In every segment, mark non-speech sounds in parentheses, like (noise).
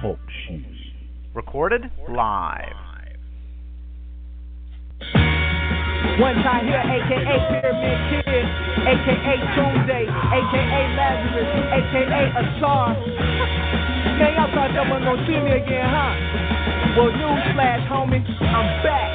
Talk Recorded live. One time here, aka Pyramid Kid, aka Doomsday, aka Lazarus, aka Asar. Man, y'all thought y'all wasn't gonna see me again, huh? Well, newsflash, homie, I'm back.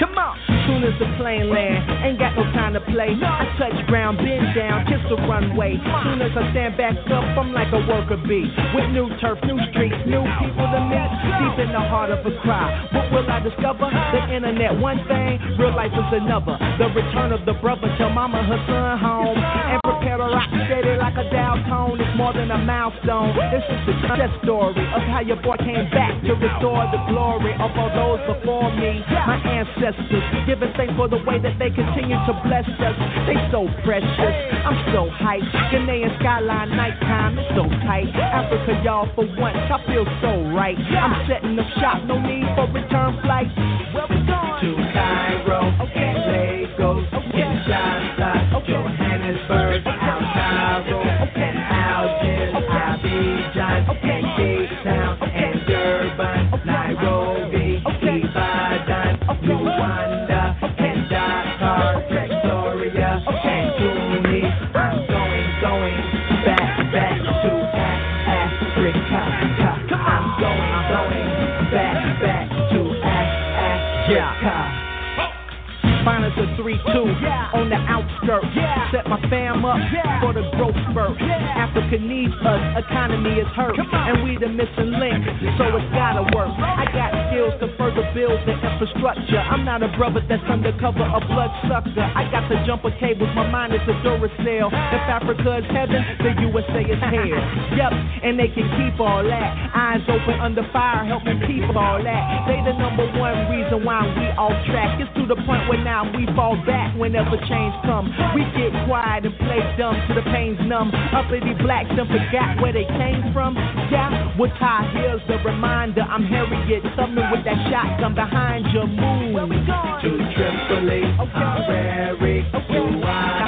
Come on. Soon as the plane land, ain't got no time to play. I touch ground, bend down, kiss the runway. Soon as I stand back up, I'm like a worker bee. With new turf, new streets, new people to meet. Deep in the heart of a cry. What will I discover? The internet, one thing, real life is another. The return of the brother, tell mama her son home. And prepare to rock steady like a dial tone. It's more than a milestone. This is the success story of how your boy came back to restore the glory of all those before me. My ancestors giving thanks for the way that they continue to bless us. They so precious. I'm so hyped. Ghanaian skyline nighttime, it's so tight. Africa, y'all, for once, I feel so right. I'm setting up shop, no need for return flight. Where we going? To Cairo, okay. Lagos, okay. Kinshasa, okay. Johannesburg, 3-2 yeah. on the outskirts. Yeah. Set my family fam up for the growth spurt. Africa needs us, economy is hurt, and we the missing link, so it's gotta work. I got skills to further build the infrastructure. I'm not a brother that's undercover, a blood sucker. I got the jumper cables, my mind is a Duracell. If Africa is heaven, the USA is hell. (laughs) Yup, and they can keep all that. Eyes open under fire, help me keep all that. They the number one reason why we off track. It's to the point where now we fall back whenever change come. We get quiet and play dumb to the pain's numb. Uppity blacks done forgot where they came from. Yeah, with high heels, the reminder I'm Harriet Tubman with that shotgun behind your moon. Where we going? To Tripoli, Okay. Harare, Douala, Kampala,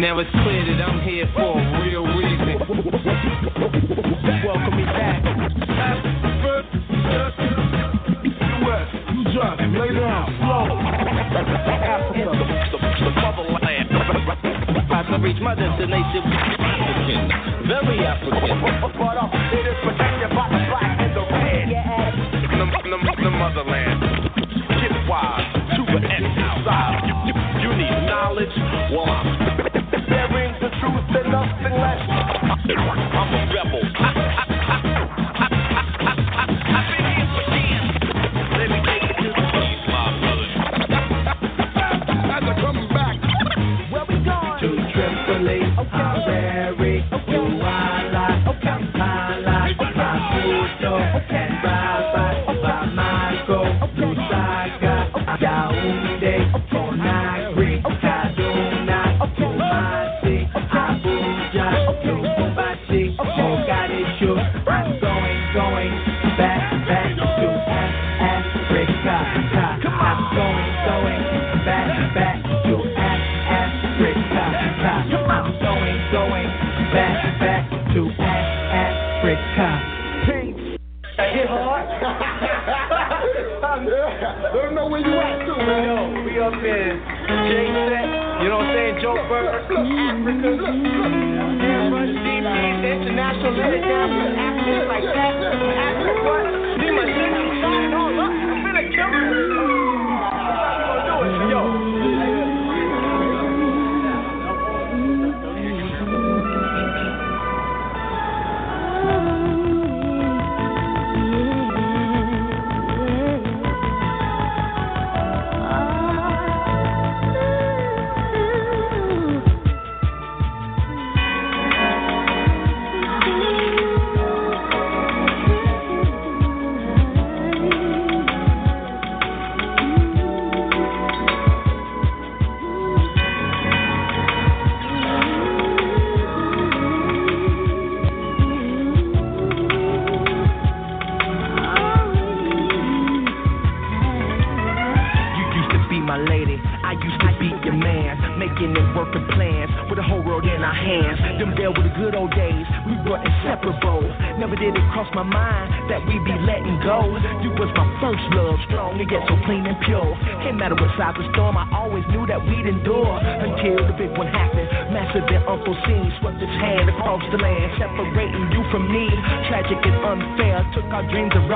Now it's clear that I'm here for a real reason. Welcome me back. Africa. The motherland. About to reach my destination. African, very African. But it is protected by the black and the red. The, the, the motherland. Get wise to the end outside. You, you, you need knowledge. Well, I'm (laughs) Let them know where you at too, man. Yo, we up in J set, you know what I'm saying? Joe Burger, Africa, Airbus, DP, International, let it down Africa like that.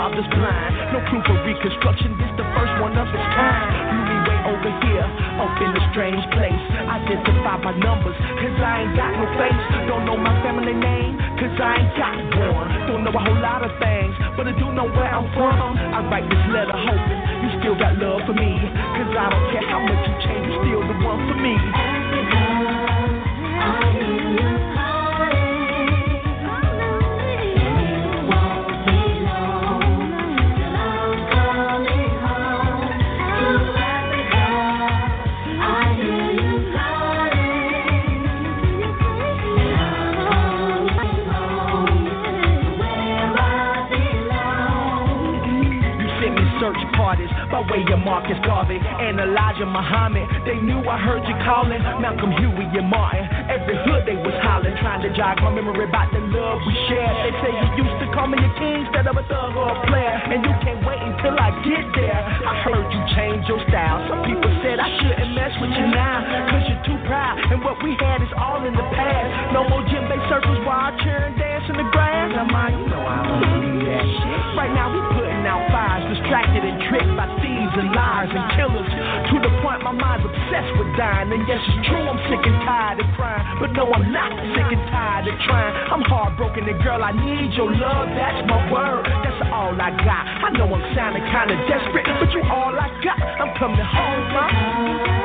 Robbed us blind. No proof of reconstruction, this the first one of its kind. Me way over here, up in a strange place. Identify by numbers, cause I ain't got no face. Don't know my family name, cause I ain't got one. Don't know a whole lot of things, but I do know where I'm from. I write this letter hoping you still got love for me. By way of Marcus Garvey and Elijah Muhammad. They knew I heard you calling Malcolm Huey and Martin. Every hood they was hollering, trying to jog my memory about the love we shared. They say you used to call me a king instead of a thug or a player, and you can't wait until I get there. I heard you change your style. Some people said I shouldn't mess with you now, cause you're too proud, and what we had is all in the past. No more gym based circles while I cheer and dance in the grass. Now, ma, you know I don't believe that shit. Right now we putting out fires, distracted and tricked by and liars and killers. To the point my mind's obsessed with dying. And yes, it's true, I'm sick and tired of crying. But no, I'm not sick and tired of trying. I'm heartbroken and girl, I need your love. That's my word. That's all I got. I know I'm sounding kinda desperate, but you all I got. I'm coming home, ma.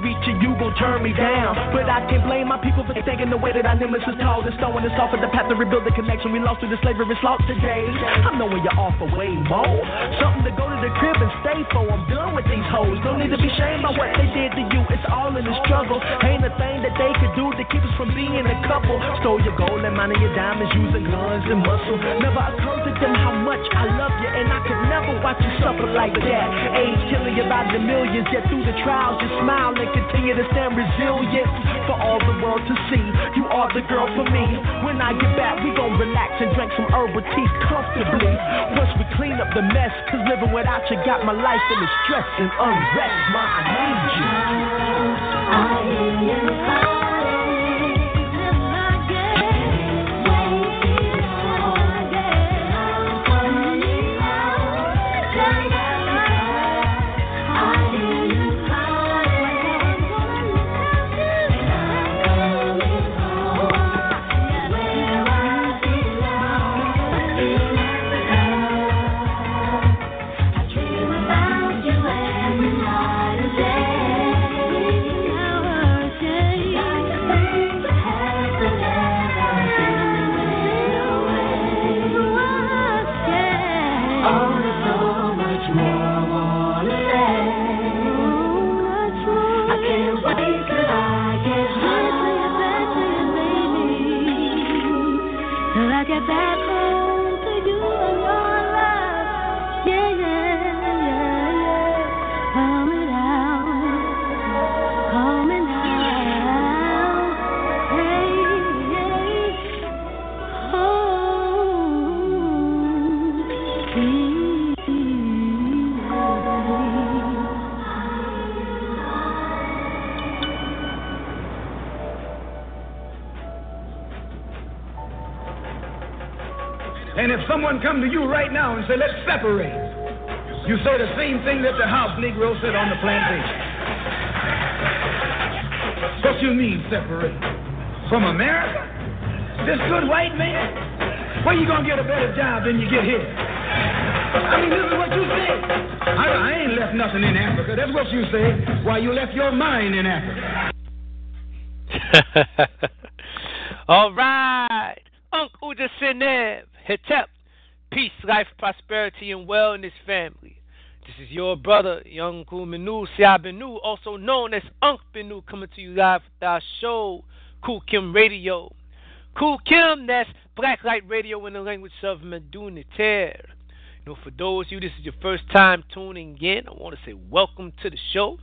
Letter to reach you, gon' turn me down. But I can't blame my people for thinking the way that I nemesis tall and throwing us off at the path to rebuild the connection we lost through the slavery slaughter today. I'm knowing you're off for way more. Something to go to the crib and stay for. I'm done with these hoes. Don't need to be shamed by what they did to you. It's all in the struggle. Ain't a thing that they could do to keep us from being a couple. Stole your gold and money, your diamonds, using guns and muscle. Never to them how much I love you, and I could never watch you suffer like that. Age killing you by the millions, yet through the trials you smile and continue to stand resilient for all the world to see. You are the girl for me. When I get back, we gon' relax and drink some herbal tea comfortably. Once we clean up the mess, cause living without you got my life in of stress and unrest. Ma, I need you. I someone come to you right now and say, let's separate, You say the same thing that the house Negro said on the plantation. What you mean separate? From America? This good white man? Where you gonna get a better job than you get here? I mean, this is what you say. I, I ain't left nothing in Africa. That's what you say. Why you left your mind in Africa. (laughs) All right. Uncle Uja Seneb, Hetep. Peace, life, prosperity, and wellness family. This is your brother, Young Menu Siabenu, also known as Unc Benu, coming to you live with our show, Khu Khem Radio. Khu Khem, that's Black Light Radio in the language of Medu Neter. You know, for those of you, this is your first time tuning in, I want to say welcome to the show.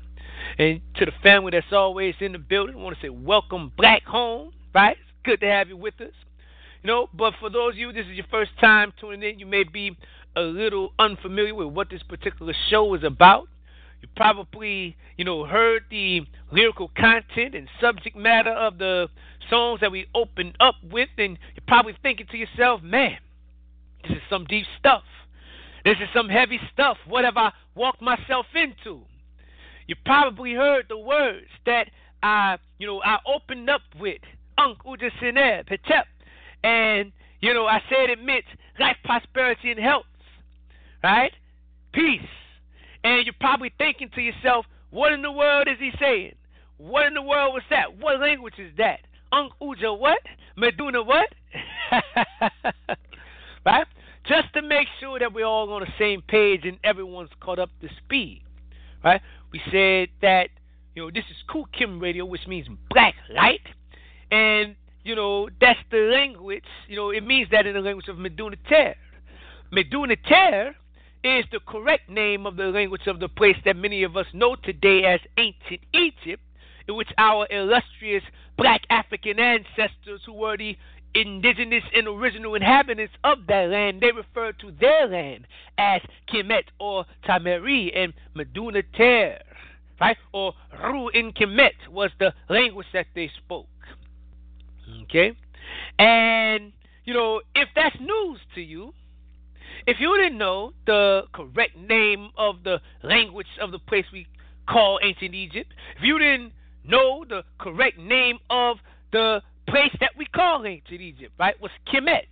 And to the family that's always in the building, I want to say welcome back home, right? Good to have you with us. You know, but for those of you, this is your first time tuning in, you may be a little unfamiliar with what this particular show is about. You probably, you know, heard the lyrical content and subject matter of the songs that we opened up with, and you're probably thinking to yourself, man, this is some deep stuff. This is some heavy stuff. What have I walked myself into? You probably heard the words that I, you know, I opened up with. Ankh Udja Seneb, Hetep. And, you know, I said it meant life, prosperity, and health. Right? Peace. And you're probably thinking to yourself, what in the world is he saying? What in the world was that? What language is that? Unk Uja what? Meduna what? (laughs) right? Just to make sure that we're all on the same page and everyone's caught up to speed. Right? We said that, you know, this is Khu Khem Radio, which means black light. And, you know, that's the language, you know, it means that in the language of Medu Neter. Medu Neter is the correct name of the language of the place that many of us know today as ancient Egypt, in which our illustrious black African ancestors, who were the indigenous and original inhabitants of that land, they referred to their land as Kemet or Tameri and Medu Neter, right? Or Ru in Kemet was the language that they spoke. Okay? And, you know, if that's news to you, if you didn't know the correct name of the language of the place we call ancient Egypt, if you didn't know the correct name of the place that we call ancient Egypt, right, was Kemet.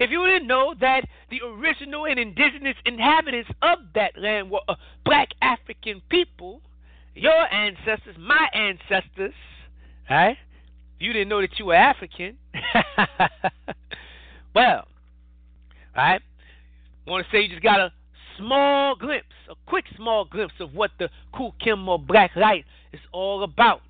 If you didn't know that the original and indigenous inhabitants of that land were a black African people, your ancestors, my ancestors, right? You didn't know that you were African. (laughs) well, right? Want to say you just got a small glimpse, a quick small glimpse of what the Khu Khem or Black Light is all about.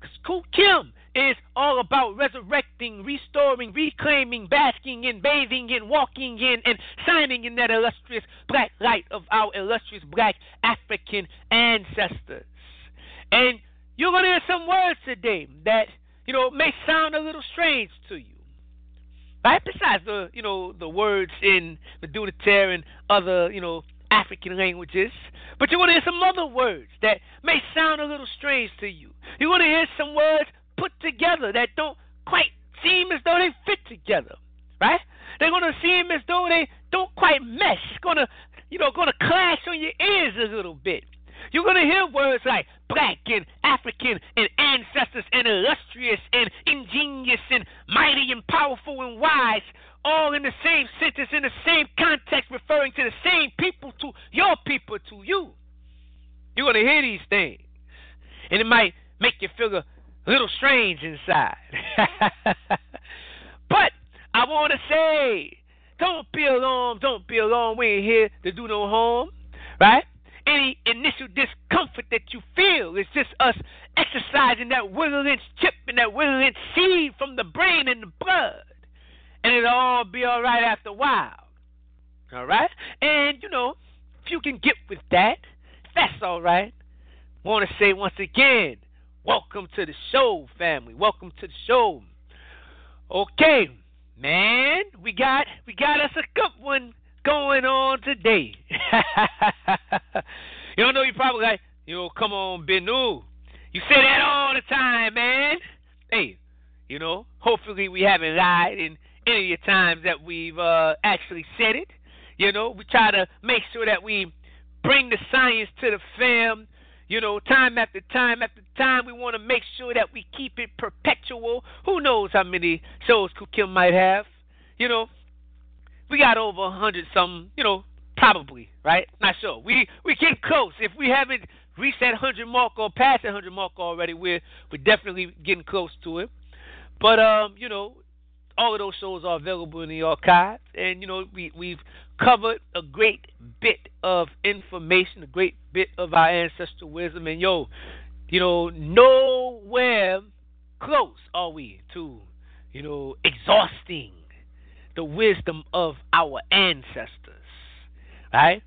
Because Khu Khem is all about resurrecting, restoring, reclaiming, basking in, bathing in, walking in, and shining in that illustrious black light of our illustrious black African ancestors. And you're going to hear some words today that, you know, may sound a little strange to you. Right? Besides the, you know, the words in Meduna and other, you know, African languages. But you're going to hear some other words that may sound a little strange to you. You're going to hear some words put together that don't quite seem as though they fit together, right? They're going to seem as though they don't quite mesh. It's going to, you know, going to clash on your ears a little bit. You're going to hear words like black and African and ancestors and illustrious and ingenious and mighty and powerful and wise, all in the same sentence, in the same context, referring to the same people, to your people, to you. You're going to hear these things. And it might make you feel a little strange inside. (laughs) but I want to say, don't be alarmed. Don't be alarmed. We ain't here to do no harm, right? Any initial discomfort that you feel is just us exercising that Willie Lynch chip and that Willie Lynch seed from the brain and the blood. And it'll all be all right after a while. All right? And, you know, if you can get with that, that's all right. Want to say once again, Welcome to the show, family. Welcome to the show. Okay, man, we got we got us a good one going on today. (laughs) you don't know you probably like, you know, come on, Benu. You say that all the time, man. Hey, you know, hopefully we haven't lied in any of the times that we've uh, actually said it. You know, we try to make sure that we bring the science to the fam. You know, time after time after time, we want to make sure that we keep it perpetual. Who knows how many shows Khu Khem might have? You know, we got over a hundred some. You know, probably right. Not sure. We we get close. If we haven't reached that hundred mark or past that hundred mark already, we're we're definitely getting close to it. But um, you know, all of those shows are available in the archives, and you know we we've covered a great bit of information, a great bit of our ancestral wisdom, and yo, you know, nowhere close are we to, you know, exhausting the wisdom of our ancestors, right?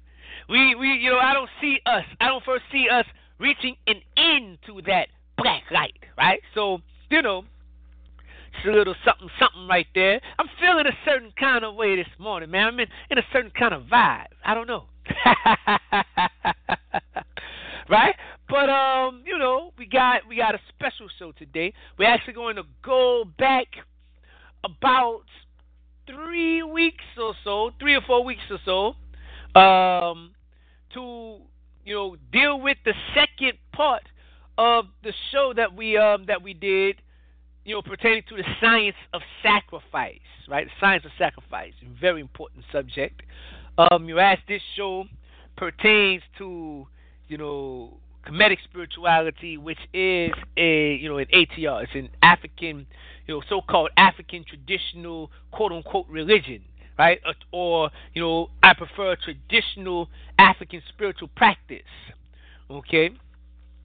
We we you know I don't see us, I don't first see us reaching an end to that black light, right? So you know it's a little something, something right there. I'm feeling a certain kind of way this morning, man. I'm in, in a certain kind of vibe. I don't know. (laughs) right? But um, you know, we got we got a special show today. We're actually going to go back about three weeks or so, three or four weeks or so, um, to you know deal with the second part of the show that we um that we did you know, pertaining to the science of sacrifice, right? The science of sacrifice, very important subject. Um, you ask this show pertains to, you know, Kemetic spirituality, which is a, you know, an ATR. It's an African, you know, so-called African traditional quote-unquote religion, right? Or, you know, I prefer traditional African spiritual practice. Okay,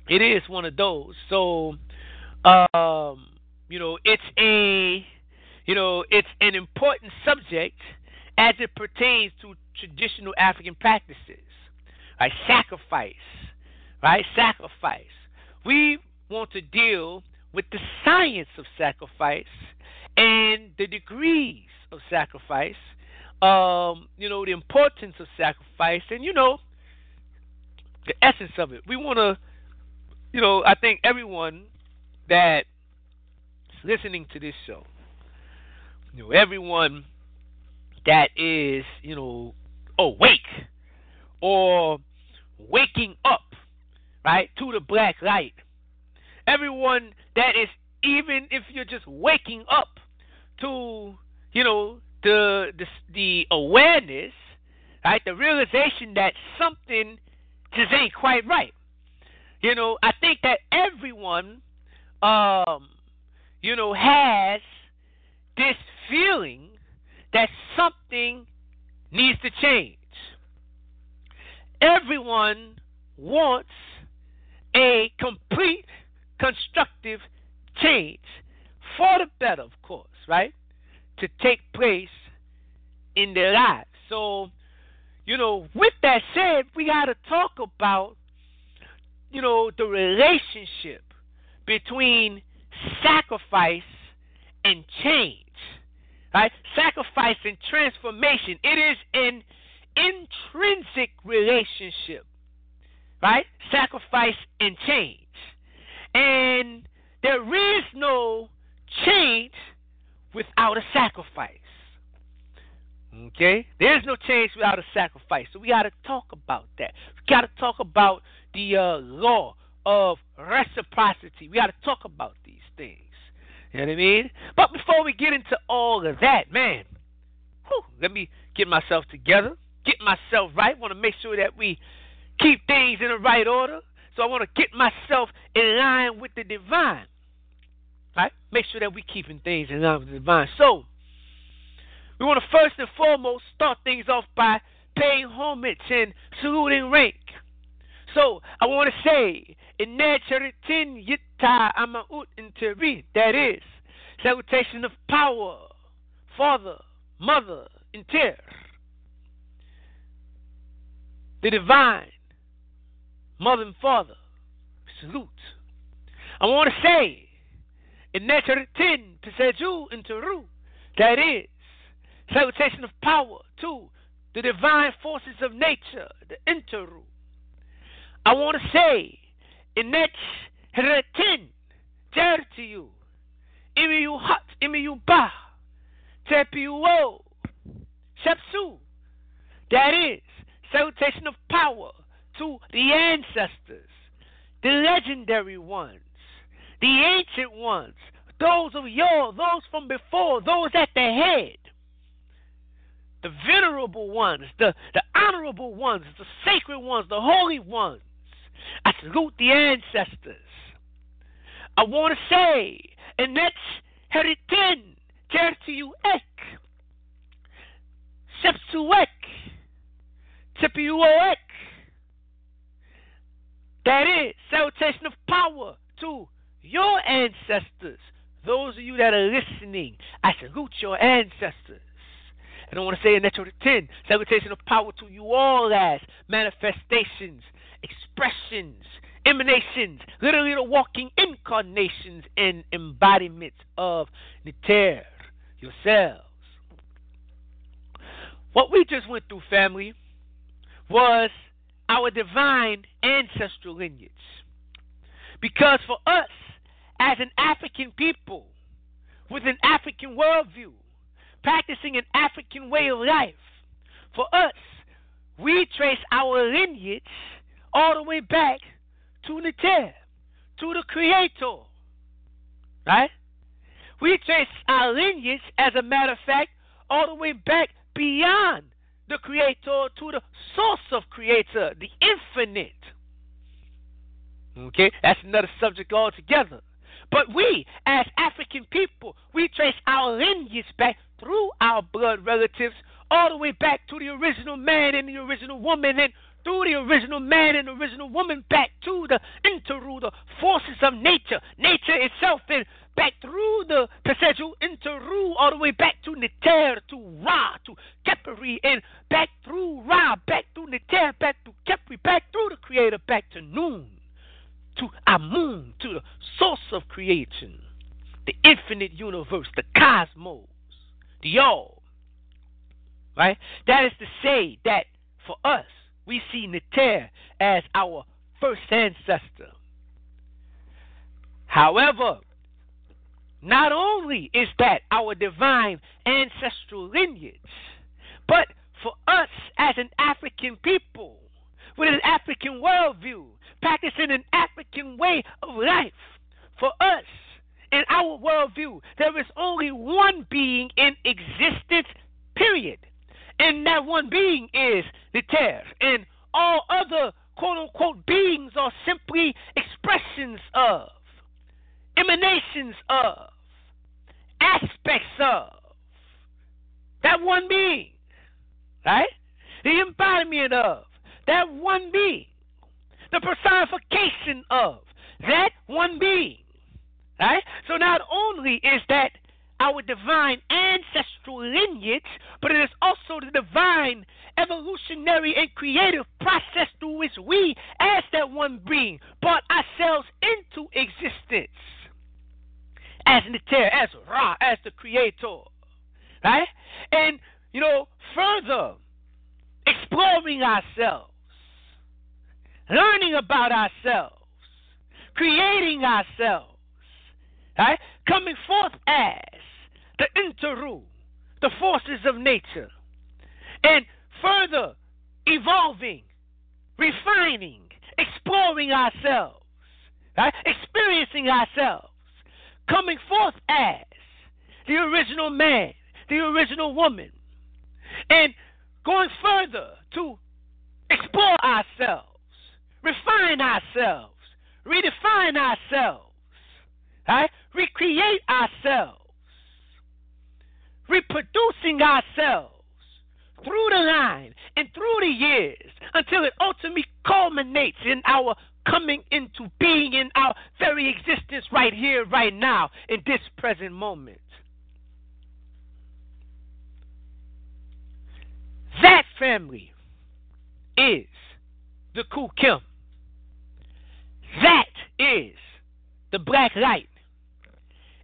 it is one of those. So, um you know, it's a you know, it's an important subject as it pertains to traditional African practices. Right? Sacrifice. Right? Sacrifice. We want to deal with the science of sacrifice and the degrees of sacrifice. Um, you know, the importance of sacrifice and you know the essence of it. We wanna you know, I think everyone that listening to this show, you know, everyone that is, you know, awake or waking up, right, to the black light. Everyone that is, even if you're just waking up to, you know, the the, the awareness, right, the realization that something just ain't quite right. You know, I think that everyone um, you know, has this feeling that something needs to change. Everyone wants a complete constructive change for the better, of course, right? To take place in their lives. So, you know, with that said, we got to talk about, you know, the relationship between sacrifice and change. Right? Sacrifice and transformation. It is an intrinsic relationship. Right? Sacrifice and change. And there is no change without a sacrifice. Okay? There's no change without a sacrifice. So we got to talk about that. We got to talk about the uh, law of reciprocity. We got to talk about these things. You know what I mean? But before we get into all of that, man, whew, let me get myself together, get myself right. Want to make sure that we keep things in the right order. So I want to get myself in line with the divine. Right? Make sure that we're keeping things in line with the divine. So we want to first and foremost start things off by paying homage and saluting rank. So I want to say in Inecheritin yita amaut interi. That is salutation of power, father, mother, inter. The divine, mother and father, salute. I want to say in Inecheritin peseju interu. That is salutation of power to the divine forces of nature, the interu. I want to say retin tertiu. Imi you hot, imi you ba. Tepi wo. Shepsu. That is, salutation of power to the ancestors, the legendary ones, the ancient ones, those of yore, those from before, those at the head, the venerable ones, the, the honorable ones, the sacred ones, the holy ones. I salute the ancestors. I want to say, and that's Heritin, Tertiu Ek, Sepsuek, Tipiuoek. That is salutation of power to your ancestors. Those of you that are listening, I salute your ancestors. I don't want to say in Netro 10, salutation of power to you all as manifestations, expressions, emanations, literally the walking incarnations and embodiments of Neter, yourselves. What we just went through, family, was our divine ancestral lineage. Because for us, as an African people, with an African worldview, practicing an African way of life, for us, we trace our lineage all the way back to Neter, to the Creator. Right? We trace our lineage, as a matter of fact, all the way back beyond the Creator to the source of Creator, the infinite. Okay? That's another subject altogether. But we, as African people, we trace our lineage back through our blood relatives all the way back to the original man and the original woman and through the original man and original woman back to the interu, the forces of nature, nature itself, and back through the Pesaju interu, all the way back to Neter, to Ra, to Khepri, and back through Ra, back through Neter, back through Khepri, back through the Creator, back to Noon, to Amun, to the source of creation, the infinite universe, the cosmos, the all. Right? That is to say that for us, we see Neter as our first ancestor. However, not only is that our divine ancestral lineage, but for us as an African people with an African worldview, practicing an African way of life, for us in our worldview, there is only one being in existence, period. And that one being is the Ter. And all other quote unquote beings are simply expressions of, emanations of, aspects of that one being. Right? The embodiment of that one being. The personification of that one being. Right? So not only is that our divine ancestral lineage, but it is also the divine evolutionary and creative process through which we, as that one being, brought ourselves into existence. As Neter, as Ra, as the creator. Right? And, you know, further exploring ourselves, learning about ourselves, creating ourselves, right? Coming forth as the interu, the forces of nature, and further evolving, refining, exploring ourselves, right? experiencing ourselves, coming forth as the original man, the original woman, and going further to explore ourselves, refine ourselves, redefine ourselves, right? recreate ourselves, reproducing ourselves through the line and through the years until it ultimately culminates in our coming into being in our very existence right here, right now, in this present moment. That family is the Khu Khem. That is the black light.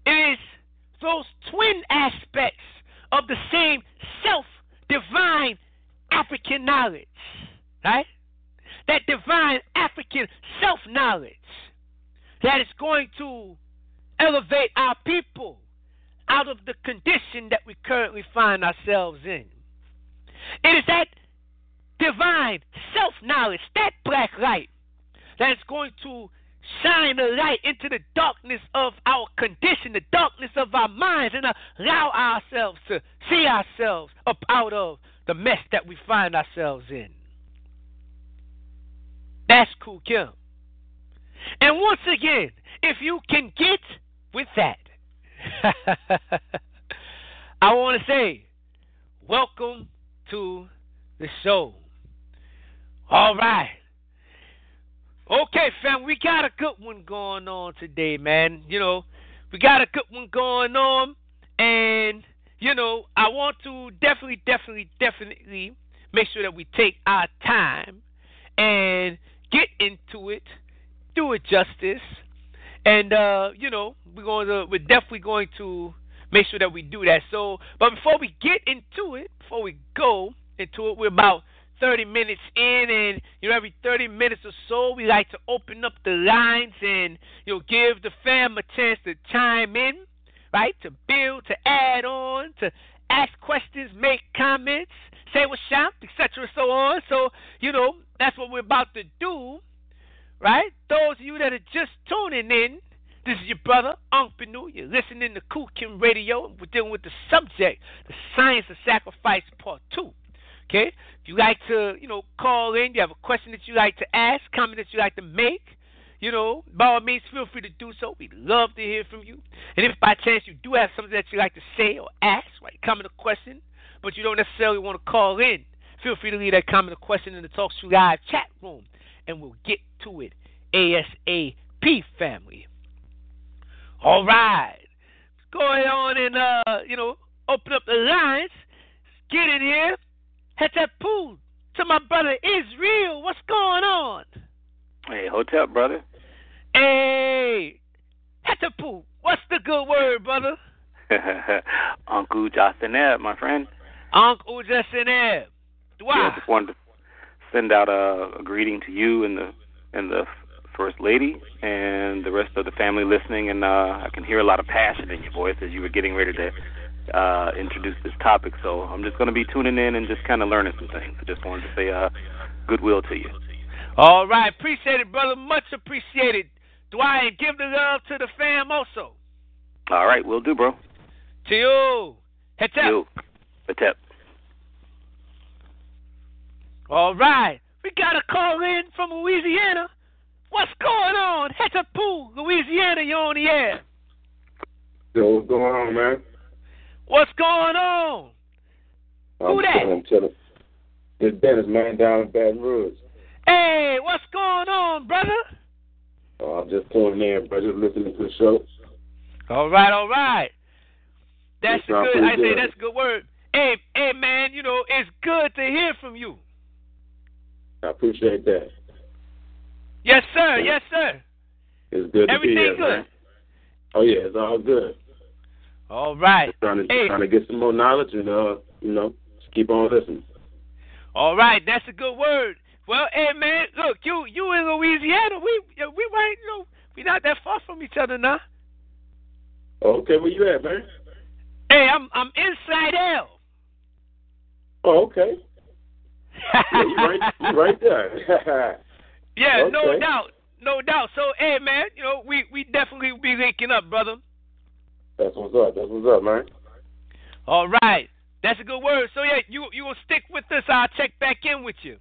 It is those twin aspects of the same self divine African knowledge, right? That divine African self knowledge that is going to elevate our people out of the condition that we currently find ourselves in. It is that divine self knowledge, that black light that's going to shine a light into the darkness of our condition, the darkness of our minds, and allow ourselves to see ourselves up out of the mess that we find ourselves in. That's Khu Khem. And once again, if you can get with that, (laughs) I want to say, welcome to the show. All right. Okay, fam, we got a good one going on today, man. You know, we got a good one going on, and you know, I want to definitely, definitely, definitely make sure that we take our time and get into it, do it justice, and uh, you know, we're going to, we're definitely going to make sure that we do that. So, but before we get into it, before we go into it, we're about 30 minutes in, and you know, every 30 minutes or so, we like to open up the lines and you know, give the fam a chance to chime in, right? To build, to add on, to ask questions, make comments, say what's up, etc., and so on. So, you know, that's what we're about to do, right? Those of you that are just tuning in, this is your brother, Unc Benu. You're listening to Kim Radio. We're dealing with the subject, the science of sacrifice, part two. Okay? If you like to, you know, call in, you have a question that you like to ask, comment that you like to make, you know, by all means, feel free to do so. We'd love to hear from you. And if by chance you do have something that you like to say or ask, right, comment or question, but you don't necessarily want to call in, feel free to leave that comment or question in the Talk Show Live chat room, and we'll get to it ASAP, family. All right. Go ahead on and, uh, you know, open up the lines. Get in here. Pool to my brother Israel. What's going on? Hey, hotel brother. Hey, Hetapu, what's the good word, brother? (laughs) Uncle Jasineb, my friend. Uncle Jasineb. Wow. Yeah, just wanted to send out a, a greeting to you and the and the first lady and the rest of the family listening. And uh, I can hear a lot of passion in your voice as you were getting ready to uh, introduce this topic. So I'm just going to be tuning in and just kind of learning some things. I just wanted to say uh, goodwill to you. All right, appreciate it, brother. Much appreciated. Dwight, give the love to the fam also. All right, we'll do, bro. To you. Hetep. You. Hetep. All right. We got a call in from Louisiana. What's going on? Hetapu, Louisiana, you're on the air. Yo, what's going on, man? What's going on? I'm Who that? I'm chilling. It's Dennis, man, down in Baton Rouge. Hey, what's going on, brother? Oh, I'm just tuning in, bro. Just listening to the show. All right, all right. That's sound good. I pretty say that's a good word. Hey, hey, man, you know it's good to hear from you. I appreciate that. Yes, sir. Yes, sir. It's good to Everything be here, good. man. Oh yeah, it's all good. All right. Just trying to Hey. trying to get some more knowledge and uh, you know, just keep on listening. All right, that's a good word. Well, hey man, look, you you in Louisiana, we we right, you know, we not that far from each other now. Okay, where you at, man? Hey, I'm I'm inside L. Oh, okay. Yeah, you right, you (laughs) right there. (laughs) Yeah, no doubt, no doubt. So, hey man, you know, we we definitely will be linking up, brother. That's what's up. That's what's up, man. All right, that's a good word. So yeah, you you will stick with us. I'll check back in with you.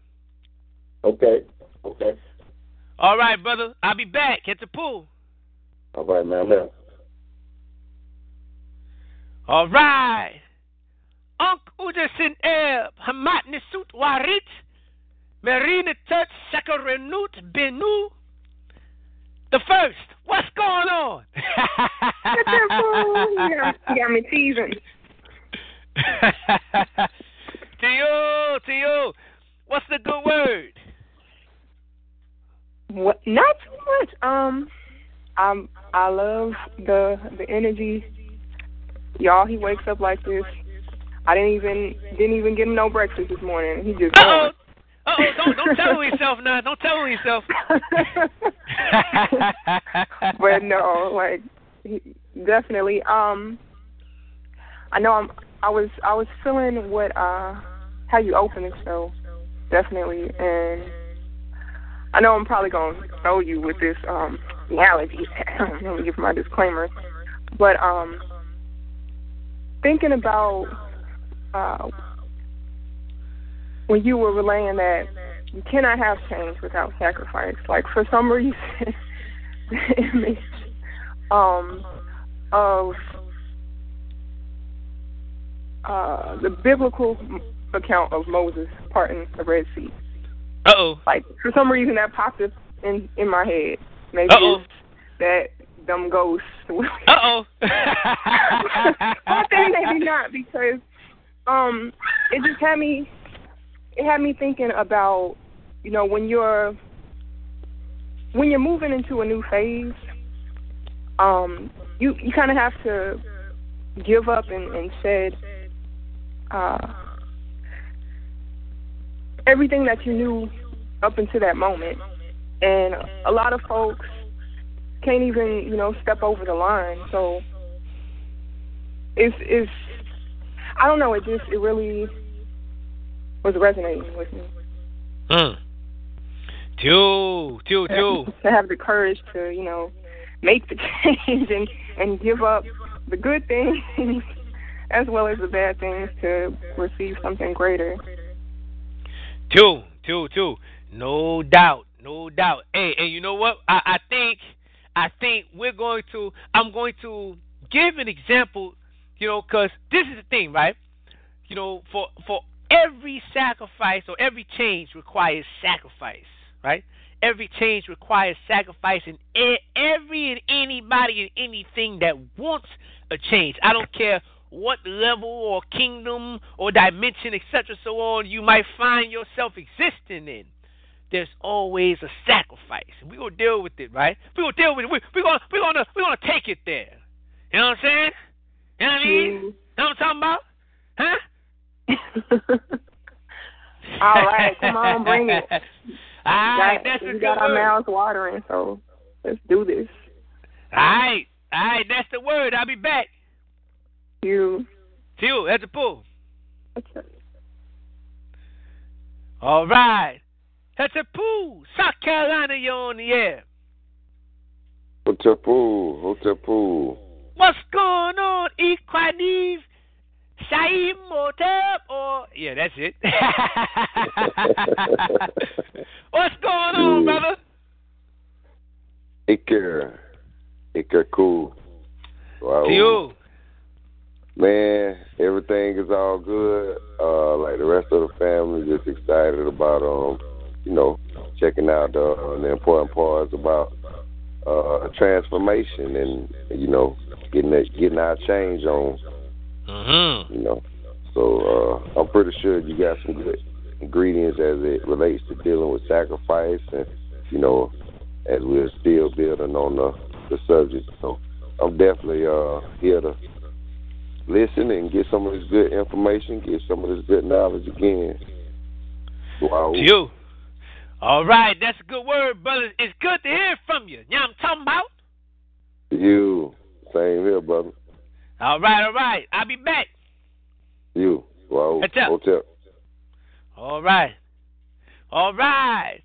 Okay. Okay. All right, brother. I'll be back at the pool. All right, man. Now. All right. Unk Udersin Eb, Hamat Nisut Warit, Marina Tut Sakarenut Benu. The first. What's going on? (laughs) you, got, you got me teasing. (laughs) to you, to you. What's the good word? What? Not too much. Um, I'm. I love the the energy. Y'all, he wakes up like this. I didn't even didn't even get him no breakfast this morning. He just. Oh. Uh oh. Don't don't tell (laughs) yourself now. Don't tell yourself. (laughs) but no, like definitely. Um, I know I'm. I was I was feeling what uh how you open the show. definitely. And I know I'm probably gonna throw you with this um analogy. (clears throat) Let me give my disclaimer. But um thinking about uh when you were relaying that you cannot have change without sacrifice. Like for some reason (laughs) the image um of uh the biblical account of Moses parting the Red Sea. Uh oh. Like for some reason that popped up in in my head. Maybe Uh-oh. it's that dumb ghost. Uh oh. but then maybe not because um it just had me it had me thinking about you know when you're when you're moving into a new phase um you you kind of have to give up and, and shed uh everything that you knew up until that moment. And a lot of folks can't even you know step over the line. So it's it's I don't know it just it really was resonating with me Mm. Two, two, (laughs) two. to have the courage to you know make the (laughs) change and and give up the good things (laughs) as well as the bad things to receive something greater Two, two, two. No doubt, no doubt. Hey, and you know what? I, I think, I think we're going to. I'm going to give an example. You know, because this is the thing, right? You know, for for every sacrifice or every change requires sacrifice, right? Every change requires sacrifice, and every and anybody and anything that wants a change. I don't care what level or kingdom or dimension, etc., so on, you might find yourself existing in. There's always a sacrifice. We're gonna deal with it, right? We're gonna deal with it. We're, we're gonna we're gonna we're gonna take it there. You know what I'm saying? You know what I mean? You know what I'm talking about? Huh? (laughs) all right come on bring it (laughs) All We got- that's a we good got our mouths watering so let's do this All right, all right, that's the word. I'll be back. you you, that's a pull. okay. All right. That's a pool. South Carolina, you're on the air. Hotepu, Hotepu. What's going on, Equanive? Shaim Motep? Or, yeah, that's it. (laughs) What's going on, brother? Iker. Iker cool. Wow. To you. Man, everything is all good. Uh, like the rest of the family, just excited about um, you know, checking out the, the important parts about uh transformation and you know getting that, getting our change on. Mm-hmm. You know, so uh, I'm pretty sure you got some good ingredients as it relates to dealing with sacrifice and you know, as we're still building on the the subject. So I'm definitely uh here to listen and get some of this good information, get some of this good knowledge again. Wow. To you. All right, that's a good word, brother. It's good to hear from you. You know what I'm talking about? You. Same here, brother. All right, all right. I'll be back. You. Wow. Up? Hotel. All right. All right.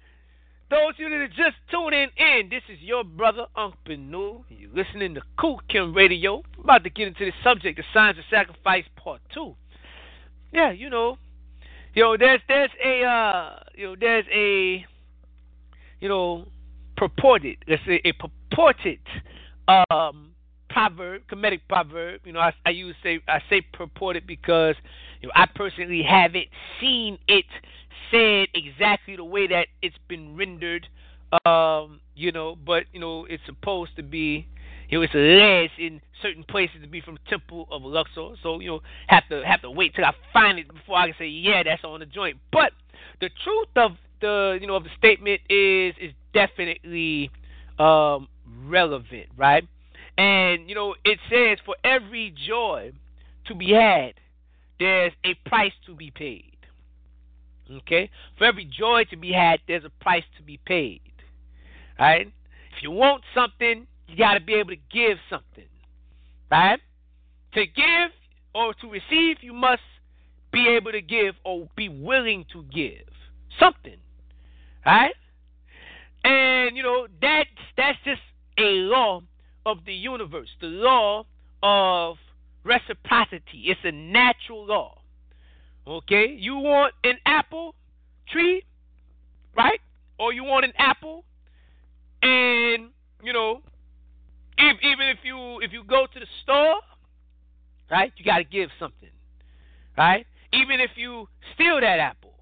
Those of you that are just tuning in, this is your brother, Uncle New. You're listening to Khu Khem Radio. I'm about to get into the subject, the science of sacrifice, part two. Yeah, you know, you know, there's there's a uh, you know, there's a you know, purported, let's say a purported um proverb, Kemetic proverb. You know, I, I use say I say purported because you know I personally haven't seen it said exactly the way that it's been rendered. Um, you know, but you know it's supposed to be. You know, it's alleged in certain places to be from Temple of Luxor. So you know, have to have to wait till I find it before I can say yeah, that's on the joint. But the truth of the you know of the statement is is definitely um, relevant, right? And you know, it says for every joy to be had, there's a price to be paid. Okay? For every joy to be had, there's a price to be paid. Right? If you want something, you got to be able to give something. Right? To give or to receive, you must be able to give or be willing to give something, right? And you know that's that's just a law of the universe, the law of reciprocity. It's a natural law. Okay, you want an apple tree, right? Or you want an apple, and you know, if, even if you if you go to the store, right, you got to give something, right? Even if you steal that apple,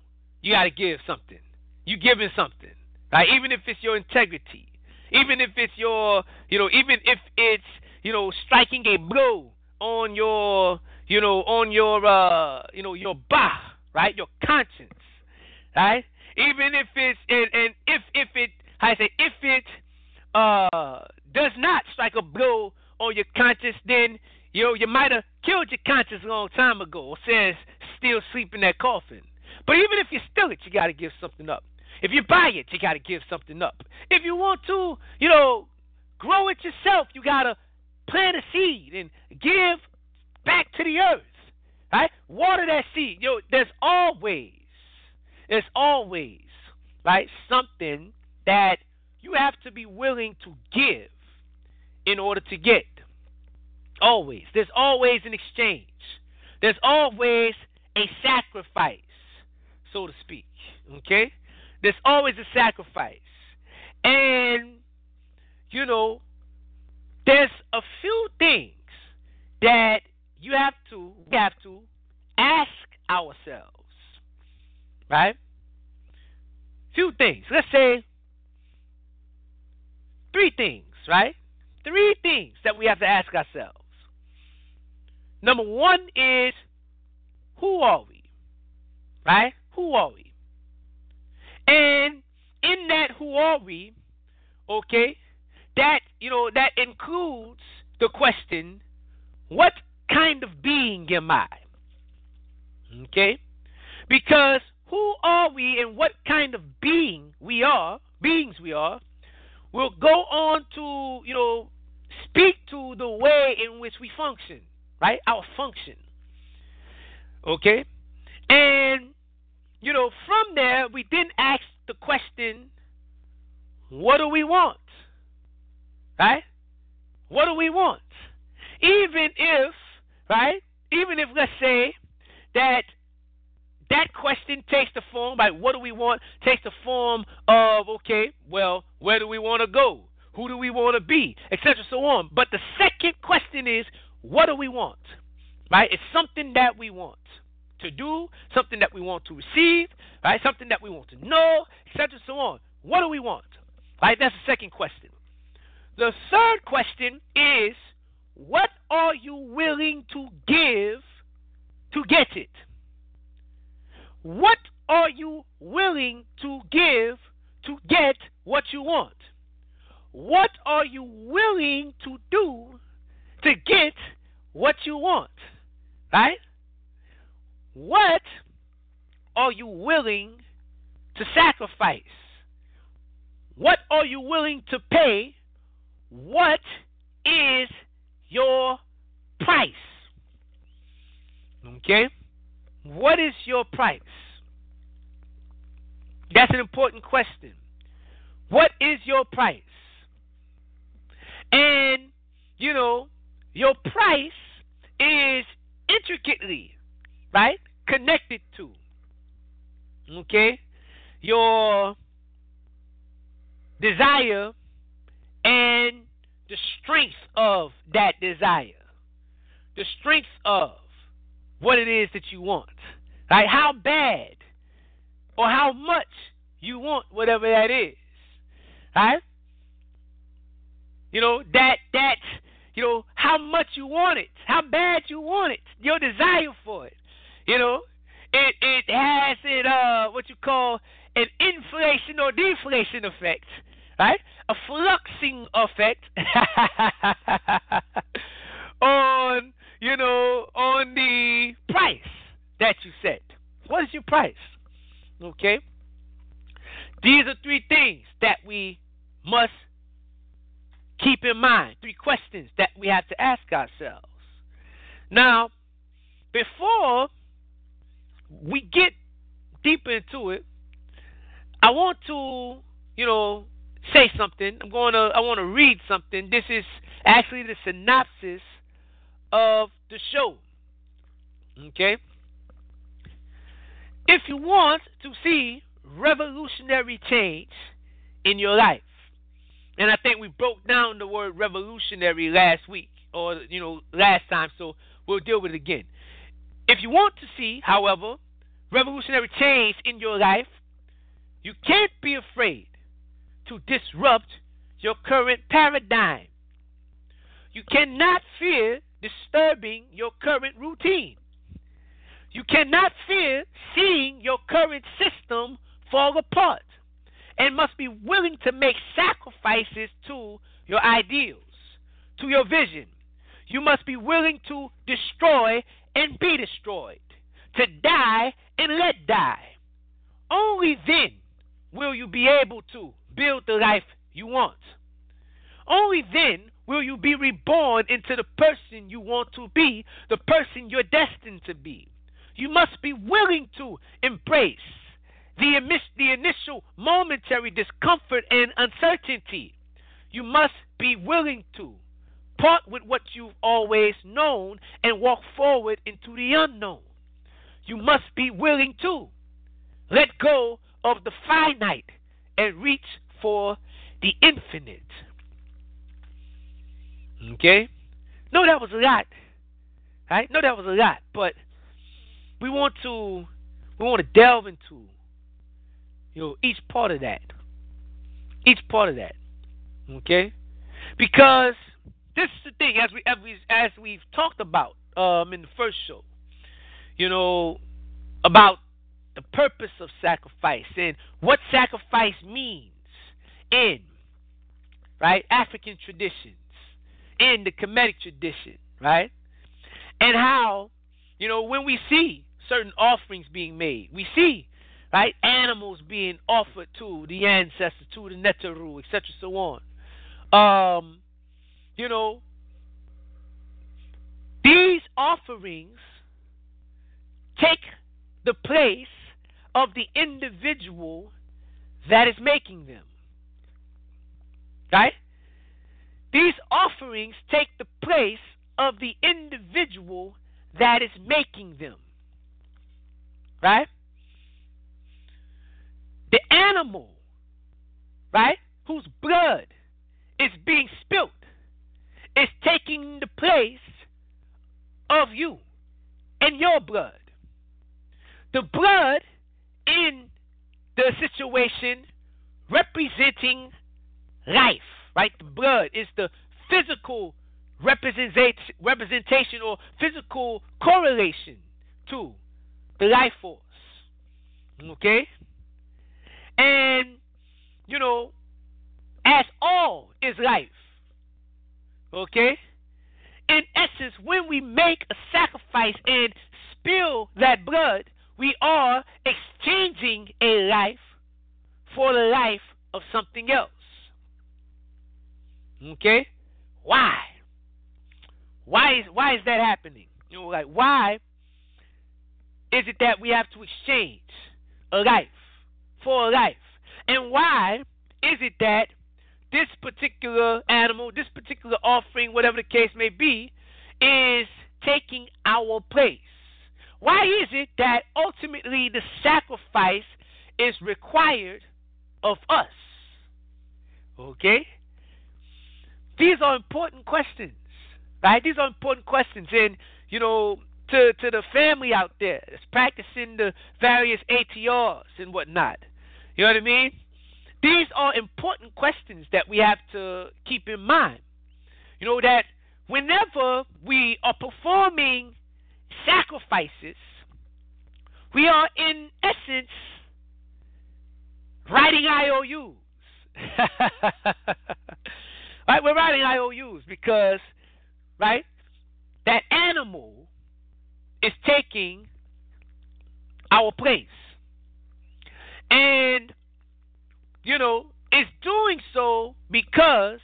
you got to give something. You giving something, right? Even if it's your integrity, even if it's your, you know, even if it's, you know, striking a blow on your, you know, on your, uh, you know, your bah, right, your conscience, right? Even if it's, and, and if if it, I say, if it uh does not strike a blow on your conscience, then you know you might have killed your conscience a long time ago. It says still sleep in that coffin. But even if you steal it, you got to give something up. If you buy it, you got to give something up. If you want to, you know, grow it yourself, you got to plant a seed and give back to the earth. Right? Water that seed. Know, there's always, there's always, right, something that you have to be willing to give in order to get. Always. There's always an exchange. There's always a sacrifice, so to speak. Okay? There's always a sacrifice. And, you know, there's a few things that you have to we have to ask ourselves. Right? Few things. Let's say three things, right? Three things that we have to ask ourselves. Number one is who are we? Right? Who are we? And in that who are we, okay, that you know, that includes the question, what kind of being am I? Okay? Because who are we and what kind of being we are, beings we are, will go on to, you know, speak to the way in which we function, right? Our function. Okay? And, you know, from there, we then ask the question what do we want? Right? What do we want? Even if, right? Even if, let's say, that that question takes the form, like, what do we want? Takes the form of, okay, well, where do we want to go? Who do we want to be? Etc. So on. But the second question is, what do we want? Right? It's something that we want to do, something that we want to receive, right? Something that we want to know, etc. So on. What do we want? Right? That's the second question. The third question is, what are you willing to give to get it? What are you willing to give to get what you want? What are you willing to do to get what you want? Right? What are you willing to sacrifice? What are you willing to pay? What is your price? Okay? What is your price? That's an important question. What is your price? And, you know, your price is intricately, right, connected to, okay, your desire and the strength of that desire, the strength of what it is that you want, right? How bad or how much you want whatever that is, right? You know that that you know how much you want it, how bad you want it, your desire for it. You know, it it has it uh what you call an inflation or deflation effect, right? A fluxing effect (laughs) on you know on the price that you set. What is your price? Okay. These are three things that we must keep in mind. Three questions that we have to ask ourselves. Now, before we get deep into it, I want to, you know, say something. I'm going to I want to read something. This is actually the synopsis of the show. Okay? If you want to see revolutionary change in your life, and I think we broke down the word revolutionary last week or you know last time, so we'll deal with it again. If you want to see, however, revolutionary change in your life, you can't be afraid to disrupt your current paradigm. You cannot fear disturbing your current routine. You cannot fear seeing your current system fall apart and must be willing to make sacrifices to your ideals, to your vision. You must be willing to destroy and be destroyed, to die and let die. Only then will you be able to build the life you want. Only then will you be reborn into the person you want to be, the person you're destined to be. You must be willing to embrace the, the initial momentary discomfort and uncertainty. You must be willing to part with what you've always known and walk forward into the unknown. You must be willing to let go of the finite and reach for the infinite. Okay? No, that was a lot. Right? No, that was a lot, but we want to we want to delve into you know each part of that. Each part of that. Okay? Because this is the thing as we as we as we've talked about um in the first show. You know about the purpose of sacrifice and what sacrifice means in right African traditions, in the Kemetic tradition, right? And how, you know, when we see certain offerings being made, we see, right, animals being offered to the ancestors, to the Neteru, etc., so on. Um, you know, these offerings take the place of the individual that is making them. Right? These offerings take the place of the individual that is making them. Right? The animal, right, whose blood is being spilt, is taking the place of you and your blood. The blood in the situation representing life, right? The blood is the physical representation or physical correlation to the life force. Okay? And, you know, as all is life, okay? In essence, when we make a sacrifice and spill that blood, we are exchanging a life for the life of something else. Okay? Why? Why is why is that happening? You know, like why is it that we have to exchange a life for a life? And why is it that this particular animal, this particular offering, whatever the case may be, is taking our place? Why is it that ultimately the sacrifice is required of us? Okay? These are important questions, right? These are important questions. And, you know, to, to the family out there that's practicing the various ATRs and whatnot, you know what I mean? These are important questions that we have to keep in mind. You know, that whenever we are performing sacrifices, we are in essence writing IOUs. (laughs) right? We're writing IOUs because, right, that animal is taking our place. And, you know, it's doing so because,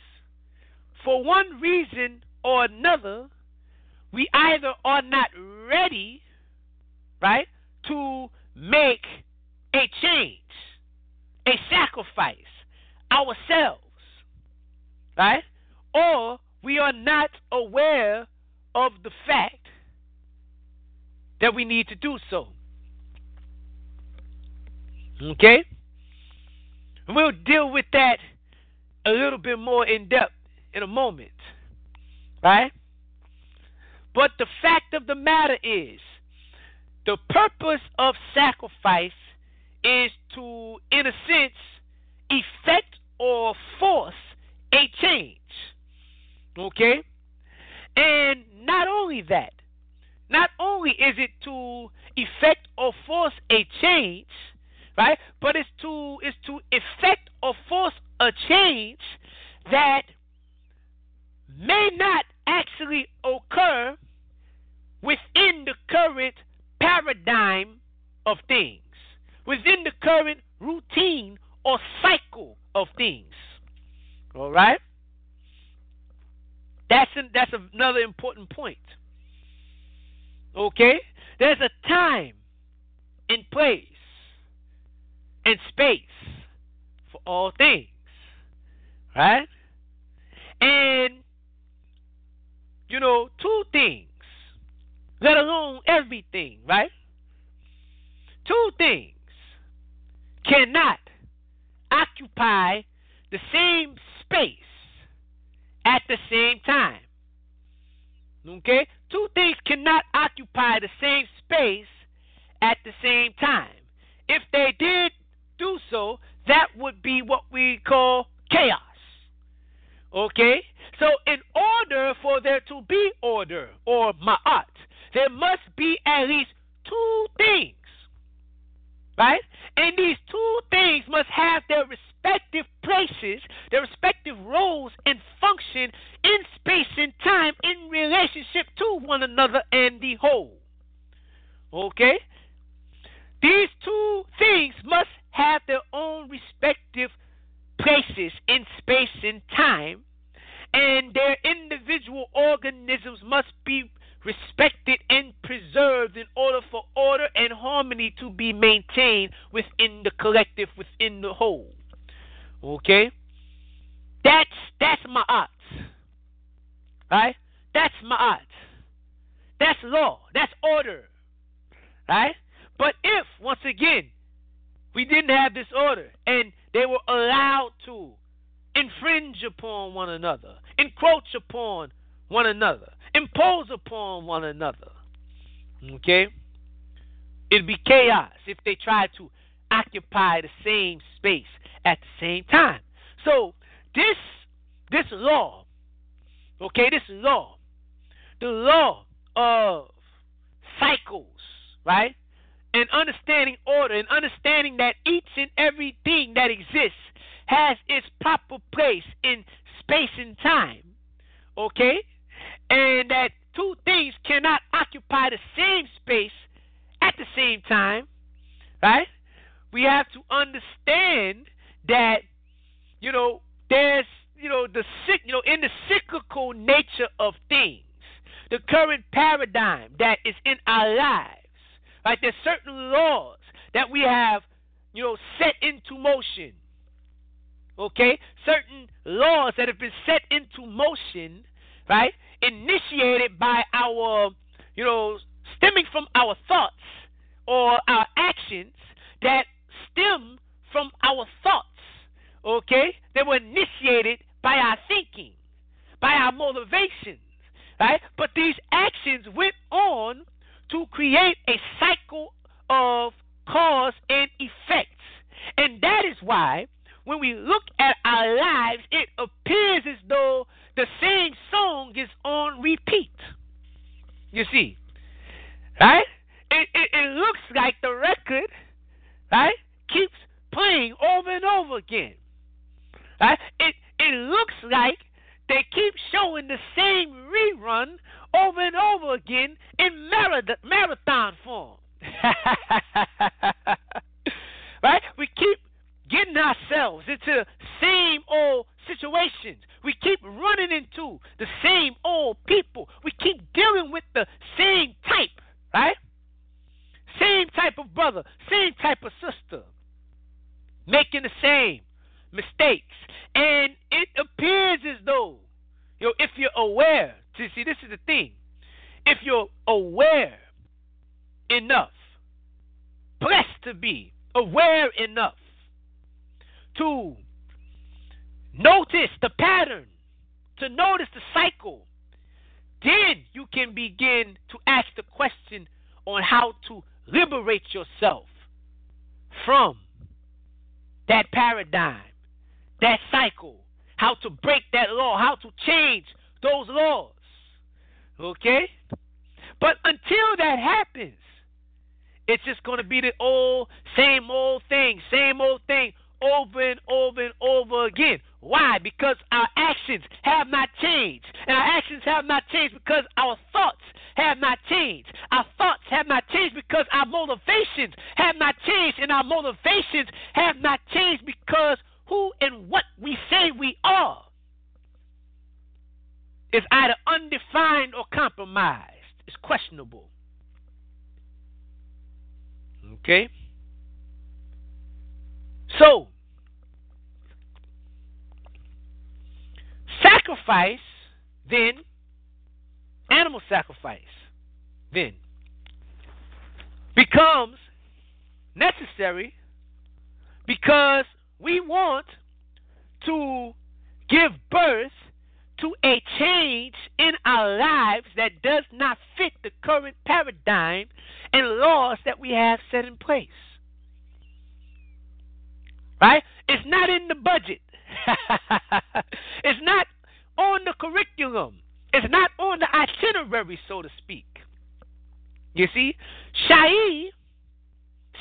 for one reason or another, we either are not ready, right, to make a change, a sacrifice ourselves, right? Or we are not aware of the fact that we need to do so. Okay? We'll deal with that a little bit more in depth in a moment. Right? But the fact of the matter is, the purpose of sacrifice is to, in a sense, effect or force a change. Okay? And not only that, not only is it to effect or force a change, right? But it's to it's to effect or force a change that may not actually occur within the current paradigm of things, within the current routine or cycle of things. All right? That's an, that's another important point. Okay? There's a time and place and space for all things. Right? And, you know, two things, let alone everything, right? Two things cannot occupy the same space at the same time. Okay? Two things cannot occupy the same space at the same time. If they did do so, that would be what we call chaos. Okay? So, in order for there to be order or ma'at, there must be at least two things. Right? And these two things must have their respective places, their respective roles and function in space and time in relationship to one another and the whole. Okay? These two things must have their own respective places in space and time, and their individual organisms must be respected and preserved in order for order and harmony to be maintained within the collective, within the whole. Okay? That's that's ma'at. Right? That's ma'at. That's law. That's order. Right? But if, once again, we didn't have this order and they were allowed to infringe upon one another, encroach upon one another, impose upon one another, okay? It'd be chaos if they tried to occupy the same space at the same time. So this this law, okay, this law, the law of cycles, right? And understanding order and understanding that each and everything that exists has its proper place in space and time. Okay? And that two things cannot occupy the same space at the same time. Right? We have to understand that, you know, there's, you know, the you know, in the cyclical nature of things, the current paradigm that is in our lives Right? There's certain laws that we have, you know, set into motion. Okay? Certain laws that have been set into motion, right? Initiated by our, you know, stemming from our thoughts or our actions that stem from our thoughts. Okay? They were initiated by our thinking, by our motivations, right? But these actions went on to create a cycle of cause and effects. And that is why when we look at our lives, it appears as though the same song is on repeat. You see, right? It, it, it looks like the record, right, keeps playing over and over again. Right? It it looks like they keep showing the same rerun over and over again in marathon form. (laughs) right? We keep getting ourselves into the same old situations. We keep running into the same old people. We keep dealing with the same type, right? Same type of brother, same type of sister. Making making the same mistakes. And it appears as though, you know, if you're aware, see, see, this is the thing. If you're aware enough, blessed to be aware enough to notice the pattern, to notice the cycle, then you can begin to ask the question on how to liberate yourself from that paradigm, that cycle, how to break that law, how to change those laws. Okay? But until that happens, it's just going to be the old, same old thing, same old thing over and over and over again. Why? Because our actions have not changed. And our actions have not changed because our thoughts have not changed. Our thoughts have not changed because our motivations have not changed. And our motivations have not changed because who and what we say we are is either undefined or compromised. It's questionable. Okay? So, sacrifice, then, animal sacrifice, then, becomes necessary because we want to give birth to a change in our lives that does not fit the current paradigm and laws that we have set in place. Right? It's not in the budget. (laughs) it's not on the curriculum. It's not on the itinerary, so to speak. You see? Shai,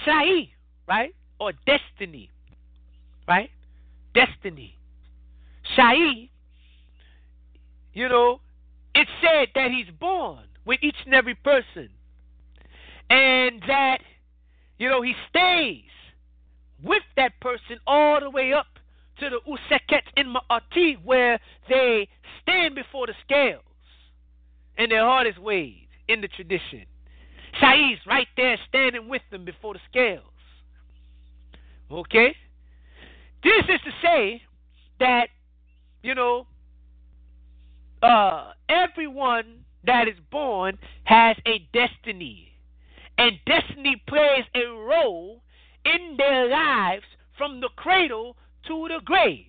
Shai, right? Or destiny, right? Destiny. Shai, you know, it's said that he's born with each and every person. And that, you know, he stays with that person all the way up to the Usekhet in Ma'ati where they stand before the scales and their heart is weighed in the tradition. Shai's right there standing with them before the scales. Okay? This is to say that, you know, uh, everyone that is born has a destiny. And destiny plays a role in their lives from the cradle to the grave,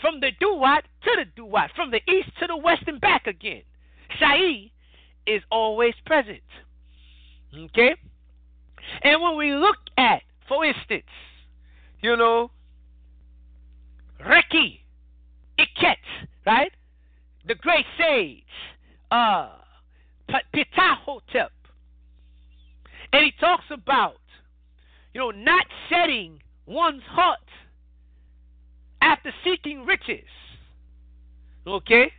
from the duat to the duat, from the east to the west and back again. Shai is always present. Okay? And when we look at, for instance, you know, Reki, Iket, right? The great sage, uh, Ptahhotep. And he talks about, you know, not setting one's heart after seeking riches. Okay?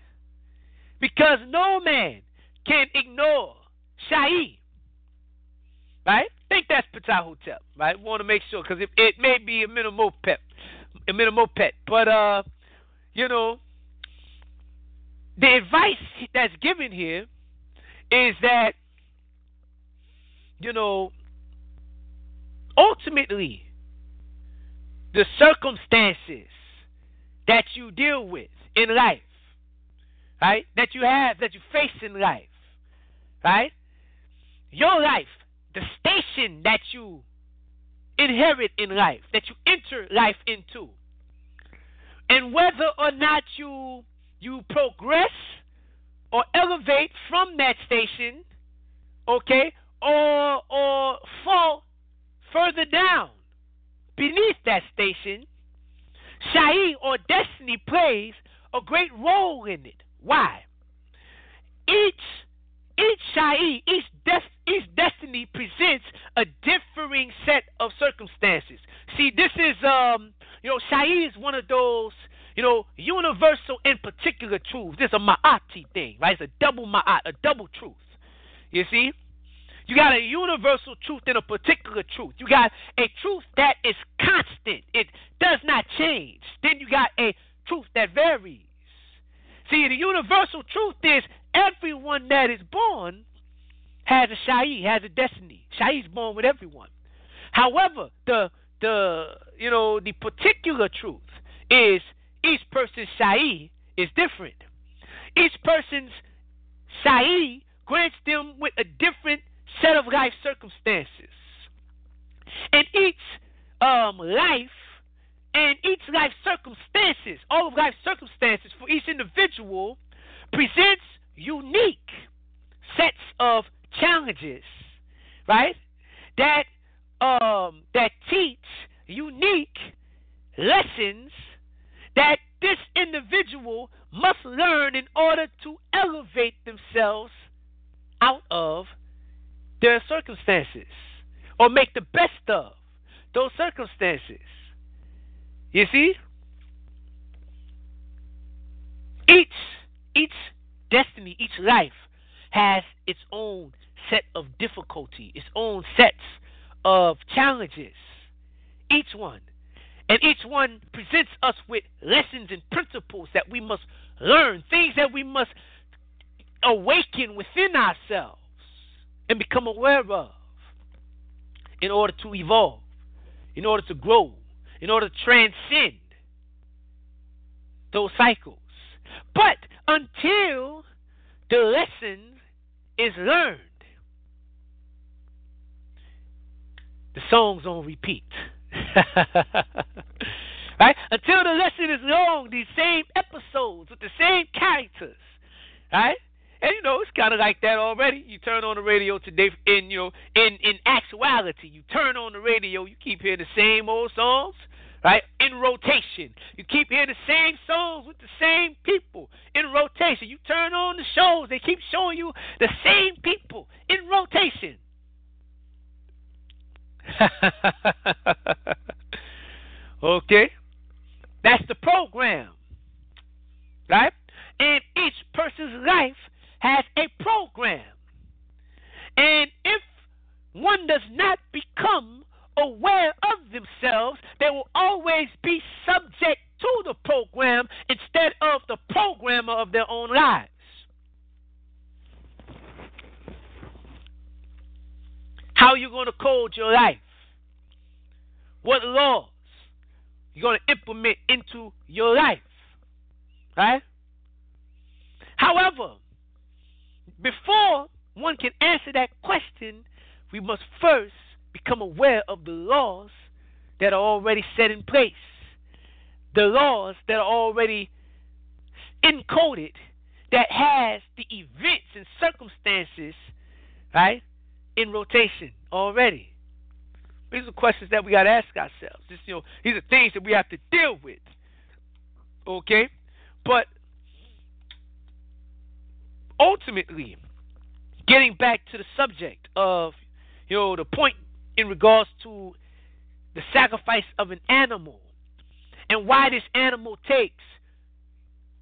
Because no man can ignore Shai. Right? think that's Ptahhotep. Right? Want to make sure because it, it may be a minimal pet, Amenemopet, but uh, you know, the advice that's given here is that you know ultimately the circumstances that you deal with in life, right? That you have, that you face in life, right? Your life, the station that you inherit in life, that you enter life into, and whether or not you you progress or elevate from that station, okay, or or fall further down beneath that station, Shai or destiny plays a great role in it. Why? Each each Shai, each des- each destiny presents a differing set of circumstances. See, this is um, you know, Shai is one of those you know, universal and particular truths. This is a ma'ati thing, right? It's a double ma'at, a double truth. You see? You got a universal truth and a particular truth. You got a truth that is constant, it does not change. Then you got a truth that varies. See, the universal truth is everyone that is born has a Shai, has a destiny. Shai is born with everyone. However, the the you know, the particular truth is each person's Shai is different. Each person's Shai grants them with a different set of life circumstances. And each um, life and each life circumstances, all of life circumstances for each individual presents unique sets of challenges, right? That um, that teach unique lessons that this individual must learn in order to elevate themselves out of their circumstances or make the best of those circumstances. You see? Each each destiny, each life has its own set of difficulty, its own sets of challenges. Each one. And each one presents us with lessons and principles that we must learn, things that we must awaken within ourselves and become aware of in order to evolve, in order to grow, in order to transcend those cycles. But until the lesson is learned, the song's on repeat. (laughs) right? Until the lesson is long, these same episodes with the same characters. Right? And you know, it's kind of like that already. You turn on the radio today, in you know, in in actuality, you turn on the radio, you keep hearing the same old songs, right? In rotation, you keep hearing the same songs with the same people in rotation. You turn on the shows, they keep showing you the same people in rotation. (laughs) okay, that's the program, right? And each person's life has a program. And if one does not become aware of themselves, they will always be subject to the program instead of the programmer of their own lives. How are you going to code your life? What laws you're going to implement into your life? Right? However, before one can answer that question, we must first become aware of the laws that are already set in place, the laws that are already encoded that has the events and circumstances, right, in rotation already. These are questions that we got to ask ourselves. This, you know, these are things that we have to deal with. Okay, but ultimately, getting back to the subject of, you know, the point in regards to the sacrifice of an animal and why this animal takes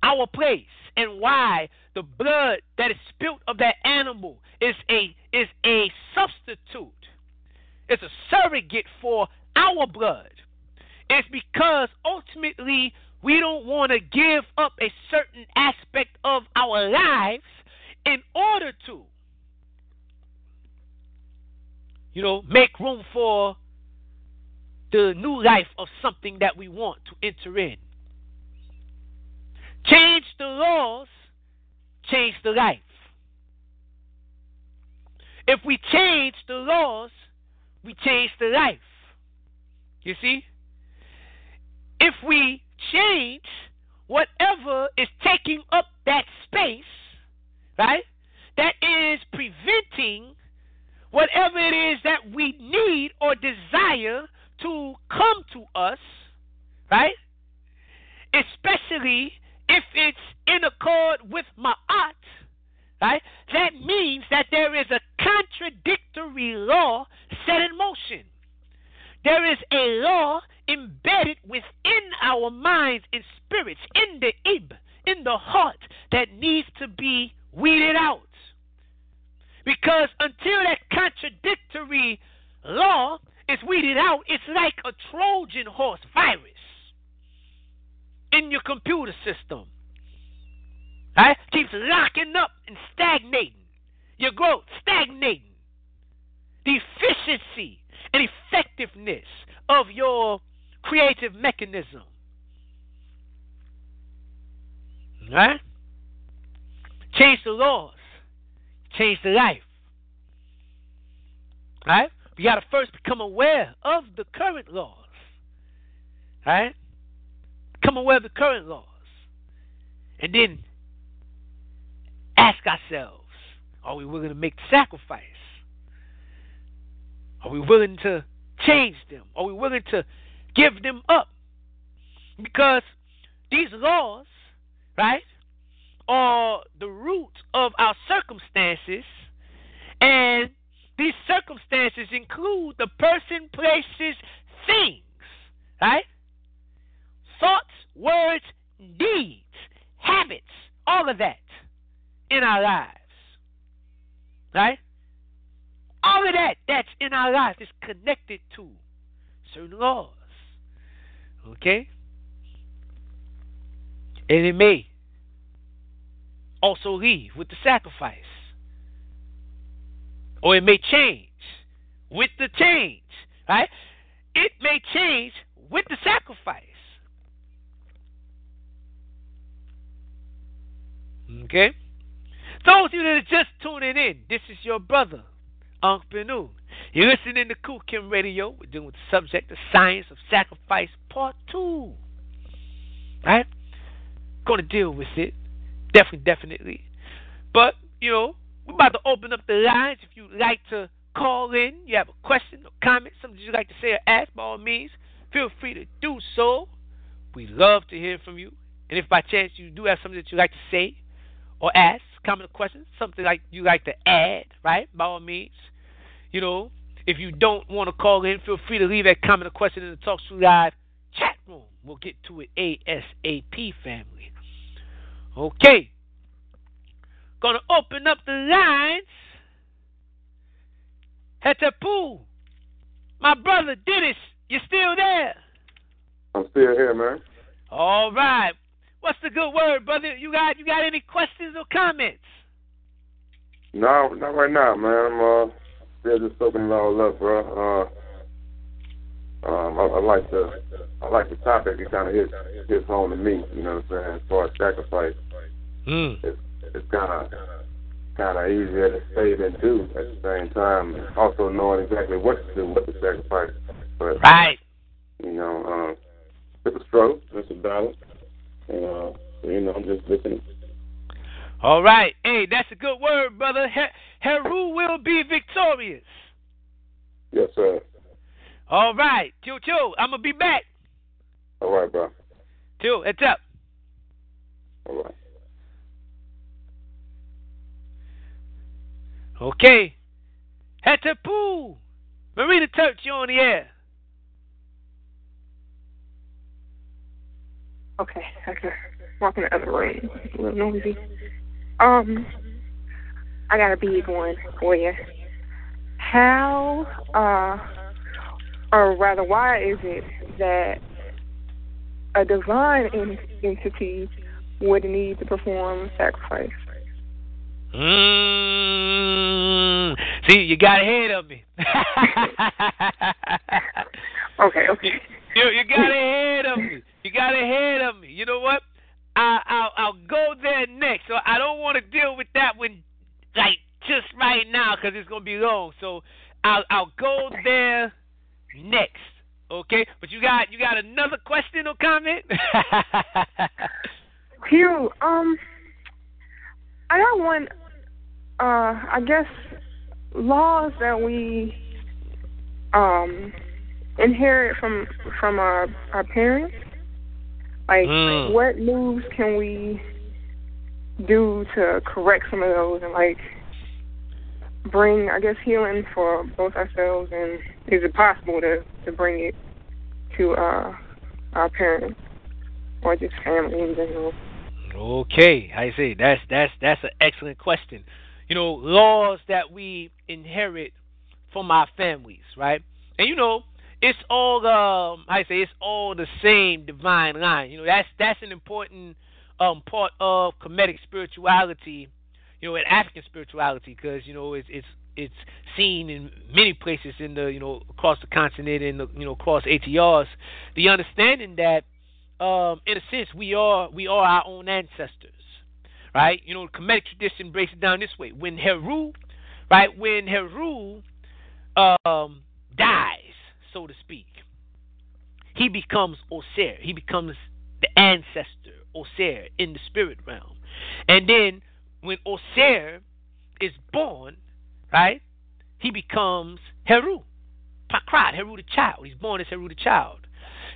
our place and why the blood that is spilt of that animal is a is a substitute. It's a surrogate for our blood. It's because ultimately we don't want to give up a certain aspect of our lives in order to you know, make room for the new life of something that we want to enter in. Change the laws, change the life. If we change the laws, we change the life. You see? If we change whatever is taking up that space, right, that is preventing whatever it is that we need or desire to come to us, right? Especially if it's in accord with ma'at, right? That means that there is a contradictory law set in motion. There is a law embedded within our minds and spirits, in the ib, in the heart, that needs to be weeded out. Because until that contradictory law is weeded out, it's like a Trojan horse virus in your computer system. Right? Keeps locking up and stagnating. Your growth stagnating. The efficiency and effectiveness of your creative mechanism. Right? Change the laws. Change the life. Right? We got to first become aware of the current laws. Right? Become aware of the current laws. And then ask ourselves are we willing to make the sacrifice? Are we willing to change them? Are we willing to give them up? Because these laws, right, are the root of our circumstances, and these circumstances include the person, places, things, right? Thoughts, words, deeds, habits, all of that in our lives. Right? All of that that's in our lives is connected to certain laws. Okay? And it may also leave with the sacrifice. Or it may change with the change. Right? It may change with the sacrifice. Okay? Those of you that are just tuning in, this is your brother, Unc Benu. You're listening to Khu Khem Radio. We're dealing with the subject, the science of sacrifice, part two. Right? To deal with it. Definitely, definitely. But, you know, we're about to open up the lines. If you'd like to call in, you have a question or comment, something you'd like to say or ask, by all means, feel free to do so. We love to hear from you. And if by chance you do have something that you'd like to say or ask, comment or question, something like you like to add, right? By all means. You know, if you don't want to call in, feel free to leave that comment or question in the Talk Show Live chat room. We'll get to it ASAP, family. Okay. Gonna open up the lines. Hetapu, my brother Dennis, you still there? I'm still here, man. All right. What's the good word, brother? You got you got any questions or comments? No, not right now, man. I'm uh, still just soaking it all up, bro. Uh, um, I, I like the I like the topic. It kind of hits hits home to me. You know what I'm saying? As far as sacrifice, mm. it's it's kind of kind of easier to say than do at the same time. Also knowing exactly what to do with the sacrifice. But right. You know, um, it's a struggle. It's a battle. And, uh, you know, I'm just listening. All right. Hey, that's a good word, brother. Heru will be victorious. Yes, sir. All right. Chill, chill. I'm going to be back. All right, bro. Chill. It's up. All right. Okay. Hetapu. Marina Turch, you on the air. Okay, okay. can walk in the other room. A little noisy. Um, I got a big one for you. How, uh, or rather, why is it that a divine en- entity would need to perform sacrifice? Mm, see, you got ahead of me. (laughs) okay, okay. You, you got ahead of me. You got ahead of me. You know what? I, I'll, I'll go there next. So I don't want to deal with that one, like just right now, because it's gonna be long. So I'll, I'll go there next. Okay, but you got, you got another question or comment? (laughs) Hugh, um, I got one. Uh, I guess laws that we um inherit from from our our parents. Like, Mm. what moves can we do to correct some of those and like bring, I guess, healing for both ourselves and is it possible to to bring it to uh our parents or just family in general? Okay, I see. That's that's that's an excellent question. You know, laws that we inherit from our families, right? And you know, it's all um I say it's all the same divine line. You know, that's that's an important um part of Kemetic spirituality, you know, and African spirituality because you know it's it's it's seen in many places in the you know across the continent and you know across ATRs. The understanding that um, in a sense we are we are our own ancestors, right? You know, the Kemetic tradition breaks it down this way: when Heru, right, when Heru um, dies, so to speak, he becomes Osir. He becomes the ancestor, Osir, in the spirit realm. And then when Osir is born, right, he becomes Heru. Pakrat, Heru the child. He's born as Heru the child.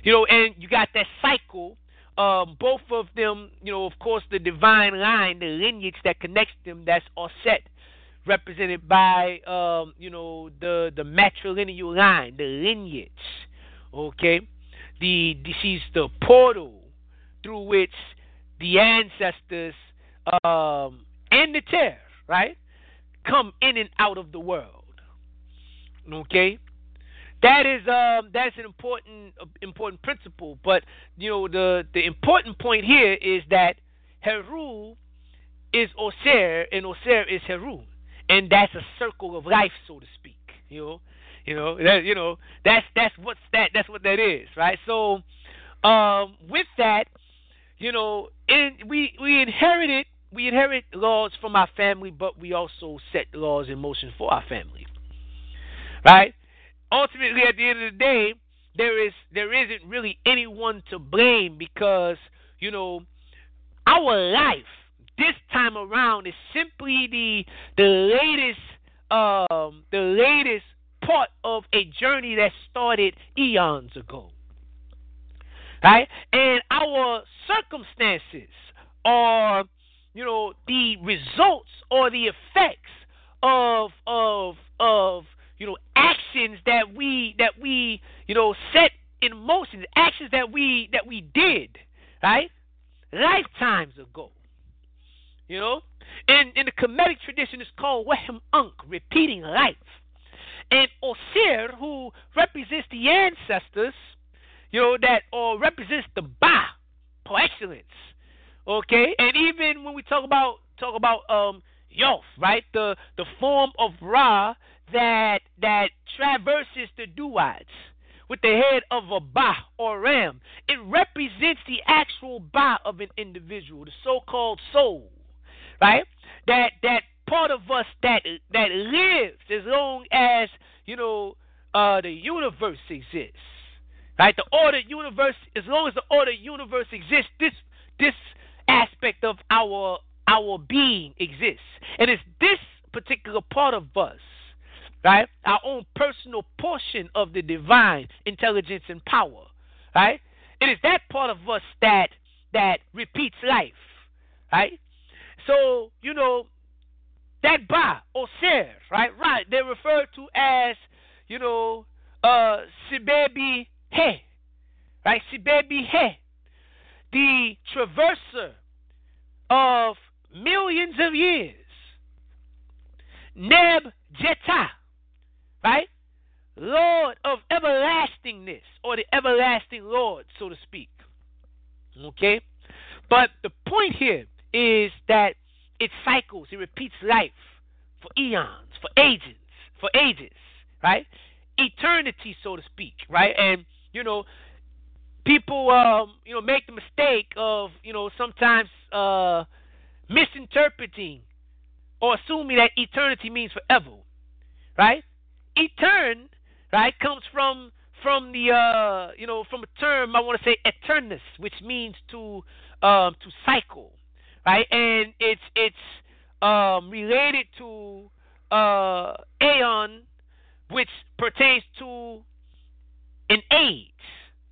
You know, and you got that cycle. Um, both of them, you know, of course, the divine line, the lineage that connects them, that's Osset, represented by, um, you know, the the matrilineal line, the lineage. Okay, the, the she's the portal through which the ancestors um, and the tear, right, come in and out of the world. Okay, that is um, that's an important uh, important principle. But you know the the important point here is that Heru is Osir and Osir is Heru, and that's a circle of life, so to speak. You know, you know that you know that's that's what's that that's what that is, right? So um, with that, you know, in, we we inherited we inherit laws from our family, but we also set laws in motion for our family, right? Ultimately, at the end of the day, there is there isn't really anyone to blame because you know our life this time around is simply the the latest um the latest part of a journey that started eons ago. Right? And our circumstances are, you know, the results or the effects of of of you know actions that we that we you know set in motion, actions that we that we did, right? Lifetimes ago. You know? And in the Kemetic tradition it's called Wehem Ankh, repeating life. And Osir, who represents the ancestors, you know, that or represents the Ba par excellence. Okay? And even when we talk about talk about um Yoth, right? The the form of Ra that that traverses the duads with the head of a Ba or ram. It represents the actual Ba of an individual, the so called soul. Right? That that part of us that that lives as long as you know uh, the universe exists. Right, the order universe. As long as the order universe exists, this this aspect of our our being exists, and it's this particular part of us, right, our own personal portion of the divine intelligence and power, right. It is that part of us that that repeats life, right. So you know that ba or ser, right? Right. They're referred to as, you know, uh Sibebi He. Right? Sibebi He. The traverser of millions of years. Neb Jeta. Right? Lord of everlastingness, or the everlasting Lord, so to speak. Okay? But the point here is that it cycles, it repeats life for eons, for ages, for ages, right? Eternity, so to speak, right? And you know, people, um, you know, make the mistake of, you know, sometimes uh, misinterpreting or assuming that eternity means forever, right? Etern, right, comes from from the uh, you know, from a term I want to say eternus, which means to um, to cycle, right? And it's it's um, related to uh, aeon, which pertains to an age,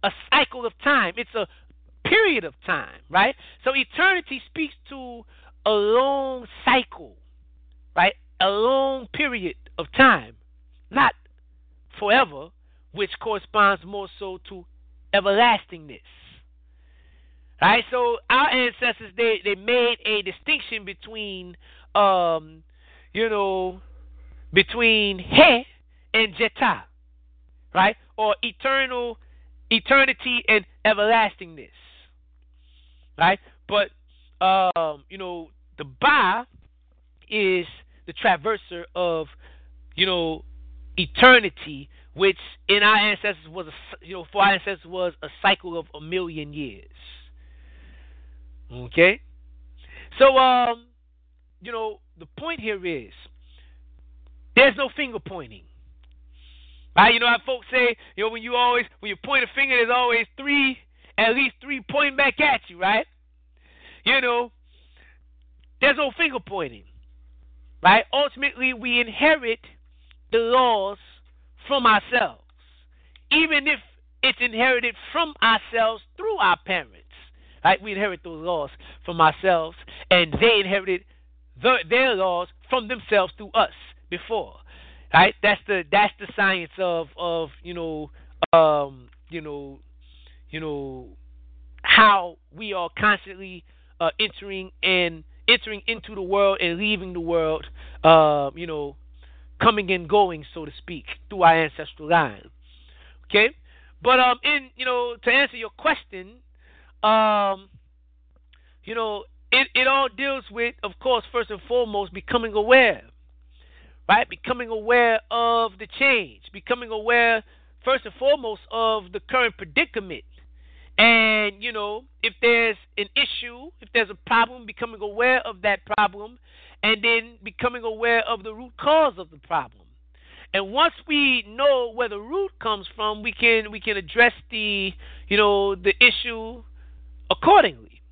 a cycle of time. It's a period of time, right? So eternity speaks to a long cycle, right? A long period of time, not forever, which corresponds more so to everlastingness. Right? So our ancestors they, they made a distinction between um you know between He and Jeta. Right? Or eternal eternity and everlastingness. Right? But um, you know, the Ba is the traverser of you know, eternity, which in our ancestors was a, you know for our ancestors was a cycle of a million years. Okay, so um, you know, the point here is there's no finger pointing. Right? You know how folks say, you know, when you always when you point a finger, there's always three, at least three pointing back at you, right? You know, there's no finger pointing. Right? Ultimately, we inherit the laws from ourselves, even if it's inherited from ourselves through our parents. Right? We inherit those laws from ourselves, and they inherited the, their laws from themselves through us before. Right? That's the that's the science of of you know um you know you know how we are constantly uh, entering and entering into the world and leaving the world uh, you know coming and going so to speak through our ancestral line okay but um in you know to answer your question um you know it, it all deals with of course first and foremost becoming aware right? Becoming aware of the change, becoming aware, first and foremost, of the current predicament. And, you know, if there's an issue, if there's a problem, becoming aware of that problem, and then becoming aware of the root cause of the problem. And once we know where the root comes from, we can we can address the you know the issue accordingly.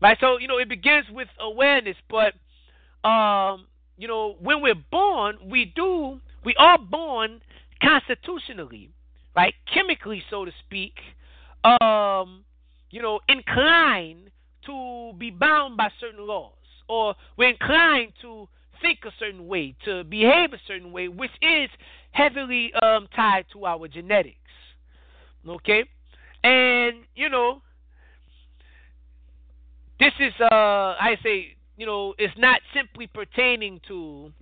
Right? So, you know, it begins with awareness, but um you know, when we're born, we do, we are born constitutionally, right? Chemically, so to speak, um, you know, inclined to be bound by certain laws, or we're inclined to think a certain way, to behave a certain way, which is heavily um, tied to our genetics. Okay? And, you know, this is, uh, I say, you know, it's not simply pertaining to,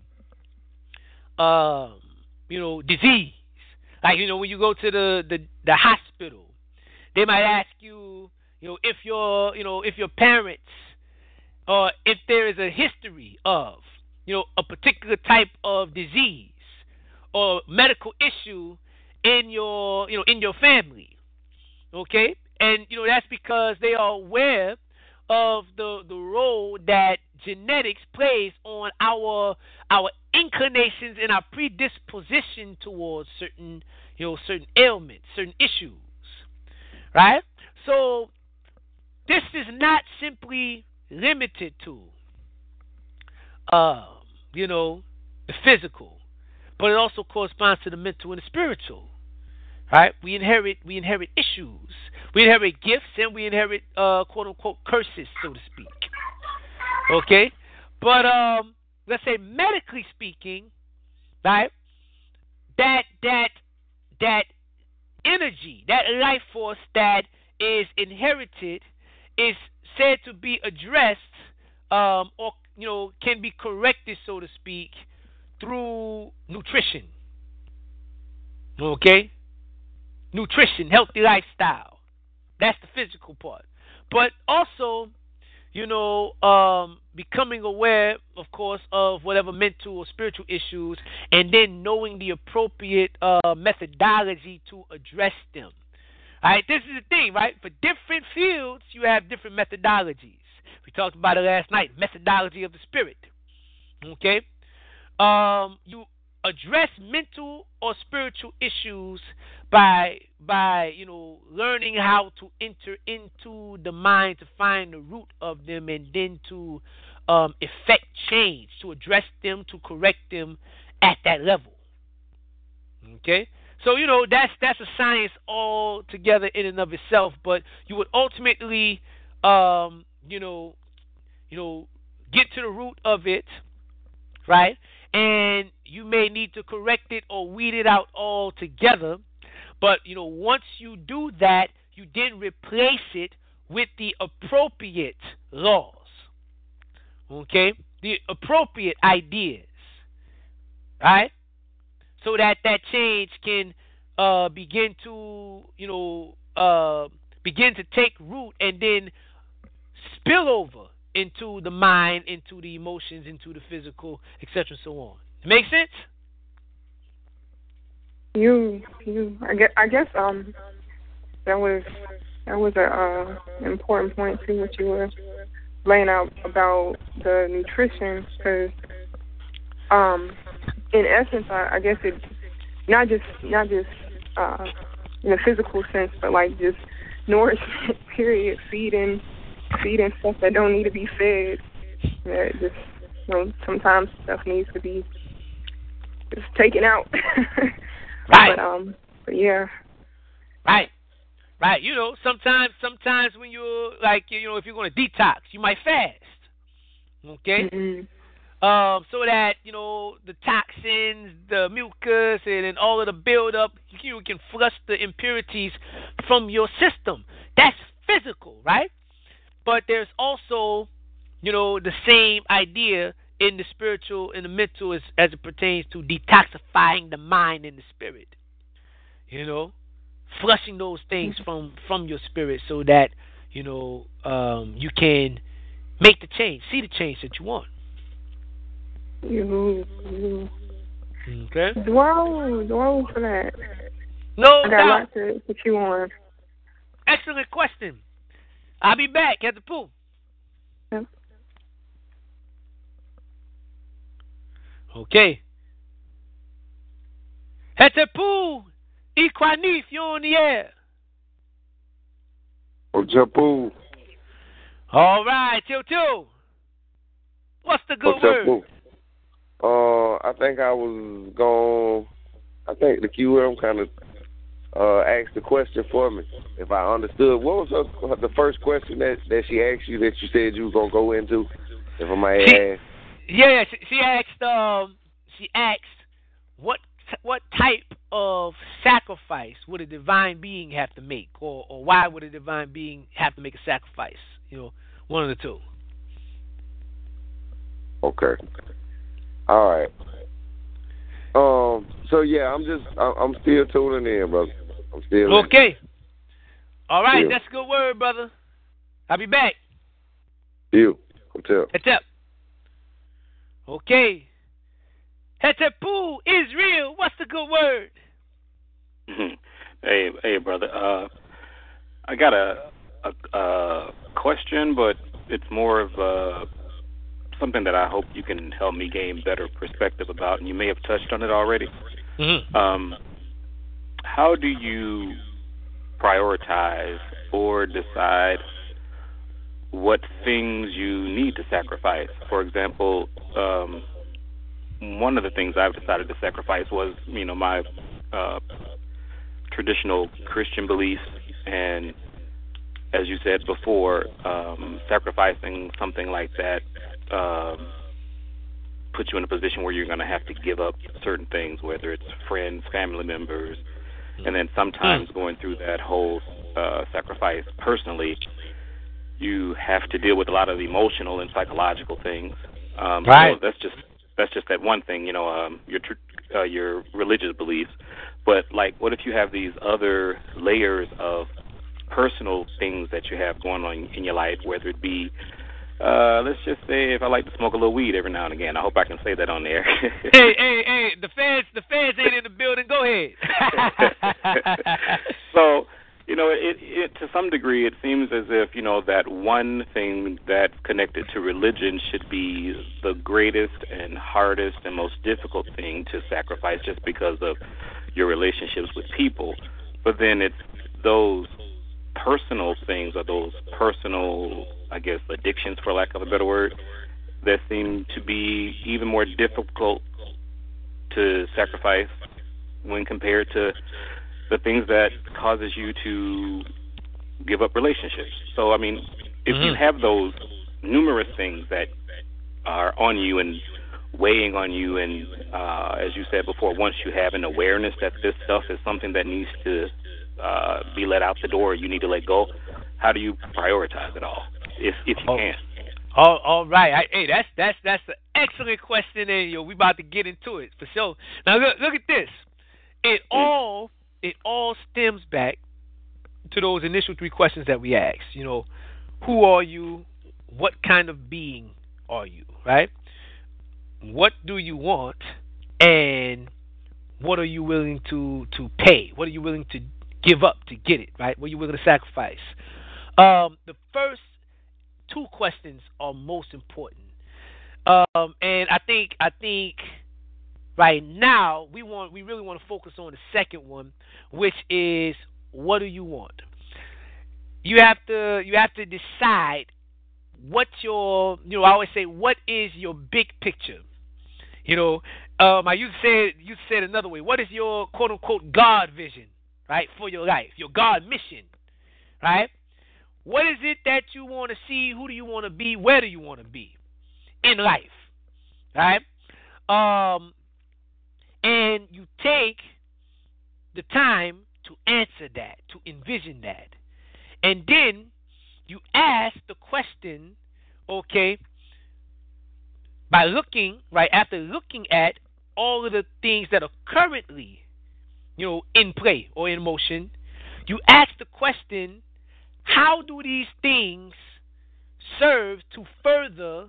um, you know, disease. Like you know, when you go to the the, the hospital, they might ask you, you know, if your you know if your parents or if there is a history of you know a particular type of disease or medical issue in your you know in your family okay and you know that's because they are aware of the the role that genetics plays on our our inclinations and our predisposition towards certain you know certain ailments, certain issues. Right? So this is not simply limited to uh, you know, the physical, but it also corresponds to the mental and the spiritual. Right? We inherit we inherit issues. We inherit gifts and we inherit uh, quote unquote curses, so to speak. Okay? But um let's say medically speaking, right? That that that energy, that life force that is inherited is said to be addressed um, or you know can be corrected so to speak through nutrition okay nutrition healthy lifestyle that's the physical part but also you know, um, becoming aware, of course, of whatever mental or spiritual issues, and then knowing the appropriate uh, methodology to address them. All right, this is the thing, right? For different fields, you have different methodologies. We talked about it last night, methodology of the spirit. Okay, um, you address mental or spiritual issues by by you know learning how to enter into the mind to find the root of them and then to um, effect change to address them to correct them at that level okay so you know that's that's a science all together in and of itself but you would ultimately um, you know you know get to the root of it right and you may need to correct it or weed it out altogether. But you know, once you do that, you then replace it with the appropriate laws. Okay? The appropriate ideas. Right? So that that change can uh, begin to, you know, uh, begin to take root and then spill over into the mind, into the emotions, into the physical, etc., and so on. Make sense? You, you. I guess, I guess um, that was that was a uh, important point too. What you were laying out about the nutrition, because um, in essence, I, I guess it not just not just uh, in a physical sense, but like just nourishment. (laughs) Period. Feeding, feeding stuff that don't need to be fed. That just you know sometimes stuff needs to be just taken out. (laughs) Right. But um, but yeah. Right. Right. You know, sometimes sometimes when you're like you know, if you're gonna detox, you might fast. Okay? Mm-hmm. Um, so that, you know, the toxins, the mucus and, and all of the buildup, you can flush the impurities from your system. That's physical, right? But there's also, you know, the same idea in the spiritual and the mental as, as it pertains to detoxifying the mind and the spirit. You know, flushing those things from from your spirit so that you know um, you can make the change, see the change that you want. You, you. Okay. Dwell, dwell for that. No I got a doubt. lot to put you on. Excellent question. I'll be back at the pool. Yep. Okay. Hetepu, Ikwanif, you're on the. What's up, Pooh? All right, Till. What's the good word? Uh, I think I was going. I think the QM kind of uh asked the question for me. If I understood, what was her, the first question that that she asked you that you said you were gonna go into? If I might She- ask. Yeah, she, she asked. Um, she asked, what what type of sacrifice would a divine being have to make, or or why would a divine being have to make a sacrifice? You know, one of the two. Okay. All right. Um. So yeah, I'm just I'm, still tuning in, brother. I'm still in. Okay. All right, Yeah. that's a good word, brother. I'll be back. You. Hotel. Hetep. Okay. Hetepu, Israel, what's the good word? (laughs) hey, hey, brother. Uh, I got a, a a question, but it's more of uh, something that I hope you can help me gain better perspective about, and you may have touched on it already. Mm-hmm. Um, how do you prioritize or decide what things you need to sacrifice? For example, um, one of the things I've decided to sacrifice was, you know, my uh, traditional Christian beliefs, and as you said before, um, sacrificing something like that um, puts you in a position where you're going to have to give up certain things, whether it's friends, family members, and then sometimes going through that whole uh, sacrifice personally, you have to deal with a lot of emotional and psychological things. Um, Right. So that's just that's just that one thing, you know, um, your tr- uh, your religious beliefs. But like, what if you have these other layers of personal things that you have going on in your life, whether it be uh, let's just say if I like to smoke a little weed every now and again. I hope I can say that on there. (laughs) hey, hey, hey, the feds the feds ain't in the building. Go ahead. (laughs) so you know it, it to some degree it seems as if you know that one thing that's connected to religion should be the greatest and hardest and most difficult thing to sacrifice just because of your relationships with people. But then it's those personal things or those personal i guess addictions for lack of a better word that seem to be even more difficult to sacrifice when compared to the things that causes you to give up relationships. So I mean, if you Mhm. have those numerous things that are on you and weighing on you and uh as you said before, once you have an awareness that this stuff is something that needs to uh be let out the door, you need to let go, how do you prioritize it all? If if you Oh. can. all, all right. I, hey, that's that's that's an excellent question, and yo, we about to get into it for sure. Now look, look at this. It all it all stems back to those initial three questions that we asked. You know, who are you? What kind of being are you? Right? What do you want? And what are you willing to to pay? What are you willing to give up to get it? Right? What are you willing to sacrifice? Um, the first two questions are most important, um, and I think I think right now we want we really want to focus on the second one, which is what do you want? You have to you have to decide what your you know I always say what is your big picture. You know, um, I used to say you said another way. What is your quote unquote God vision, right, for your life, your God mission, right? What is it that you want to see? Who do you want to be? Where do you want to be in life, right? Um, and you take the time to answer that, to envision that. And then you ask the question, okay, by looking, right, after looking at all of the things that are currently, you know, in play or in motion, you ask the question, how do these things serve to further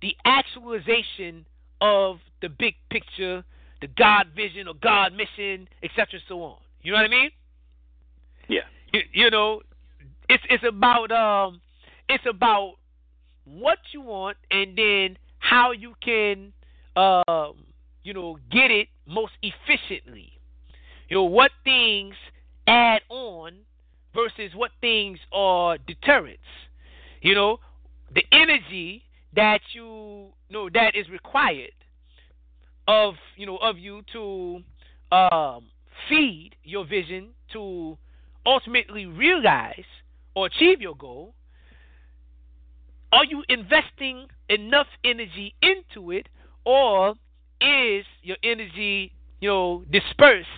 the actualization of the big picture, the God vision or God mission, etc., so on? You know what I mean? Yeah. You, you know, it's it's about um, it's about what you want and then how you can um, you know, get it most efficiently. You know, what things add on versus what things are deterrents. You know, the energy that you, you know that is required of you know of you to um, feed your vision to ultimately realize or achieve your goal. Are you investing enough energy into it, or is your energy, you know, dispersed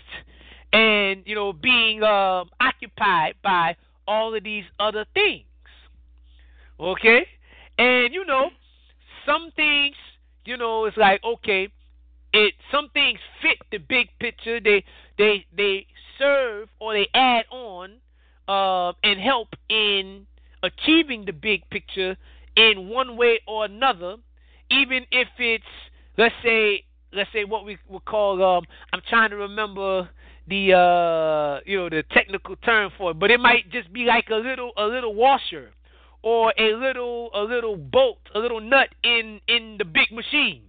and you know being um, occupied by all of these other things? Okay, and you know, some things, you know, it's like okay, it some things fit the big picture. They they they serve or they add on uh, and help in achieving the big picture in one way or another, even if it's let's say let's say what we would call um I'm trying to remember the uh you know the technical term for it, but it might just be like a little a little washer or a little a little bolt, a little nut in in the big machine.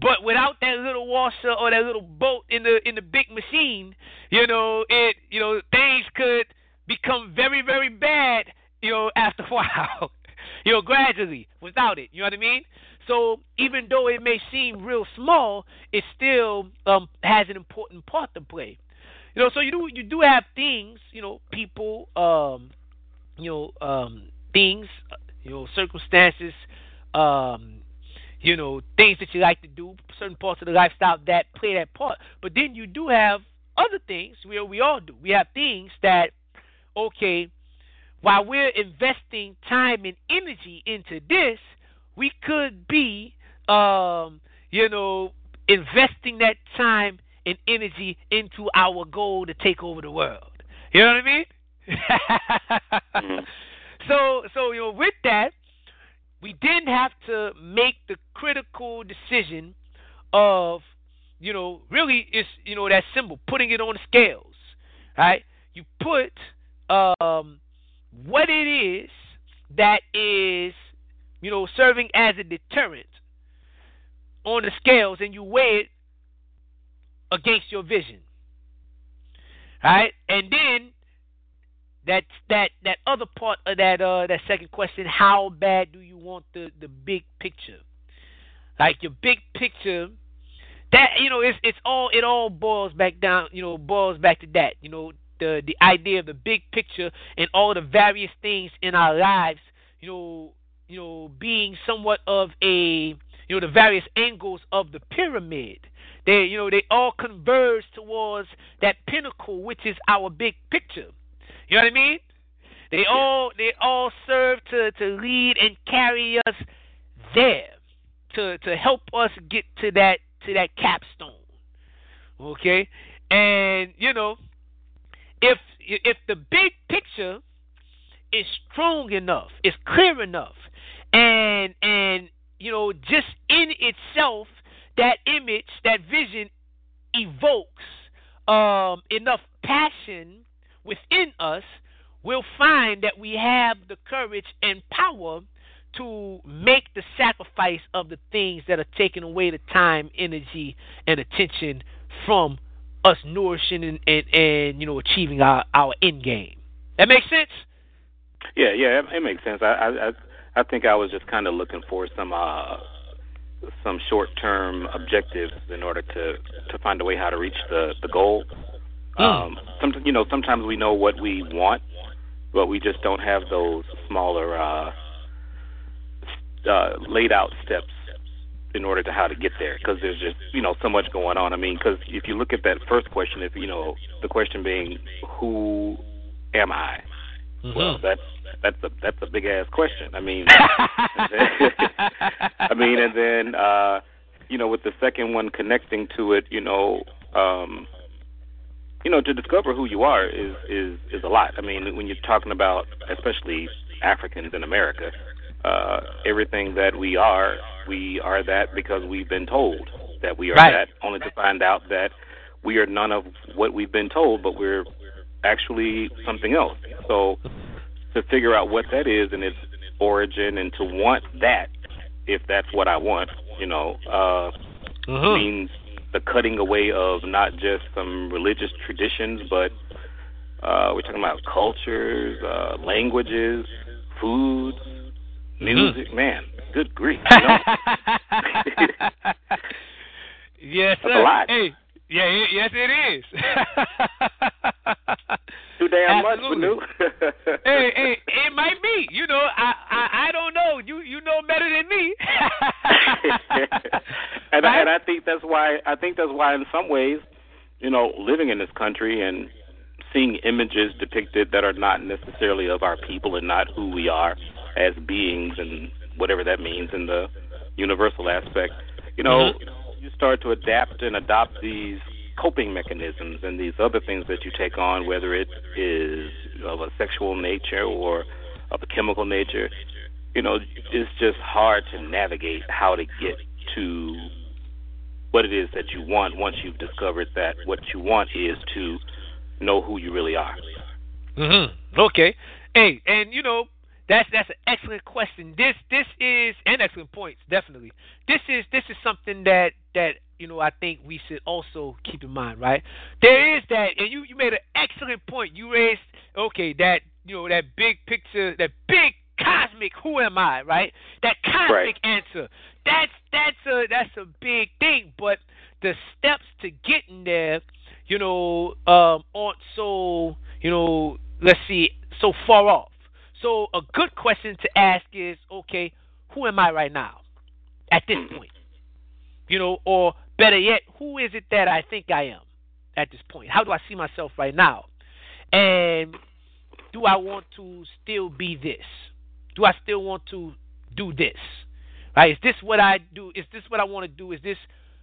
But without that little washer or that little bolt in the in the big machine, you know, it you know, things could become very, very bad, you know, after a (laughs) while. you know, gradually without it. You know what I mean? So even though it may seem real small, it still um, has an important part to play. You know, so you do you do have things, you know, people, um, you know, um, things, you know, circumstances, um, you know, things that you like to do, certain parts of the lifestyle that play that part. But then you do have other things where we all do. We have things that, okay, while we're investing time and energy into this, we could be, um, you know, investing that time and energy into our goal to take over the world. You know what I mean? (laughs) so, so you know, with that, we didn't have to make the critical decision of, you know, really it's you know that symbol, putting it on the scales, right? You put um, what it is that is you know, serving as a deterrent on the scales and you weigh it against your vision. Right? And then that that that other part of that uh that second question, how bad do you want the the big picture? Like your big picture that you know it's it's all it all boils back down, you know, boils back to that, you know, the the idea of the big picture and all the various things in our lives, you know, you know, being somewhat of a, you know, the various angles of the pyramid. They, you know, they all converge towards that pinnacle, which is our big picture. You know what I mean? They all, they all serve to to lead and carry us there, to to help us get to that to that capstone. Okay, and you know, if if the big picture is strong enough, is clear enough, and and you know just in itself that image that vision evokes um, enough passion within us, we'll find that we have the courage and power to make the sacrifice of the things that are taking away the time, energy, and attention from us nourishing and, and, and you know achieving our, our end game. That makes sense? Yeah, yeah, it, it makes sense. I, I, I, think I was just kind of looking for some, uh, some short-term objectives in order to to find a way how to reach the the goal. Hmm. Um, some, you know, sometimes we know what we want, but we just don't have those smaller, uh, uh, laid out steps in order to how to get there because there's just you know so much going on. I mean, because if you look at that first question, if you know the question being who am I? Well, that's that's a that's a big ass question. I mean, (laughs) (laughs) I mean, and then uh, you know, with the second one connecting to it, you know, um, you know, to discover who you are is is is a lot. I mean, when you're talking about especially Africans in America, uh, everything that we are, we are that because we've been told that we are Right. that, only to find out that we are none of what we've been told, but we're actually something else. So to figure out what that is and its origin and to want that, if that's what I want, you know, uh, Mhm. means the cutting away of not just some religious traditions, but uh, we're talking about cultures, uh, languages, foods, music. Man, good grief! You know? (laughs) yes, That's sir. a lot. Hey, yeah, yes, it is. (laughs) Too damn Absolutely. much, Manu. (laughs) hey, hey, it might be. You know, I, I, I don't know. You, you know better than me. (laughs) and I, and I think that's why I think that's why in some ways, you know, living in this country and seeing images depicted that are not necessarily of our people and not who we are as beings and whatever that means in the universal aspect, you know, mm-hmm. you start to adapt and adopt these coping mechanisms and these other things that you take on, whether it is of a sexual nature or of a chemical nature. You know, it's just hard to navigate how to get to what it is that you want once you've discovered that what you want is to know who you really are. Mm-hmm. Okay. Hey, and you know that's that's an excellent question. This this is and excellent points definitely. This is this is something that that you know I think we should also keep in mind, right? There is that, and you you made an excellent point. You raised okay that you know that big picture, that big cosmic who am I, right? That cosmic answer. That's that's a that's a big thing, but the steps to getting there, you know, um, aren't so you know, let's see, so far off. So a good question to ask is, okay, who am I right now at this point? You know, or better yet, who is it that I think I am at this point? How do I see myself right now? And do I want to still be this? Do I still want to do this? Right? Is this what I do? Is this what I want to do? Is this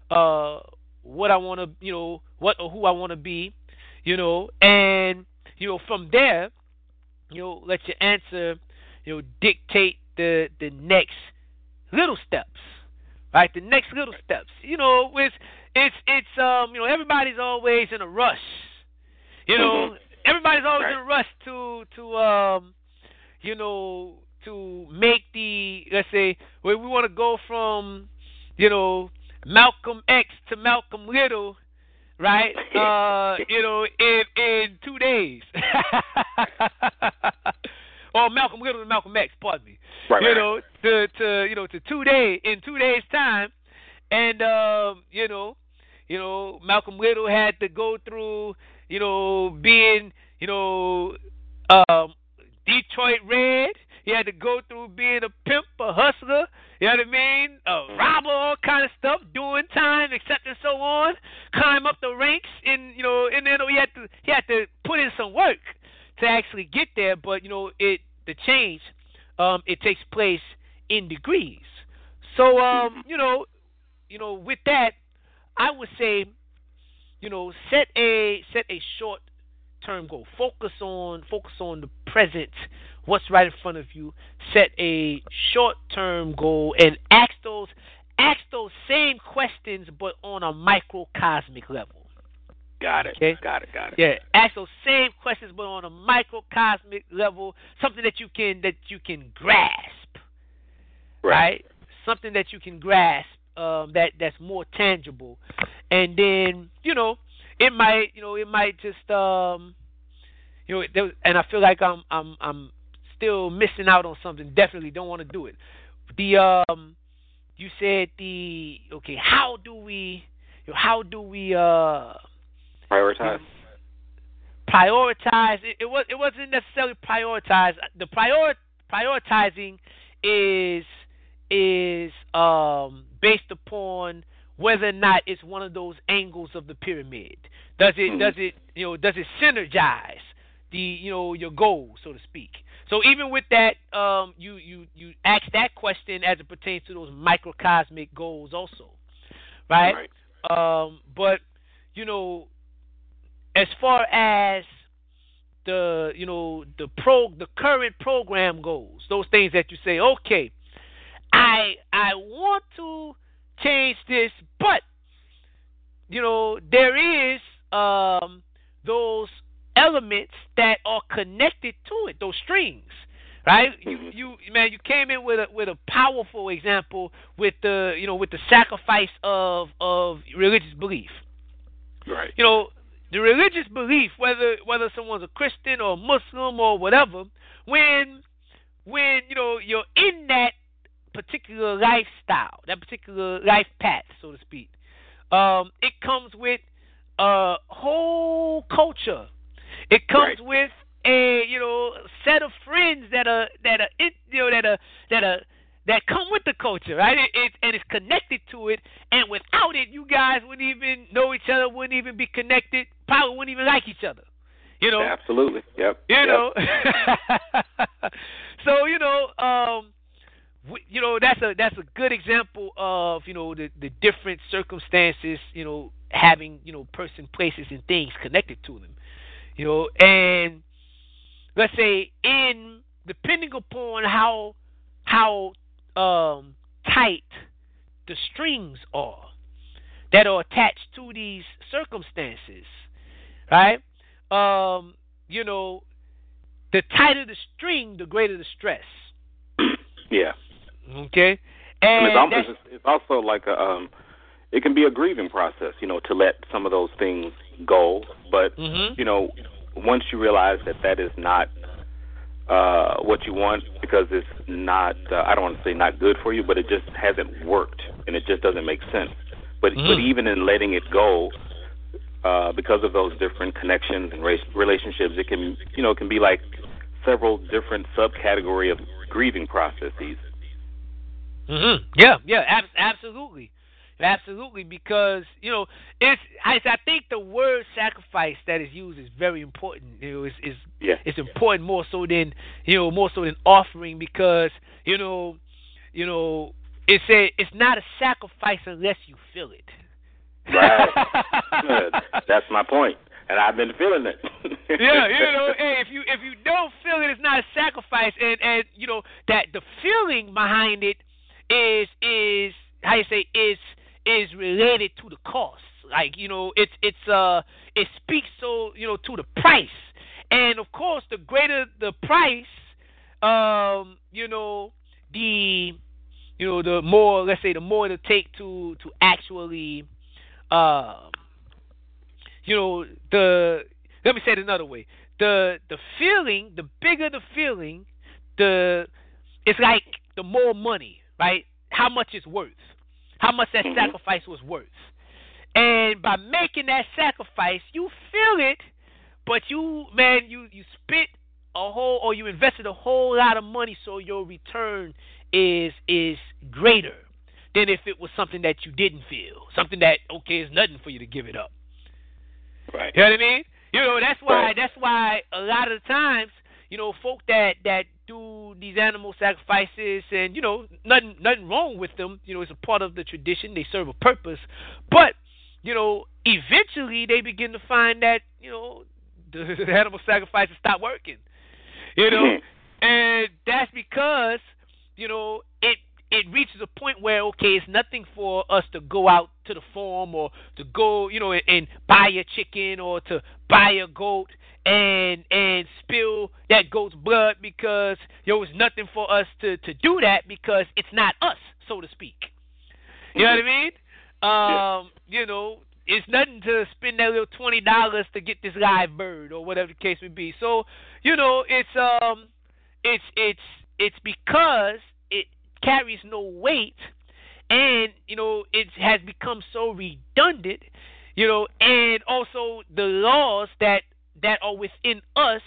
uh what I want to, you know, what or who I want to be? You know, and you know, from there, you know, let your answer, you know, dictate the the next little steps. Right? The next little steps. You know, it's it's it's um, you know, everybody's always in a rush. You know, Mhm. everybody's always Right. in a rush to to um you know, to make the let's say where we want to go from, you know, Malcolm X to Malcolm Little, right? (laughs) Uh, you know, in in two days. (laughs) or Malcolm Little to Malcolm X, pardon me. Right, you right. know, to to you know, to two day in two days time. And um, you know, you know, Malcolm Little had to go through, you know, being, you know, um Detroit Red. He had to go through being a pimp, a hustler, you know what I mean? A robber, all kind of stuff, doing time, and so on. Climb up the ranks and you know, and then he had to he had to put in some work to actually get there, but you know, it the change um it takes place in degrees. So um, you know, you know, with that, I would say, you know, set a set a short term goal. Focus on focus on the present, what's right in front of you. Set a short term goal and ask those ask those same questions but on a microcosmic level. Got it. Okay. Got it. Got it. Yeah, ask those same questions but on a microcosmic level, something that you can that you can grasp. Right? Something that you can grasp um that that's more tangible. And then, you know, it might, you know, it might just um you know, there, and I feel like I'm I'm I'm still missing out on something. Definitely don't want to do it. The um you said the okay, how do we you know, how do we uh Prioritize. prioritize it, it was it wasn't necessarily prioritize the prior prioritizing is is um based upon whether or not it's one of those angles of the pyramid does it Mhm. does it you know does it synergize the you know your goal so to speak so even with that um you you you ask that question as it pertains to those microcosmic goals also right? right, um but you know as far as the you know the pro the current program goes, those things that you say, okay, I I want to change this, but you know there is um those elements that are connected to it, those strings, right? You you man, you came in with a with a powerful example with the you know with the sacrifice of of religious belief Right. you know, the religious belief, whether whether someone's a Christian or Muslim or whatever, when when you know you're in that particular lifestyle, that particular life path, so to speak, um, it comes with a whole culture. It comes with a you know set of friends that are that are in, you know that are that are that come with the culture, right? It, it and it's connected to it, and without it, you guys wouldn't even know each other, wouldn't even be connected, probably wouldn't even like each other. You know, Absolutely. Yep. you Yep. know. (laughs) so you know, um, you know that's a that's a good example of you know the the different circumstances, you know, having you know person, places, and things connected to them. You know, and let's say in depending upon how how um, tight the strings are that are attached to these circumstances, right? Um, you know, the tighter the string, the greater the stress. Yeah. Okay, And and it's, almost, it's, also like a, um, it can be a grieving process, you know, to let some of those things go. But Mhm. you know, once you realize that that is not uh, what you want because it's not, uh, I don't want to say not good for you, but it just hasn't worked and it just doesn't make sense. But but Mhm. even in letting it go, uh, because of those different connections and race, relationships, it can you know it can be like several different subcategory of grieving processes. hmm Yeah, yeah, ab- absolutely, absolutely. Because you know, it's I, I think the word sacrifice that is used is very important. You know, is is Yeah. it's important more so than you know more so than offering because you know, you know, it's a it's not a sacrifice unless you feel it. Right. (laughs) That's my point, and I've been feeling it. yeah, you know, hey, if you if you don't feel it, it's not a sacrifice, and and you know that the feeling behind it is is how you say is is related to the cost. Like you know, it's it's uh it speaks so you know to the price, and of course, the greater the price, um, you know, the you know the more let's say the more it'll take to to actually um you know the let me say it another way. The the feeling the bigger the feeling the it's like the more money right? How much it's worth how much that Mhm. sacrifice was worth and by making that sacrifice you feel it but you man you you spent a whole or you invested a whole lot of money so your return is is greater than if it was something that you didn't feel something that okay is nothing for you to give it up right. you know what I mean? You know, that's why Right. that's why a lot of the times, you know, folk that that do these animal sacrifices and, you know, nothing nothing wrong with them, you know, it's a part of the tradition, they serve a purpose. But, you know, eventually they begin to find that, you know, the, (laughs) the animal sacrifices stop working. You know? (laughs) And that's because, you know, it it reaches a point where okay, it's nothing for us to go out to the farm or to go, you know, and, and buy a chicken or to buy a goat and and spill that goat's blood because there was nothing for us to to do that because it's not us, so to speak. You know what I (laughs) mean? Um, you know, it's nothing to spend that little twenty dollars to get this live bird or whatever the case may be. So, you know, it's um it's it's it's because it carries no weight and, you know, it has become so redundant, you know, and also the laws that that are within us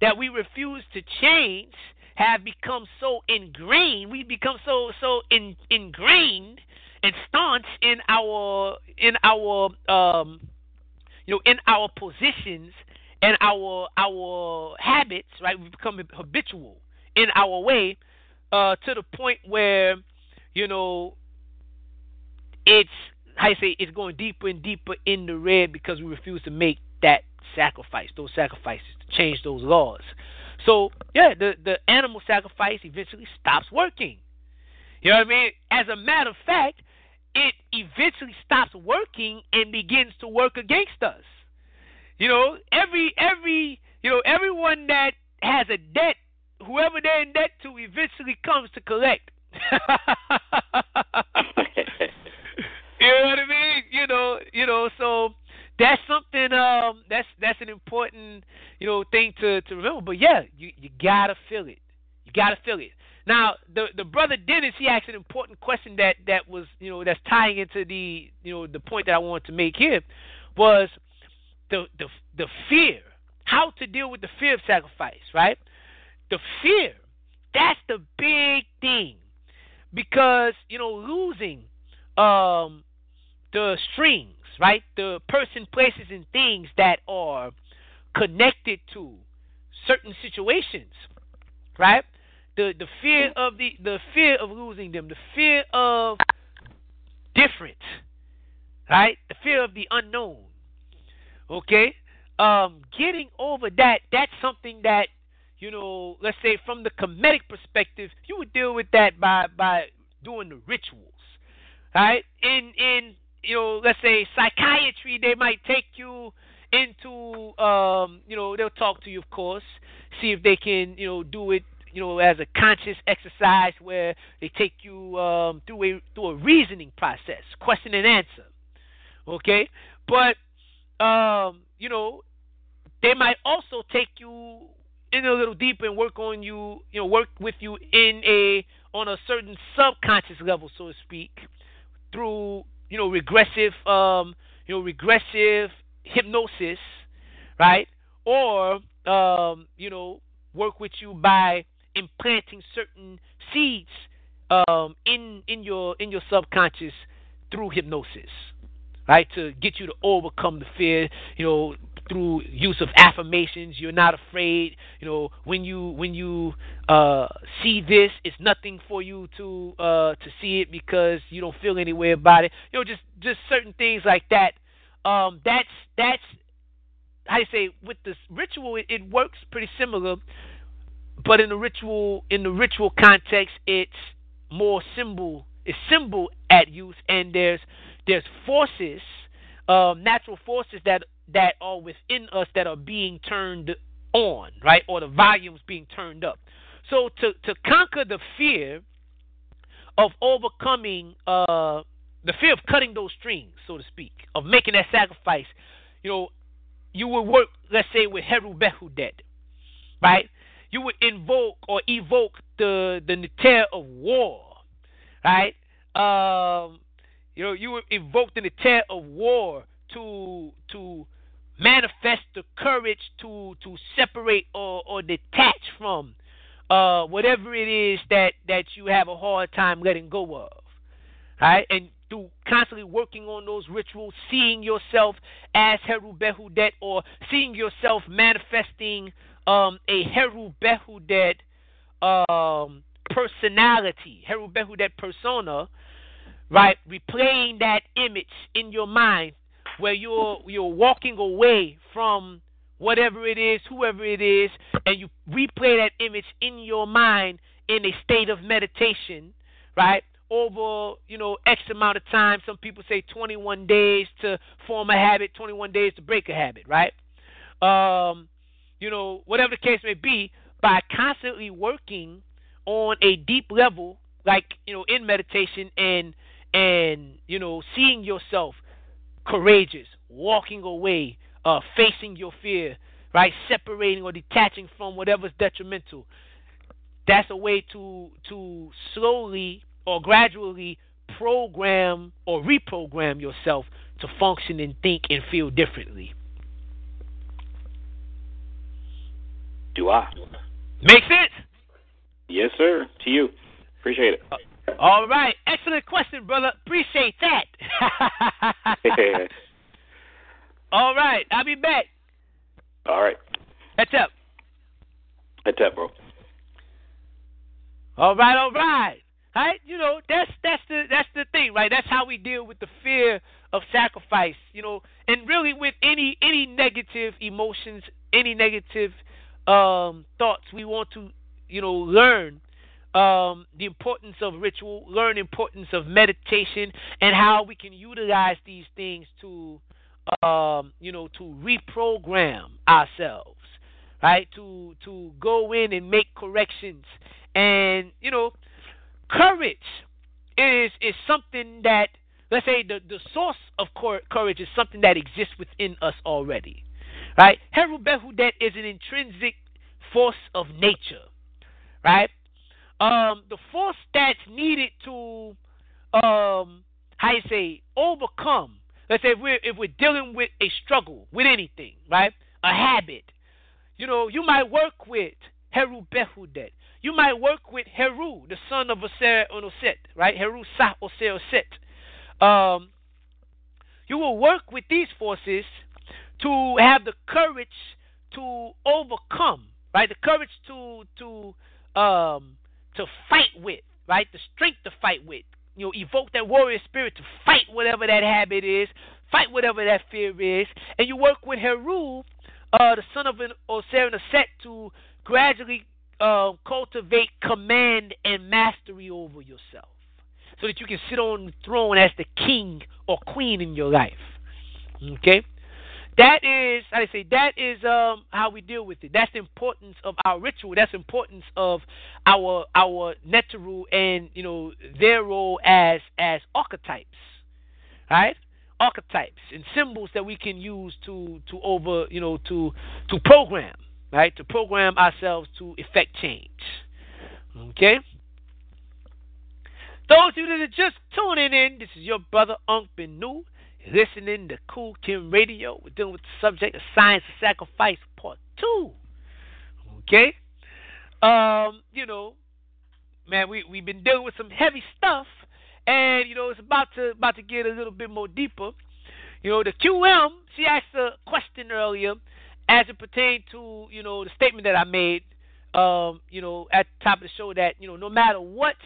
that we refuse to change have become so ingrained. We become so so in, ingrained and staunch in our in our um you know in our positions and our our habits, right? We become habitual in our way uh, to the point where you know it's I say it's going deeper and deeper in the red because we refuse to make that sacrifice, those sacrifices to change those laws. So yeah, the the animal sacrifice eventually stops working. You know what I mean? As a matter of fact, it eventually stops working and begins to work against us. You know, every every you know everyone that has a debt, whoever they're in debt to, eventually comes to collect. (laughs) (laughs) you know what I mean? You know, you know. So that's something. Um, that's that's an important you know thing to to remember. But yeah, you you gotta feel it. You gotta feel it. Now, the the brother Dennis, he asked an important question that that was you know that's tying into the you know the point that I wanted to make here was the the the fear, how to deal with the fear of sacrifice, right? The fear, that's the big thing, because you know losing um the strings, right? The person, places, and things that are connected to certain situations, right? The the fear of the the fear of losing them, the fear of different, right? The fear of the unknown. Okay, um, getting over that that's something that you know, let's say from the Kemetic perspective, you would deal with that by by doing the rituals, right? In in you know, let's say psychiatry, they might take you into um, you know, they'll talk to you, of course, see if they can you know do it you know, as a conscious exercise where they take you um, through a through a reasoning process, question and answer. Okay, but um, you know, they might also take you in a little deeper and work on you, you know, work with you in a on a certain subconscious level, so to speak, through you know regressive, um, you know, regressive hypnosis, right? Or um, you know, work with you by implanting certain seeds um, in in your in your subconscious through hypnosis, right? To get you to overcome the fear, you know, through use of affirmations. You're not afraid. You know, when you when you uh, see this, it's nothing for you to uh, to see it because you don't feel any way about it. You know, just just certain things like that. Um, that's that's how you say with this ritual. It, it works pretty similar but in the ritual in the ritual context it's more symbol it's symbol at use and there's there's forces um, natural forces that that are within us that are being turned on right? Or the volumes being turned up. So to to conquer the fear of overcoming uh, the fear of cutting those strings so to speak of making that sacrifice you know you would work let's say with Heru Behudet right? You would invoke or evoke the the Neter of war, right? Um, you know, you would evoke the Neter of war to to manifest the courage to to separate or, or detach from uh, whatever it is that that you have a hard time letting go of, right? And through constantly working on those rituals, seeing yourself as Heru Behudet or seeing yourself manifesting um, a Heru Behudet um, personality, Heru Behudet persona, right? Replaying that image in your mind where you're you're walking away from whatever it is, whoever it is, and you replay that image in your mind in a state of meditation, right? Over, you know, X amount of time. Some people say 21 days to form a habit, 21 days to break a habit, right? Um, you know, whatever the case may be, by constantly working on a deep level, like, you know, in meditation and and, you know, seeing yourself courageous, walking away, uh, facing your fear, right? Separating or detaching from whatever's detrimental. That's a way to to slowly or gradually program or reprogram yourself to function and think and feel differently. Do I? Make sense? Yes, sir. To you. Appreciate it. All right. Excellent question, brother. Appreciate that. (laughs) All right. I'll be back. All right. That's up. That's up, bro. All right, all right. Right? You know, that's that's the that's the thing, right? That's how we deal with the fear of sacrifice, you know, and really with any any negative emotions, any negative um thoughts, we want to, you know, learn um, the importance of ritual, learn importance of meditation, and how we can utilize these things to, um, you know, to reprogram ourselves, right? To to go in and make corrections, and you know, courage is is something that let's say the the source of courage is something that exists within us already, right? Heru Behudet is an intrinsic force of nature, right? Um, the force that's needed to um, how you say overcome. Let's say if we're if we're dealing with a struggle with anything, right? A habit. You know, you might work with Heru Behudet. You might work with Heru, the son of Oser Onoset, right? Heru Sah Oser Oset. Um, you will work with these forces to have the courage to overcome, right? The courage to to um, to fight with, right? The strength to fight with. You know, evoke that warrior spirit to fight whatever that habit is, fight whatever that fear is, and you work with Heru, uh, the son of an Osir Set, to gradually uh, cultivate command and mastery over yourself, so that you can sit on the throne as the king or queen in your life. Okay that is how I say that is um how we deal with it. That's the importance of our ritual. That's the importance of our our Neteru and you know their role as as archetypes, right? Archetypes and symbols that we can use to to over you know to to program right to program ourselves to effect change. Okay. Those of you that are just tuning in, this is your brother Unc Benu listening to Khu Khem Radio. We're dealing with the subject of science of sacrifice, part two. Okay? Um, you know, man, we we've been dealing with some heavy stuff, and you know it's about to about to get a little bit more deeper. You know, the QM she asked a question earlier as it pertained to you know the statement that I made. Um, you know, at the top of the show that you know no matter what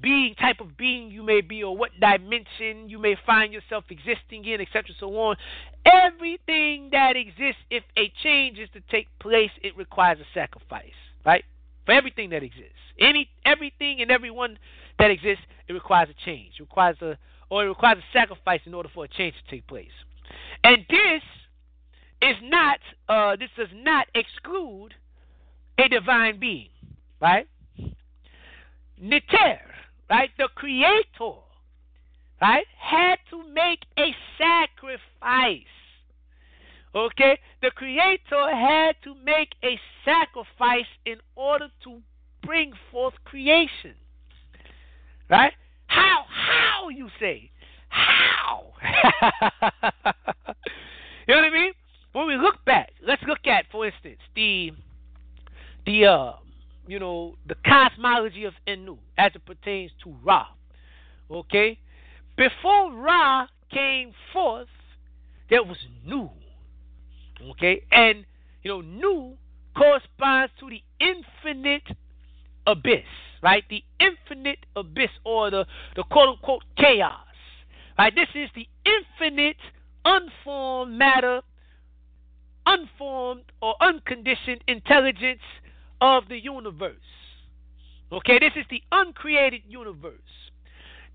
being type of being you may be or what dimension you may find yourself existing in, etc. so on. Everything that exists, if a change is to take place, it requires a sacrifice. Right? For everything that exists. Any everything and everyone that exists, it requires a change. It requires a or it requires a sacrifice in order for a change to take place. And this is not uh, this does not exclude a divine being, right? Neter, right? The creator, right, had to make a sacrifice. Okay? The creator had to make a sacrifice in order to bring forth creation. Right? How? How you say? How? (laughs) you know what I mean? When we look back, let's look at, for instance, the the uh, you know, the cosmology of Enu as it pertains to Ra. Okay? Before Ra came forth, there was Nu. Okay? And, you know, Nu corresponds to the infinite abyss, right? The infinite abyss or the, the quote unquote chaos. Right? This is the infinite unformed matter, unformed or unconditioned intelligence of the universe. Okay, this is the uncreated universe.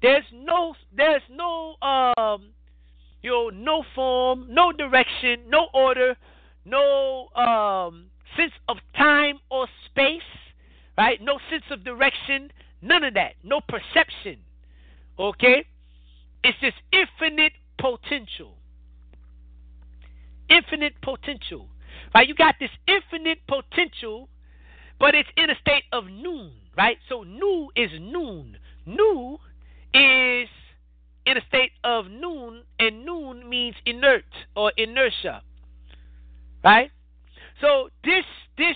There's no there's no um you know no form, no direction, no order, no um sense of time or space, right? No sense of direction, none of that. No perception. Okay? It's just infinite potential. Infinite potential. Right? You got this infinite potential, but it's in a state of noon, right? So nu is noon. Nu is in a state of noon, and noon means inert or inertia. Right? So this this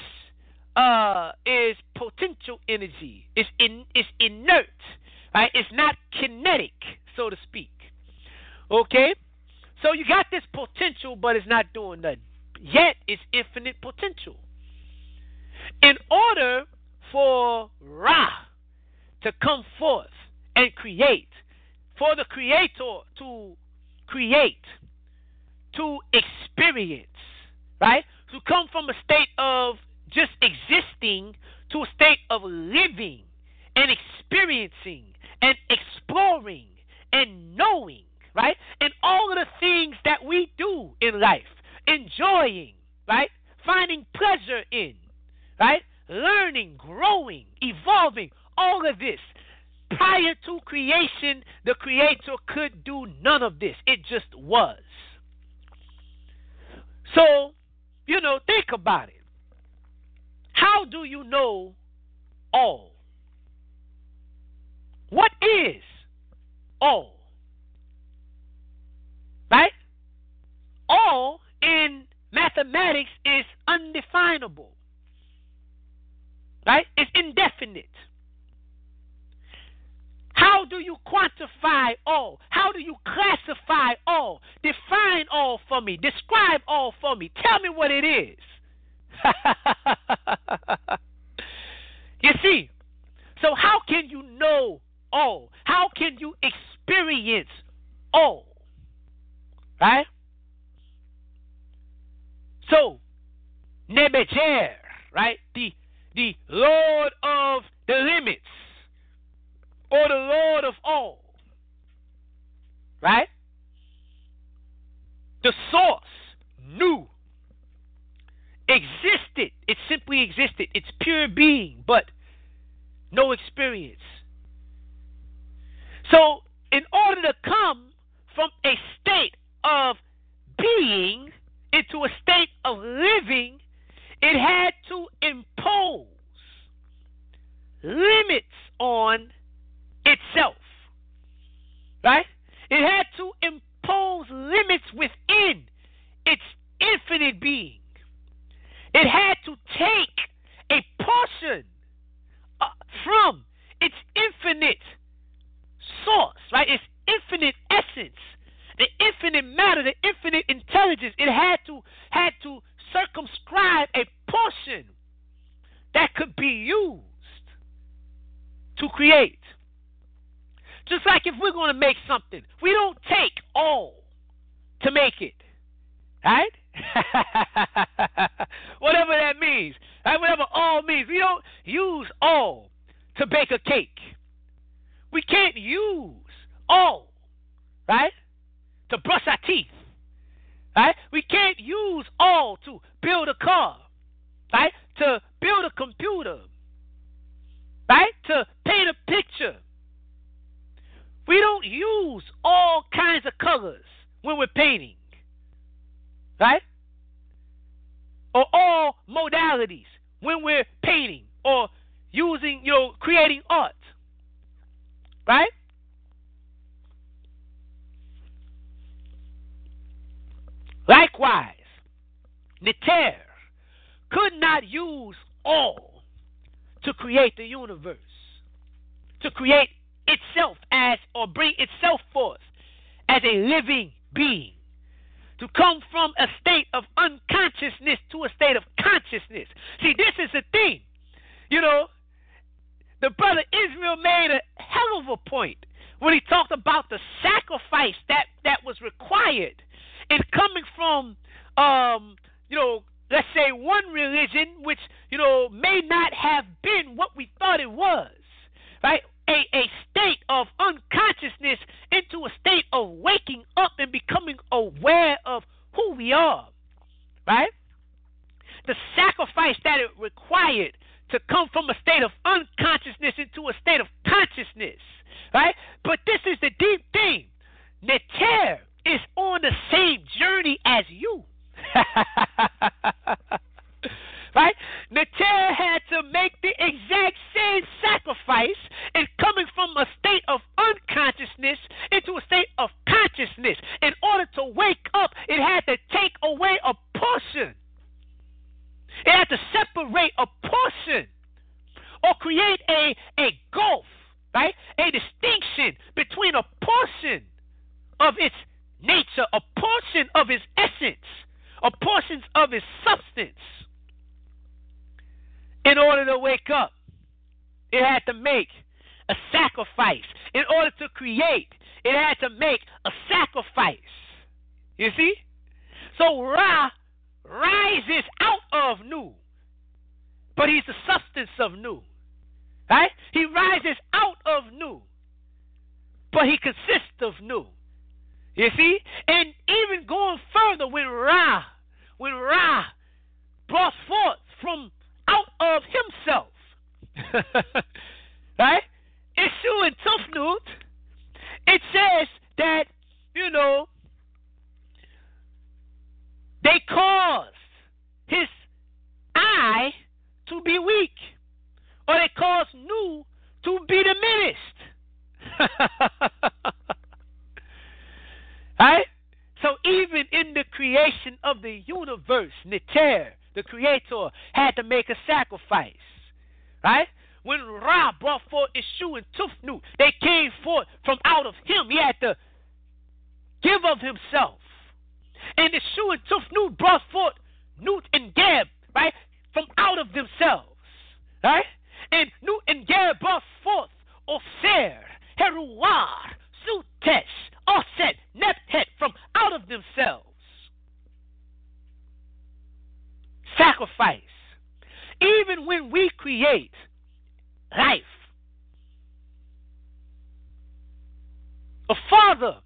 uh, is potential energy. It's in it's inert. Right? It's not kinetic, so to speak. Okay? So you got this potential, but it's not doing nothing. Yet it's infinite potential. In order for Ra to come forth and create, for the Creator to create, to experience, right? To come from a state of just existing to a state of living and experiencing and exploring and knowing, right? And all of the things that we do in life, enjoying, right? Finding pleasure in, right? Learning, growing, evolving, all of this. Prior to creation, the Creator could do none of this. It just was. So, you know, think about it. How do you know all? What is all? Right? All in mathematics is undefinable. Right? It's indefinite. How do you quantify all? How do you classify all? Define all for me. Describe all for me. Tell me what it is. (laughs) you see, so how can you know all? How can you experience all? Right? So, Nebejer, right? The the Lord of the limits, or the Lord of all, right? The source, knew, existed. It simply existed. It's pure being, but no experience. So, in order to come from a state of being into a state of living, it had to impose limits on itself. Right? It had to impose limits within its infinite being. It had to take a portion uh, from its infinite source, right? Its infinite essence, the infinite matter, the infinite intelligence. It had to had to circumscribe a portion that could be used to create. Just like if we're going to make something, we don't take all to make it, right? (laughs) Whatever that means, right? Whatever all means, we don't use all to bake a cake. We can't use all, right, to brush our teeth. Right? We can't use all to build a car, right? To build a computer, right? To paint a picture. We don't use all kinds of colors when we're painting, right? Or all modalities when we're painting or using, you know, creating art, right? Likewise, Neter could not use all to create the universe, to create itself as, or bring itself forth as a living being, to come from a state of unconsciousness to a state of consciousness. See, this is the thing. You know, the brother Israel made a hell of a point when he talked about the sacrifice that, that was required it's coming from, um, you know, let's say one religion, which you know may not have been what we thought it was, right? A, a state of unconsciousness into a state of waking up and becoming aware of who we are, right? The sacrifice that it required to come from a state of unconsciousness into a state of consciousness, right? But this is the deep thing. Neter is on the same journey as you. (laughs) right? Neter had to make the exact same sacrifice in coming from a state of unconsciousness into a state of consciousness. In order to wake up, it had to take away a portion. It had to separate a portion or create a, a gulf, right? A distinction between a portion of its nature, a portion of his essence, a portion of his substance in order to wake up. It had to make a sacrifice. In order to create, it had to make a sacrifice. You see? So Ra rises out of Nu, but he's the substance of Nu. Right? He rises out of Nu, but he consists of Nu. You see? And even going further, when Ra, when Ra brought forth from out of himself. (laughs) right? Ishu and Tufnut, it says that, you know, they caused his eye to be weak, or they caused Nu to be diminished. (laughs) right? So even in the creation of the universe, Neter, the Creator, had to make a sacrifice. Right? When Ra brought forth Ishu and Tufnu, they came forth from out of him. He had to give of himself. And Ishu and Tufnu brought forth Nut and Geb, right? From out of themselves. Right? And Nut and Geb brought forth Oser, Heruar, Sutesh, Oset, Nephet from out of themselves. Sacrifice. Even when we create life, a father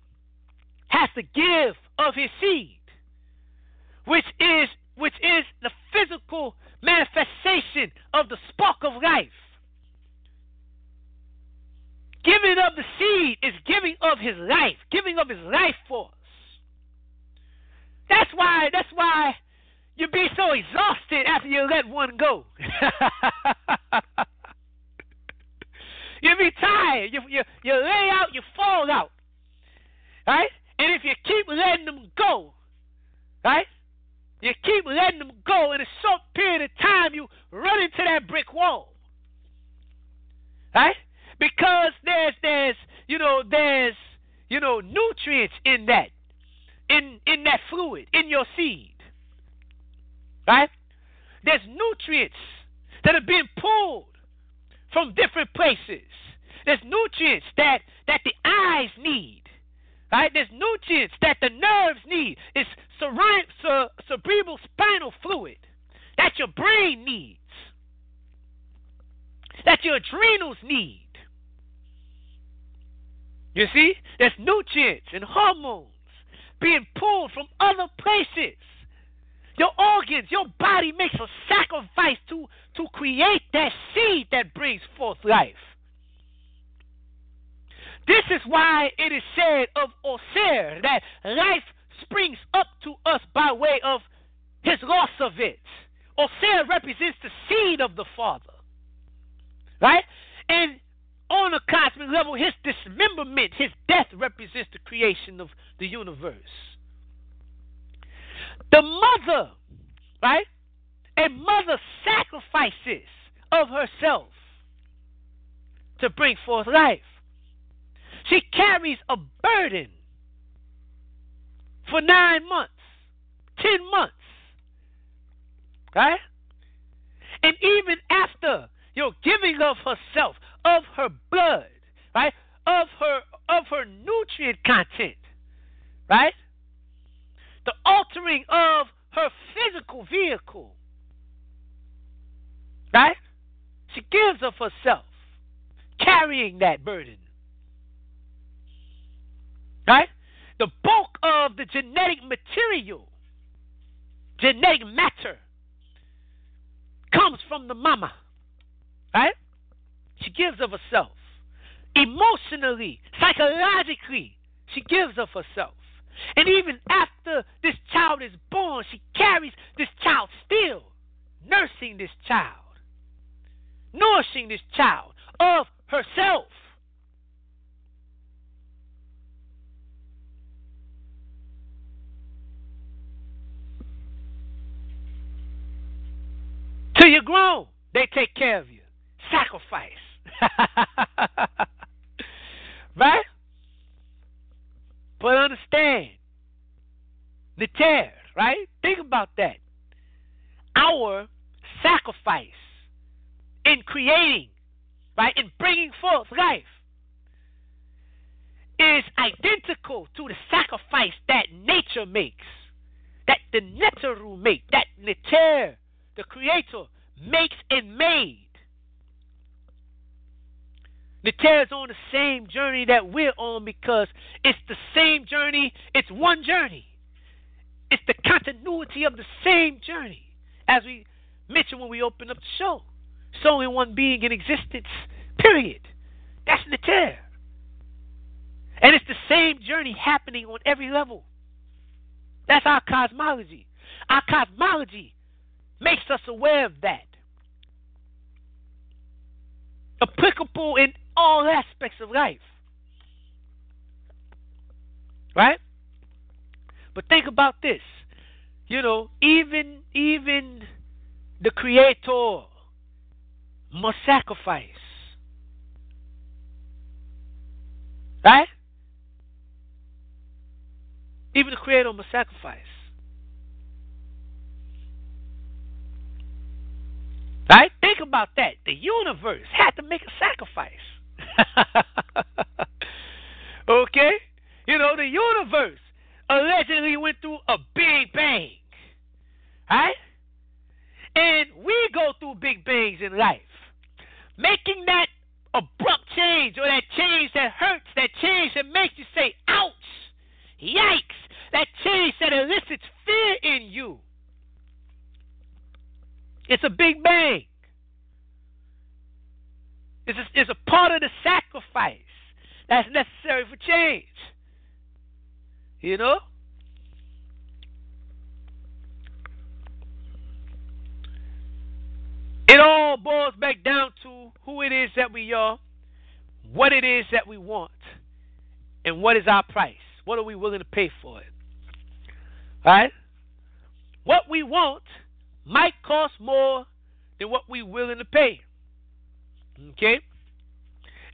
has to give of his seed, which is which is the physical manifestation of the spark of life. Giving of the seed is giving of his life, giving of his life force. That's why that's why you be so exhausted after you let one go. (laughs) you be tired. You, you you lay out, you fall out. Right? And if you keep letting them go, right? You keep letting them go in a short period of time, you run into that brick wall. Right? Because there's there's you know there's you know nutrients in that in in that fluid in your seed. Right? There's nutrients that are being pulled from different places. There's nutrients that that the eyes need. Right? There's nutrients that the nerves need. It's cerebral spinal fluid that your brain needs. That your adrenals need. You see? There's nutrients and hormones being pulled from other places. Your organs, your body makes a sacrifice to, to create that seed that brings forth life. This is why it is said of Oser that life springs up to us by way of his loss of it. Oser represents the seed of the Father. Right? And on a cosmic level, his dismemberment, his death represents the creation of the universe. The mother, right? A mother sacrifices of herself to bring forth life. She carries a burden for nine months, ten months, right? And even after your giving of herself, of her blood, right? Of her of her nutrient content, right? The altering of her physical vehicle. Right? She gives of herself, carrying that burden. Right? The bulk of the genetic material, genetic matter, comes from the mama. Right? She gives of herself. Emotionally, psychologically, she gives of herself. And even after this child is born, she carries this child still, nursing this child, nourishing this child of herself. Till you're grown, they take care of you. Sacrifice. (laughs) right? But understand the tear, right? Think about that. Our sacrifice in creating, right, in bringing forth life is identical to the sacrifice that nature makes, that the Neteru make, that Neter, the Creator, makes and made. Is on the same journey that we're on because it's the same journey, it's one journey. It's the continuity of the same journey. As we mentioned when we opened up the show. It's only one being in existence, period. That's Neter. And it's the same journey happening on every level. That's our cosmology. Our cosmology makes us aware of that. Applicable in all aspects of life. Right? But think about this. You know, even even the creator must sacrifice. Right? Even the creator must sacrifice. Right? Think about that. The universe had to make a sacrifice. (laughs) okay? You know, the universe allegedly went through a big bang. Right? And we go through big bangs in life. Making that abrupt change or that change that hurts, that change that makes you say, ouch, yikes, that change that elicits fear in you. It's a big bang. It's a, a part of the sacrifice that's necessary for change. You know? It all boils back down to who it is that we are, what it is that we want, and what is our price. What are we willing to pay for it? Right? What we want might cost more than what we're willing to pay. Okay?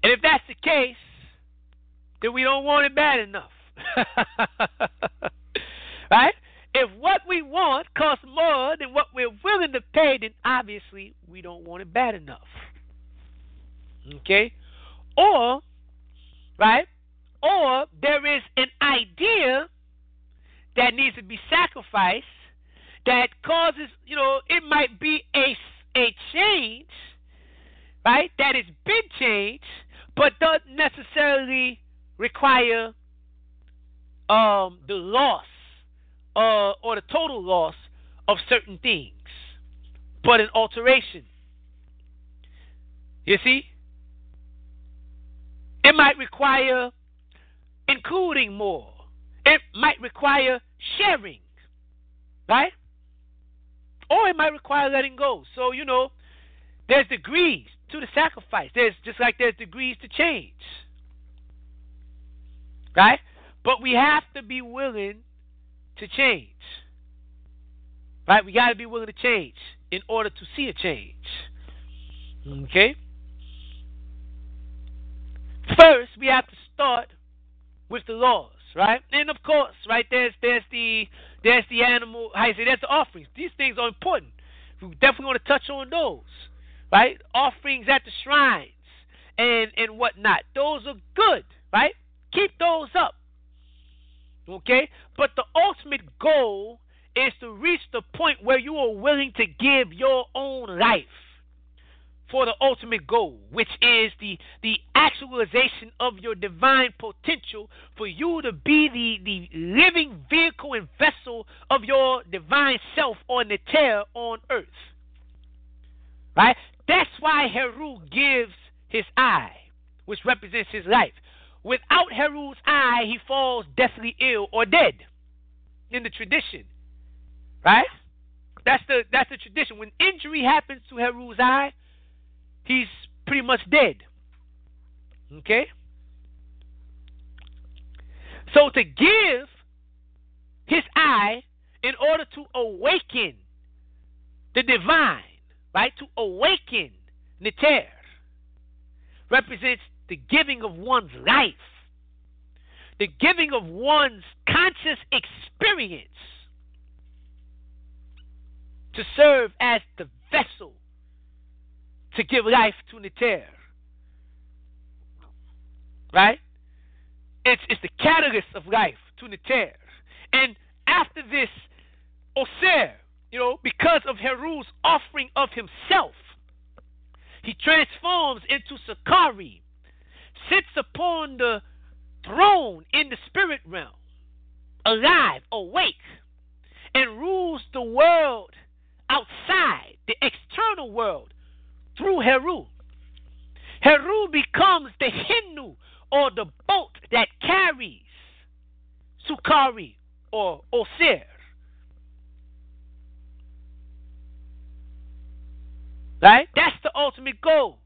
And if that's the case, then we don't want it bad enough. (laughs) right? If what we want costs more than what we're willing to pay, then obviously we don't want it bad enough. Okay? Or, right? Or there is an idea that needs to be sacrificed that causes, you know, it might be a, a change, right? That has been changed, but doesn't necessarily require um, the loss uh, or the total loss of certain things, but an alteration. You see? It might require including more. It might require sharing, right? Or it might require letting go. So, you know, there's degrees to the sacrifice. There's just like there's degrees to change. Right? But we have to be willing to change. Right? We got to be willing to change in order to see a change. Okay? First, we have to start with the laws, right? And of course, right there's there's the there's the animal. How you say? There's the offerings. These things are important. We definitely want to touch on those, right? Offerings at the shrines and and whatnot. Those are good, right? Keep those up. Okay? But the ultimate goal is to reach the point where you are willing to give your own life for the ultimate goal, which is the the actualization of your divine potential for you to be the, the living vehicle and vessel of your divine self on the tear on earth. Right? That's why Heru gives his eye, which represents his life. Without Heru's eye, he falls deathly ill or dead in the tradition. Right? That's the that's the tradition. When injury happens to Heru's eye, he's pretty much dead. Okay? So to give his eye in order to awaken the divine, right? To awaken Neter represents the giving of one's life, the giving of one's conscious experience to serve as the vessel to give life to Neter. Right? It's, it's the catalyst of life to Neter. And after this, Oser, you know, because of Heru's offering of himself, he transforms into Sakari, sits upon the throne in the spirit realm, alive, awake, and rules the world outside, the external world, through Heru. Heru becomes the Henu or the boat that carries Sukari or Osir. Right? That's the ultimate goal.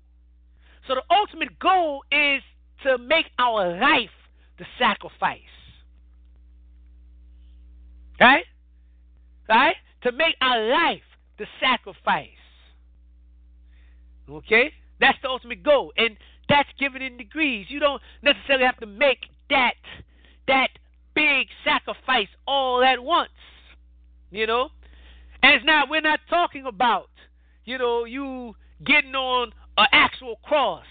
So the ultimate goal is to make our life the sacrifice. Right? Right? To make our life the sacrifice. Okay? That's the ultimate goal. And that's given in degrees. You don't necessarily have to make that that big sacrifice all at once. You know? And it's not we're not talking about, you know, you getting on an actual cross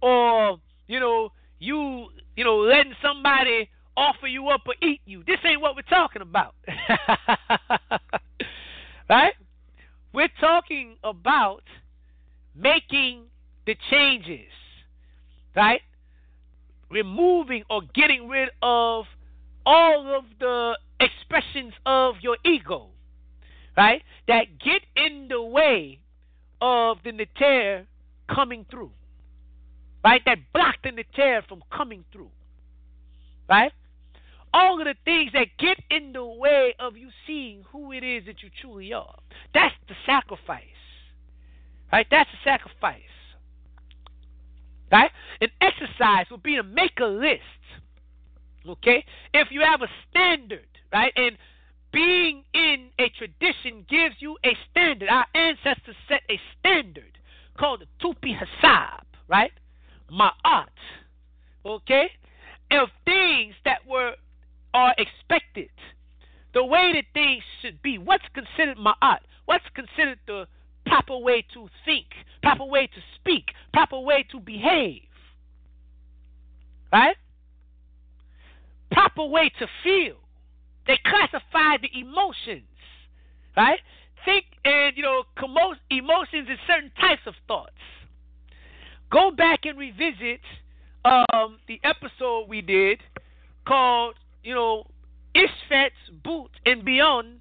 or, you know, you you know, letting somebody offer you up or eat you. This ain't what we're talking about. (laughs) right? We're talking about making the changes, right? Removing or getting rid of all of the expressions of your ego, right? That get in the way of the Neter coming through, right? That block the Neter from coming through, right? All of the things that get in the way of you seeing who it is that you truly are. That's the sacrifice. Right? That's the sacrifice. Right? An exercise would be to make a list. Okay? If you have a standard, right? And being in a tradition gives you a standard. Our ancestors set a standard called the Tupi Hasab, right? Ma'at. Okay? Of things that were are expected. The way that things should be. What's considered ma'at? What's considered the proper way to think, proper way to speak, proper way to behave? Right? Proper way to feel. They classify the emotions. Right? Think and, you know, emotions and certain types of thoughts. Go back and revisit um, the episode we did called, you know, Ishfat's Boot and Beyond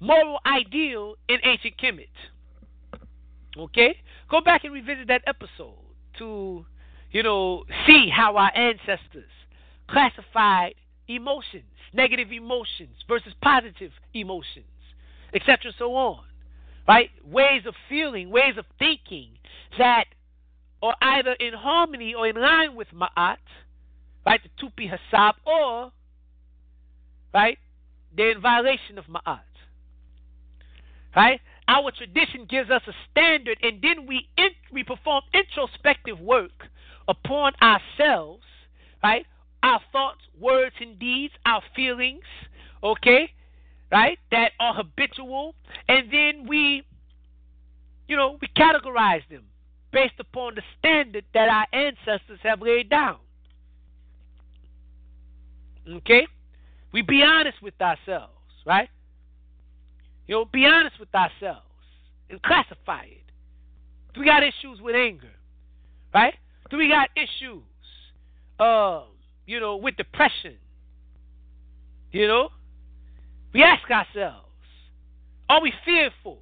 Moral Ideal in Ancient Kemet. Okay? Go back and revisit that episode to, you know, see how our ancestors classified emotions, negative emotions versus positive emotions, etc. so on. Right? Ways of feeling, ways of thinking that are either in harmony or in line with Ma'at, right? The Tupi Hasab, or, right? They're in violation of Ma'at. Right? Our tradition gives us a standard, and then we in, we perform introspective work upon ourselves, right? Our thoughts, words, and deeds, our feelings, okay, right? That are habitual, and then we, you know, we categorize them based upon the standard that our ancestors have laid down. Okay, we be honest with ourselves, right? You know, be honest with ourselves and classify it. Do we got issues with anger? Right? Do we got issues, uh, you know, with depression? You know? We ask ourselves, are we fearful?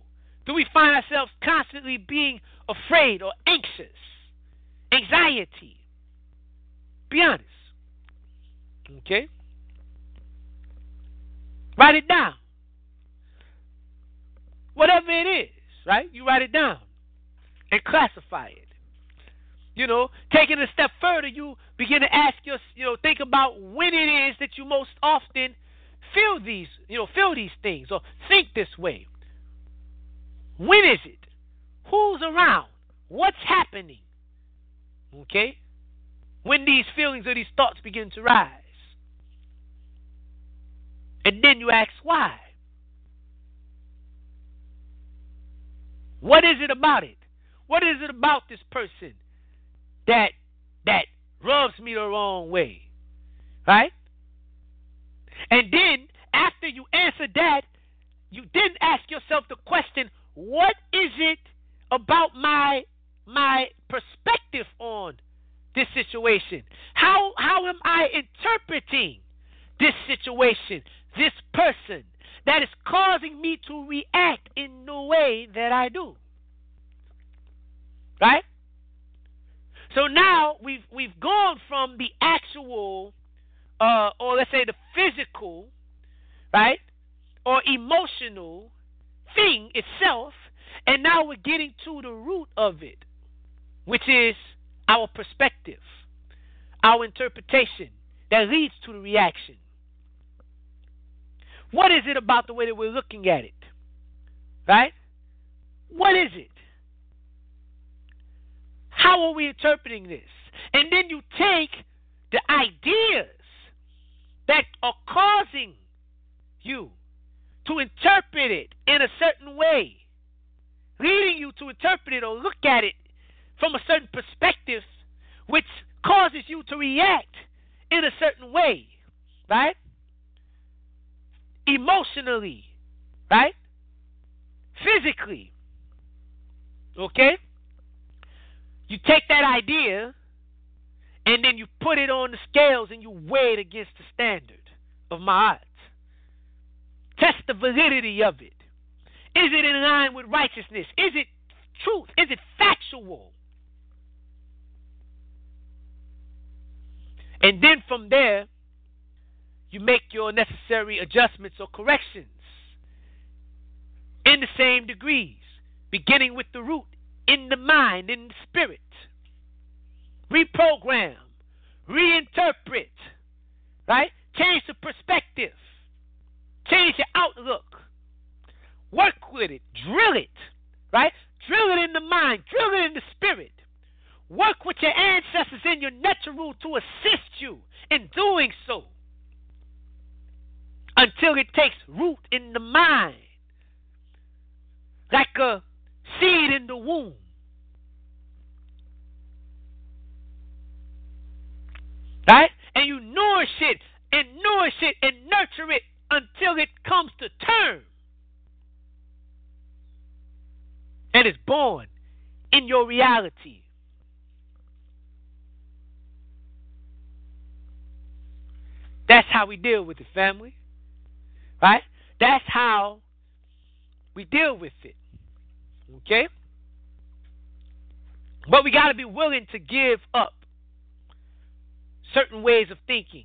Do we find ourselves constantly being afraid or anxious? Anxiety. Be honest. Okay? Write it down. Whatever it is, right? You write it down and classify it. You know, taking a step further, you begin to ask your, you know, think about when it is that you most often feel these, you know, feel these things or think this way. When is it? Who's around? What's happening? Okay? When these feelings or these thoughts begin to rise. And then you ask why. What is it about it? What is it about this person that that rubs me the wrong way? Right? And then after you answer that, you then ask yourself the question, what is it about my my perspective on this situation? How how am I interpreting this situation, this person that is causing me to react in the way that I do? Right? So now we've we've gone from the actual uh, or let's say the physical, right? Or emotional thing itself, and now we're getting to the root of it, which is our perspective, our interpretation that leads to the reaction. What is it about the way that we're looking at it? Right? What is it? How are we interpreting this? And then you take the ideas that are causing you to interpret it in a certain way, leading you to interpret it or look at it from a certain perspective, which causes you to react in a certain way, right? Emotionally, right? Physically, okay? You take that idea and then you put it on the scales and you weigh it against the standard of my odds. Test the validity of it. Is it in line with righteousness? Is it truth? Is it factual? And then from there, you make your necessary adjustments or corrections in the same degrees, beginning with the root in the mind, in the spirit. Reprogram, reinterpret, right? Change the perspective, change your outlook, work with it, drill it, right? Drill it in the mind, drill it in the spirit. Work with your ancestors in your natural to assist you in doing so until it takes root in the mind like a seed in the womb. Right? And you nourish it and nourish it and nurture it until it comes to term and is born in your reality. That's how we deal with the family. Right? That's how we deal with it. Okay? But we got to be willing to give up certain ways of thinking,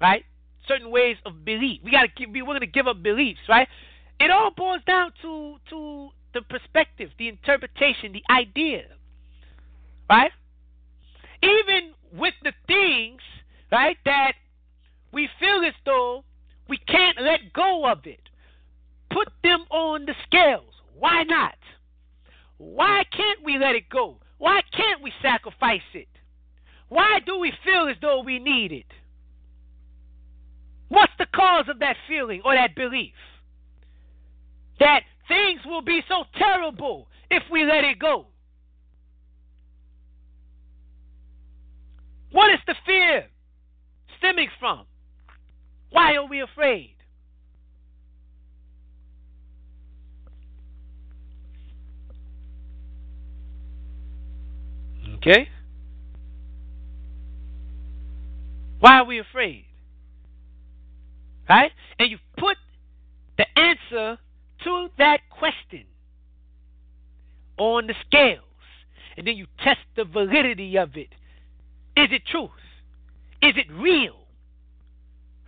right? Certain ways of belief. We got to be willing to give up beliefs, right? It all boils down to to the perspective, the interpretation, the idea, right? Even with the things, right, that we feel as though we can't let go of it, put them on the scales. Why not? Why can't we let it go? Why can't we sacrifice it? Why do we feel as though we need it? What's the cause of that feeling or that belief? That things will be so terrible if we let it go. What is the fear stemming from? Why are we afraid? Okay? Why are we afraid? Right? And you put the answer to that question on the scales, and then you test the validity of it. Is it truth? Is it real?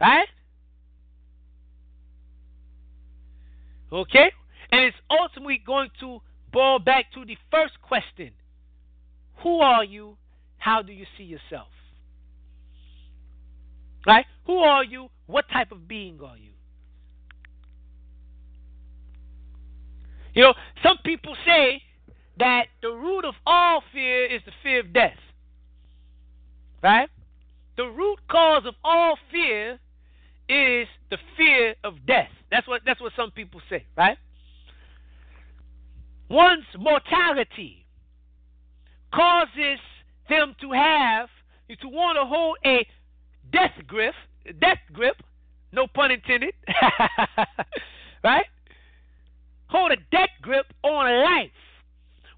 Right? Okay? And it's ultimately going to boil back to the first question Who are you? How do you see yourself? Right? Who are you? What type of being are you? You know, some people say that the root of all fear is the fear of death. Right? The root cause of all fear is the fear of death. That's what that's what some people say, right? One's mortality causes them to have to want to hold a death grip, death grip, no pun intended, (laughs) right? Hold a death grip on life,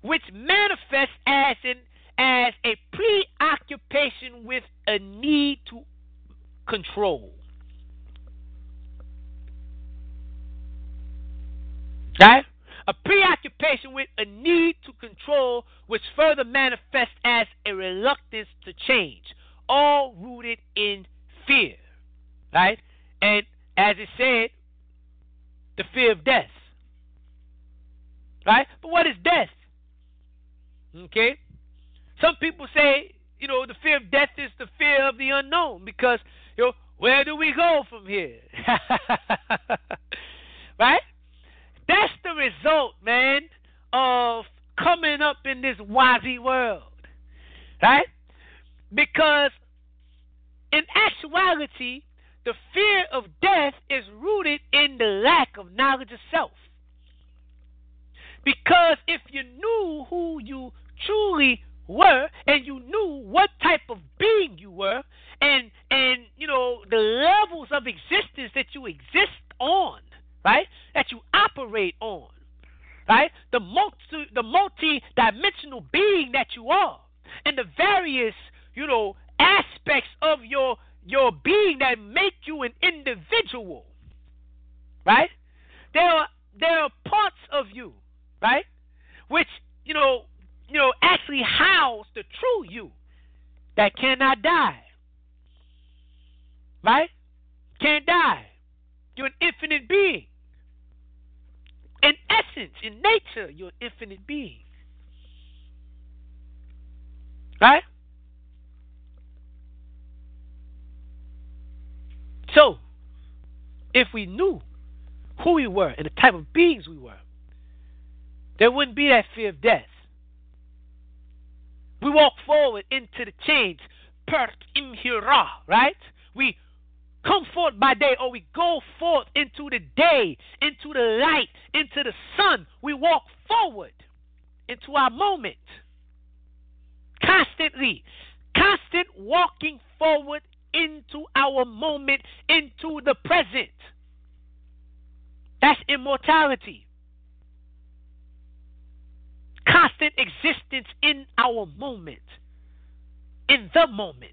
which manifests as an as a preoccupation with a need to control. Right? A preoccupation with a need to control, which further manifests as a reluctance to change, all rooted in fear. Right? And as it said, the fear of death. Right? But what is death? Okay? Some people say, you know, the fear of death is the fear of the unknown because, you know, where do we go from here? (laughs) right? That's the result, man, of coming up in this wazy world. Right? Because in actuality, the fear of death is rooted in the lack of knowledge of self. Because if you knew who you truly were and you knew what type of being you were and and you know the levels of existence that you exist on right that you operate on right the multi the multi-dimensional being that you are and the various you know aspects of your your being that make you an individual right there are there are parts of you right which you know you know, actually house the true you that cannot die. Right? Can't die. You're an infinite being. In essence, in nature, you're an infinite being. Right? So, if we knew who we were and the type of beings we were, there wouldn't be that fear of death. We walk forward into the change. Per em Heru, right? We come forth by day or we go forth into the day, into the light, into the sun. We walk forward into our moment. Constantly. Constant walking forward into our moment, into the present. That's immortality constant existence in our moment, in the moment,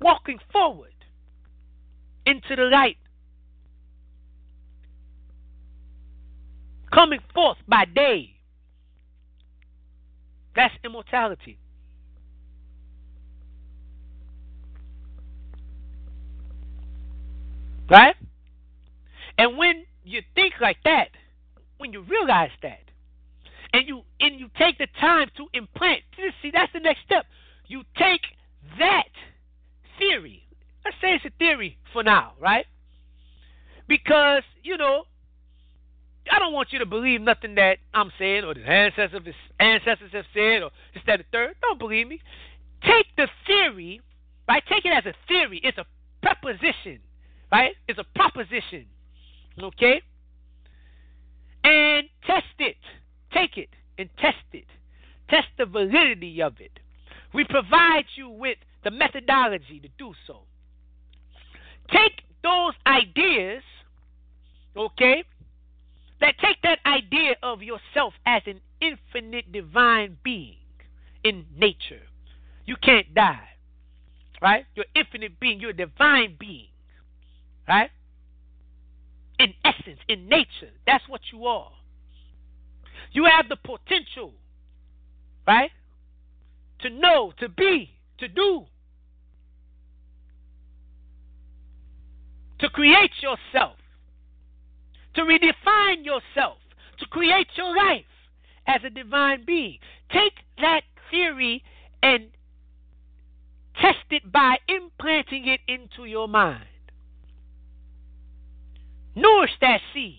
walking forward into the light, coming forth by day. That's immortality. Right? And when you think like that, when you realize that, and you and you take the time to implant. See, that's the next step. You take that theory. Let's say it's a theory for now, right? Because you know, I don't want you to believe nothing that I'm saying or the ancestors ancestors have said or this that the third. Don't believe me. Take the theory, right? Take it as a theory. It's a preposition, right? It's a proposition, okay? And test it Take it and test it. Test the validity of it. We provide you with the methodology to do so. Take those ideas, okay, that take that idea of yourself as an infinite divine being, in nature. You can't die. Right? You're infinite being. You're a divine being. Right? In essence, in nature. That's what you are. You have the potential, right? To know, to be, to do. To create yourself. To redefine yourself. To create your life as a divine being. Take that theory and test it by implanting it into your mind. Nourish that seed.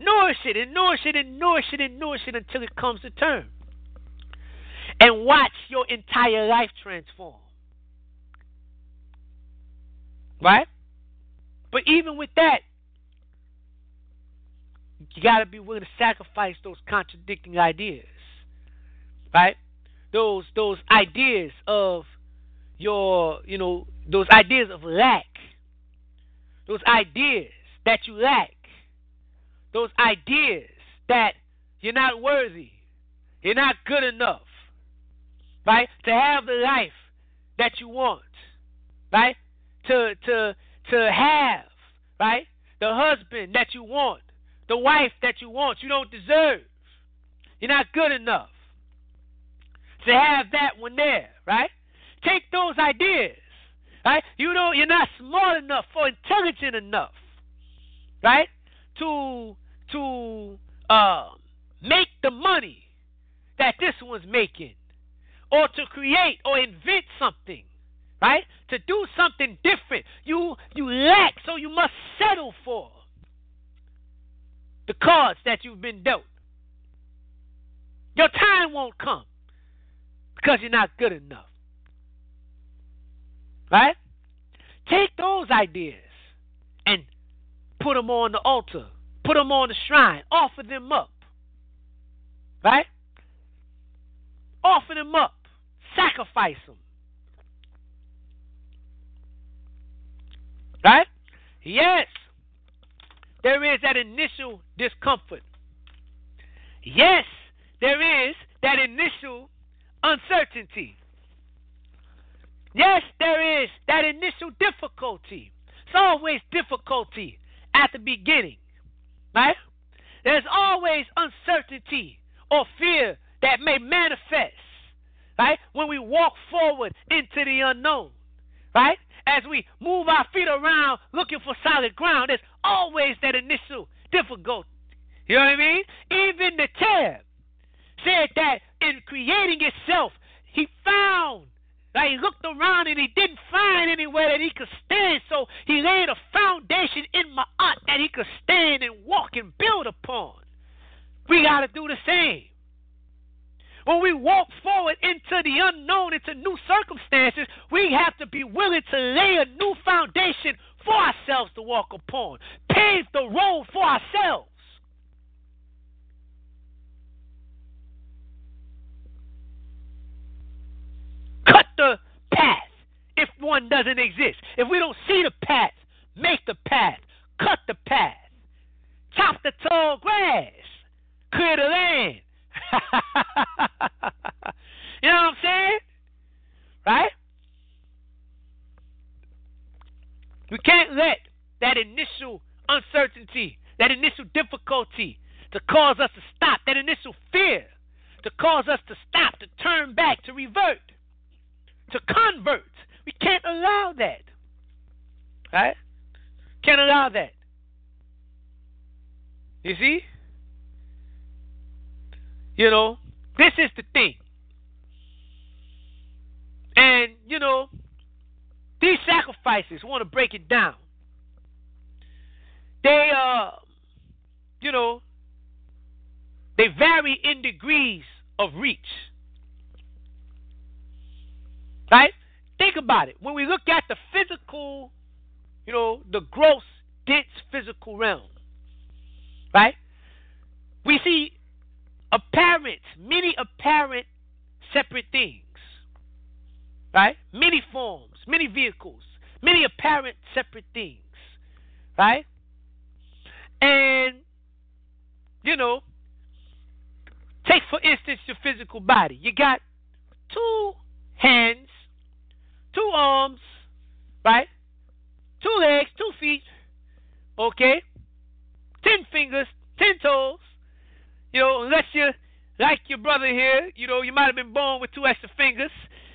Nourish it and nourish it and nourish it and nourish it until it comes to term. And watch your entire life transform. Right? But even with that, you got to be willing to sacrifice those contradicting ideas. Right? Those those ideas of your, you know, those ideas of lack. Those ideas that you lack those ideas that you're not worthy, you're not good enough, right? To have the life that you want, right? To to to have, right? The husband that you want, the wife that you want, you don't deserve. You're not good enough to have that one there, right? Take those ideas, right? You know you're not smart enough or intelligent enough, right? To to uh, make the money that this one's making, or to create or invent something, right? To do something different. You you lack, so you must settle for the cards that you've been dealt. Your time won't come because you're not good enough. Right? Take those ideas and put them on the altar Put them on the shrine. Offer them up. Right? Offer them up. Sacrifice them. Right? Yes. There is that initial discomfort. Yes, there is that initial uncertainty. Yes, there is that initial difficulty. It's always difficulty at the beginning. Right? There's always uncertainty or fear that may manifest, right? When we walk forward into the unknown, right? As we move our feet around looking for solid ground, there's always that initial difficulty. You know what I mean? Even the Tab said that in creating itself, he found like he looked around and he didn't find anywhere that he could stand, so he laid a foundation in Ma'at that he could stand and walk and build upon. We got to do the same. When we walk forward into the unknown, into new circumstances, we have to be willing to lay a new foundation for ourselves to walk upon, pave the road for ourselves. Cut the path if one doesn't exist. If we don't see the path, make the path. Cut the path. Chop the tall grass. Clear the land. (laughs) you know what I'm saying? Right? We can't let that initial uncertainty, that initial difficulty to cause us to stop, that initial fear to cause us to stop, to turn back, to revert to convert. We can't allow that. Right? Can't allow that. You see? You know, this is the thing. And, you know, these sacrifices, want to break it down. They, uh, you know, they vary in degrees of reach. Right? Think about it. When we look at the physical, you know, the gross, dense physical realm, right? We see apparent, many apparent separate things, right? Many forms, many vehicles, many apparent separate things, right? And, you know, Take, for instance, your physical body. You got two hands, two arms, right? Two legs, two feet, okay? Ten fingers, ten toes. You know, unless you like your brother here, you know, you might have been born with two extra fingers.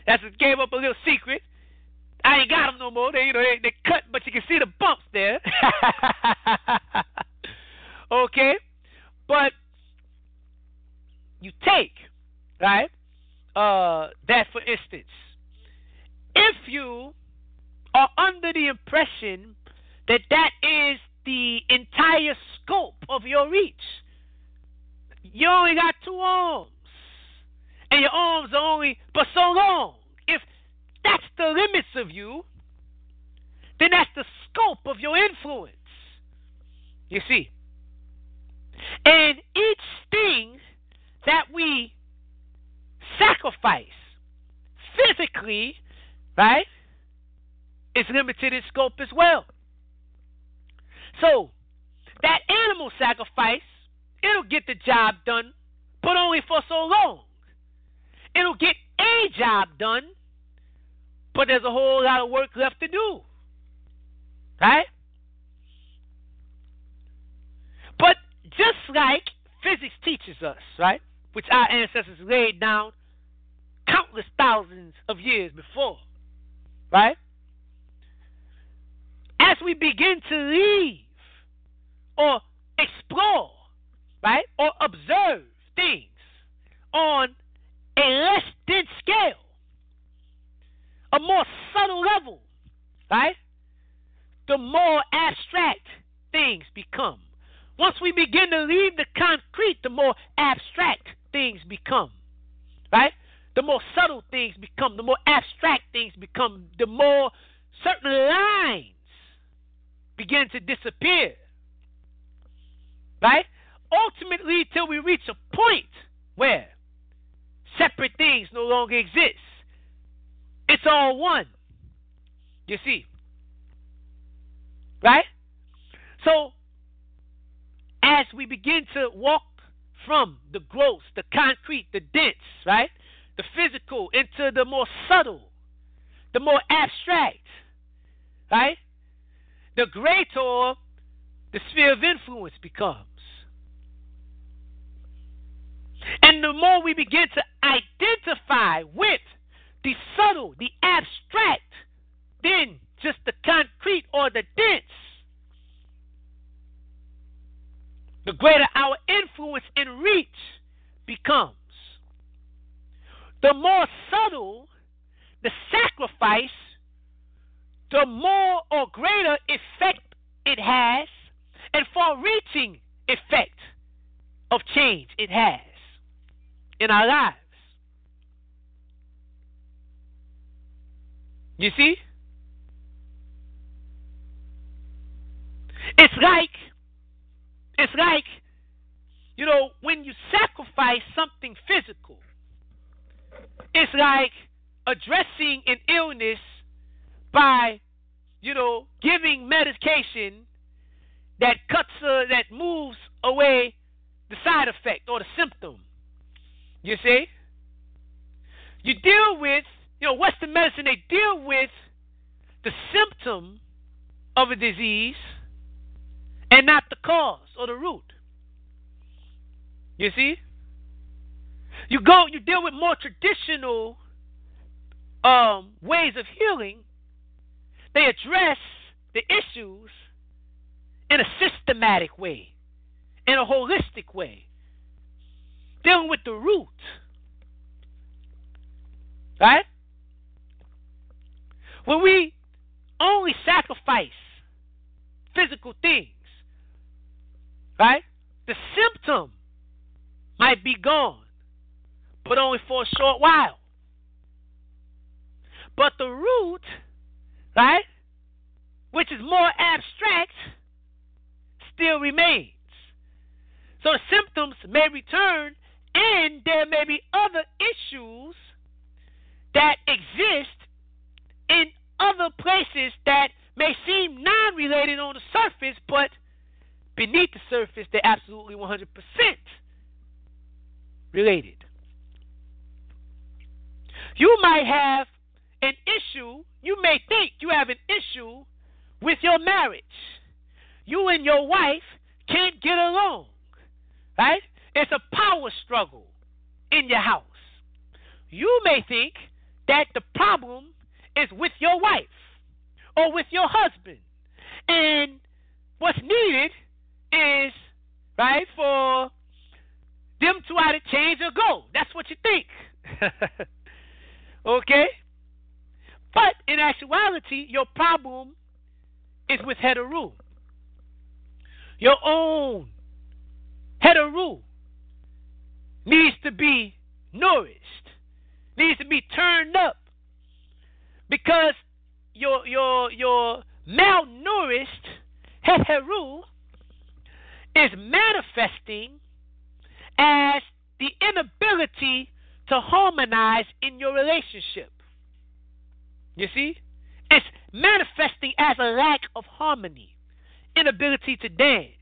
That's what gave up a little secret. I ain't got them no more. They, you know, they, they cut, but you can see the bumps there. (laughs) okay, but you take right uh, that for instance. If you are under the impression that that is the entire scope of your reach, you only got two arms, and your arms are only but so long. If that's the limits of you, then that's the scope of your influence. You see. And each thing that we sacrifice physically, right, is limited in scope as well. So, that animal sacrifice, it'll get the job done, but only for so long. It'll get a job done, but there's a whole lot of work left to do. Right? But just like physics teaches us, right? Which our ancestors laid down countless thousands of years before, right? As we begin to leave or explore, right, or observe things on a less dense scale, a more subtle level, right? The more abstract things become. Once we begin to leave the concrete, the more abstract things become, right? The more subtle things become, the more abstract things become, the more certain lines begin to disappear, right? Ultimately, till we reach a point where separate things no longer exist. It's all one. You see. Right? So, as we begin to walk from the gross, the concrete, the dense, right? The physical into the more subtle, the more abstract, right? The greater the sphere of influence becomes. And the more we begin to identify with the subtle, the abstract, than just the concrete or the dense, the greater our influence and reach becomes. The more subtle the sacrifice, the more or greater effect it has, and far reaching effect of change it has in our lives. You see? It's like it's like you know when you sacrifice something physical. It's like addressing an illness by you know giving medication that cuts uh, that moves away the side effect or the symptom. You see? You deal with, you know, Western medicine, they deal with the symptom of a disease and not the cause or the root. You see? You go, you deal with more traditional um, ways of healing. They address the issues in a systematic way, in a holistic way dealing with the root. Right? When we only sacrifice physical things, right? The symptom might be gone, but only for a short while. But the root, right, which is more abstract, still remains. So the symptoms may return and there may be other issues that exist in other places that may seem non related on the surface, but beneath the surface, they're absolutely 100% related. You might have an issue, you may think you have an issue with your marriage. You and your wife can't get along, right? It's a power struggle in your house. You may think that the problem is with your wife or with your husband. And what's needed is, right, for them to either change or go. That's what you think. (laughs) okay? But in actuality, your problem is with Hetheru. Your own Hetheru needs to be nourished, needs to be turned up. Because your your your malnourished Hetheru is manifesting as the inability to harmonize in your relationship. You see? It's manifesting as a lack of harmony, inability to dance.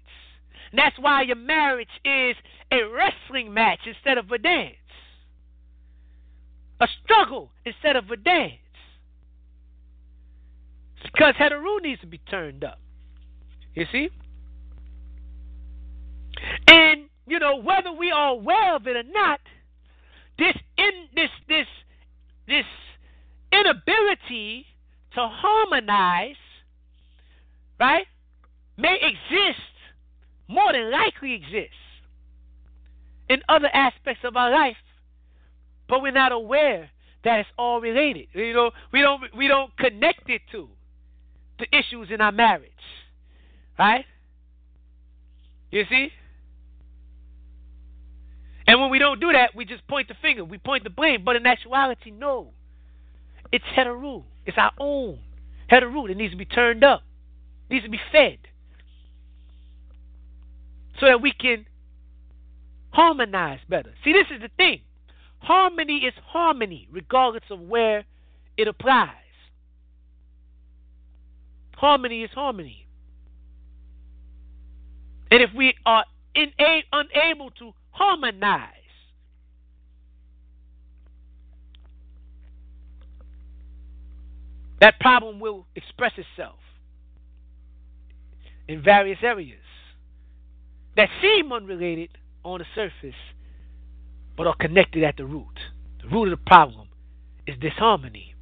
And that's why your marriage is a wrestling match instead of a dance, a struggle instead of a dance. It's because Hetheru needs to be turned up. You see? And, you know, whether we are aware of it or not, this in this this this inability to harmonize, right, may exist, more than likely exists in other aspects of our life, but we're not aware that it's all related. You know, we don't we don't connect it to the issues in our marriage, right? You see. And when we don't do that, we just point the finger, we point the blame. But in actuality, no. It's Hetheru. It's our own Hetheru that needs to be turned up, needs to be fed. So that we can harmonize better. See, this is the thing. Harmony is harmony, regardless of where it applies. Harmony is harmony. And if we are ina- unable to harmonize, that problem will express itself in various areas that seem unrelated on the surface but are connected at the root. The root of the problem is disharmony.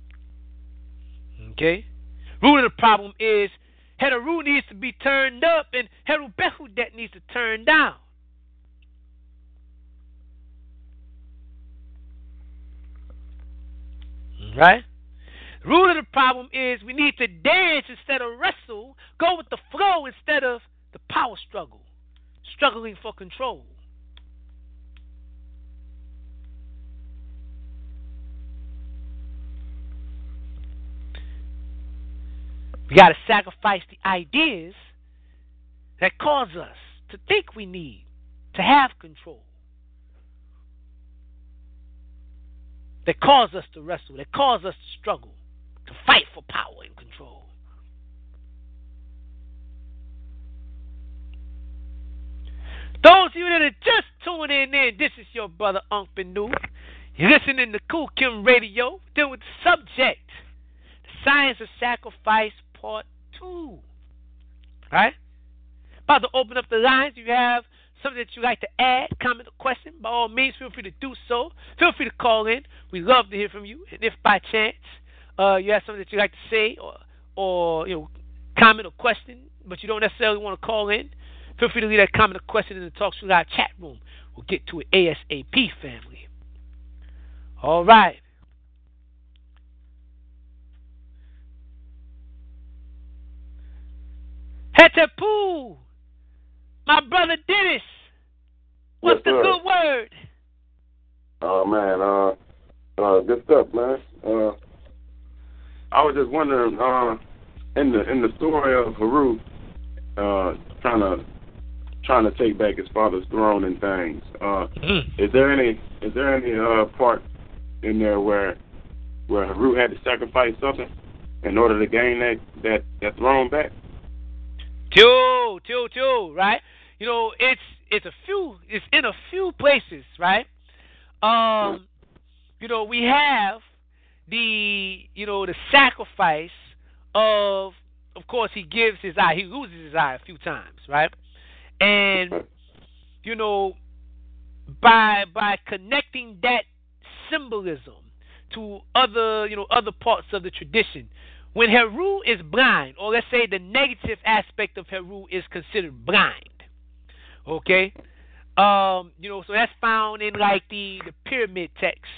Okay? Root of the problem is Hetheru needs to be turned up and Heru Behudet needs to turn down. Right? Root of the problem is we need to dance instead of wrestle, go with the flow instead of the power struggle, struggling for control. We got to sacrifice the ideas that cause us to think we need to have control, that cause us to wrestle, that cause us to struggle, to fight for power and control. Those of you that are just tuning in, this is your brother Unc Benu. You're listening to Khu Khem Radio, dealing with the subject, the science of sacrifice, part two. Right? About to open up the lines. If you have something that you'd like to add, comment, or question, by all means, feel free to do so. Feel free to call in. We love to hear from you. And if by chance uh, you have something that you'd like to say or, or you know, comment or question, but you don't necessarily want to call in, feel free to leave that comment or question in the Talk Live chat room. We'll get to it ASAP, family. All right. Hetepu, my brother Dennis. What's Yes, the good word? Oh man, uh, uh, good stuff, man. Uh, I was just wondering, uh, in the in the story of Haru, uh, trying to trying to take back his father's throne and things. Uh, is there any is there any uh part in there where where Haru had to sacrifice something in order to gain that that that throne back? Two, two, two, right? You know, it's it's a few it's in a few places, right? um, you know, we have the you know the sacrifice of of course he gives his eye he loses his eye a few times right and you know by by connecting that symbolism to other you know other parts of the tradition when Heru is blind or let's say the negative aspect of Heru is considered blind okay um you know so that's found in like the the pyramid text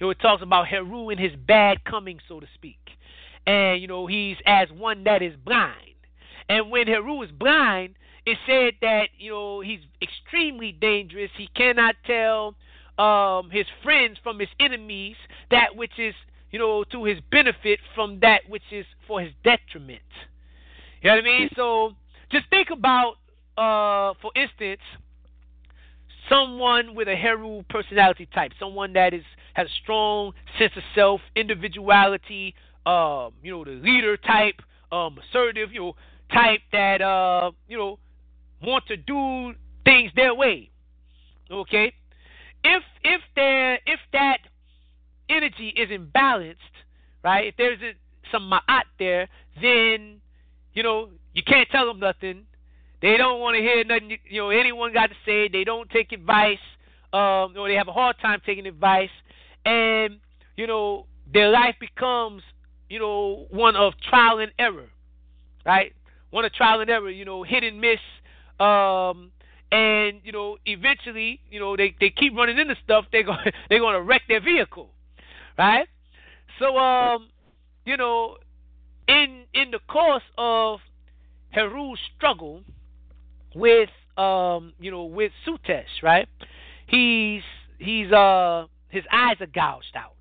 you know, it talks about Heru and his bad coming, so to speak. And, you know, he's as one that is blind. And when Heru is blind, it said that, you know, he's extremely dangerous. He cannot tell um, his friends from his enemies that which is, you know, to his benefit from that which is for his detriment. You know what I mean? So just think about, uh, for instance, someone with a Heru personality type, someone that is has a strong sense of self, individuality, um, you know, the leader type, um, assertive, you know, type that uh, you know, want to do things their way. Okay? If if there if that energy is imbalanced, right? If there's a, some ma'at there, then you know, you can't tell them nothing. They don't want to hear nothing. You know, anyone got to say. They don't take advice. Um, or they have a hard time taking advice and you know their life becomes you know one of trial and error, right? One of trial and error, you know, hit and miss, um, and you know eventually you know they they keep running into stuff. They're going (laughs) they're going to wreck their vehicle, right? So um, you know, in in the course of Heru's struggle with um, you know, with Sutesh, right? He's he's uh his eyes are gouged out.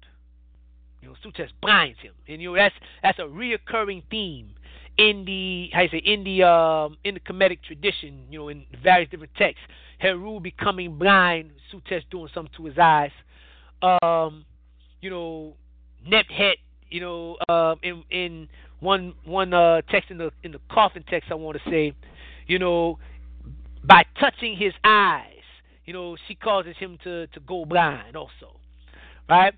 You know, Sutesh blinds him, and you know that's that's a reoccurring theme in the how you say in the um in the Kemetic tradition. You know, in various different texts, Heru becoming blind, Sutesh doing something to his eyes. Um, you know, Nebhet, you know, uh, in in one one uh, text in the in the coffin text, I want to say, you know, by touching his eyes, you know, she causes him to to go blind also. Right?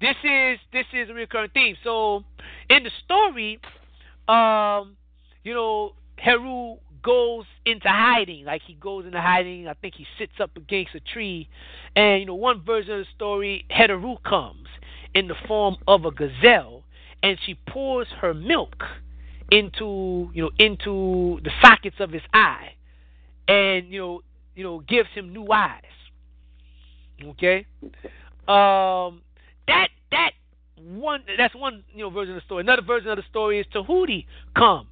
This is this is a recurring theme. So in the story, um, you know, Heru goes into hiding. Like he goes into hiding. I think he sits up against a tree. And you know, one version of the story, Heru comes in the form of a gazelle, and she pours her milk into you know into the sockets of his eye, and you know you know gives him new eyes. Okay, um, that that one that's one you know version of the story. Another version of the story is Tahuti comes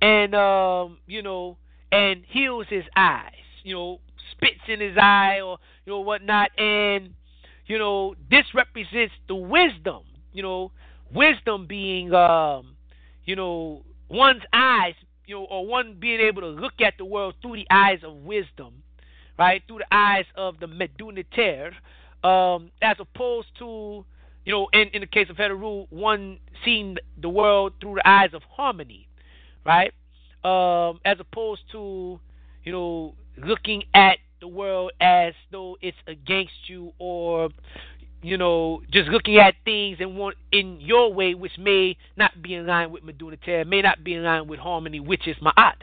and um, you know and heals his eyes. You know, spits in his eye or you know whatnot, and you know this represents the wisdom. You know, wisdom being um, you know one's eyes. You know, or one being able to look at the world through the eyes of wisdom, right? Through the eyes of the Medu Neter, um, as opposed to you know, in, in the case of Heru, one seeing the world through the eyes of harmony, right? Um, as opposed to, you know, looking at the world as though it's against you or, you know, just looking at things and want in your way, which may not be in line with Medu Neter, may not be in line with harmony, which is Ma'at.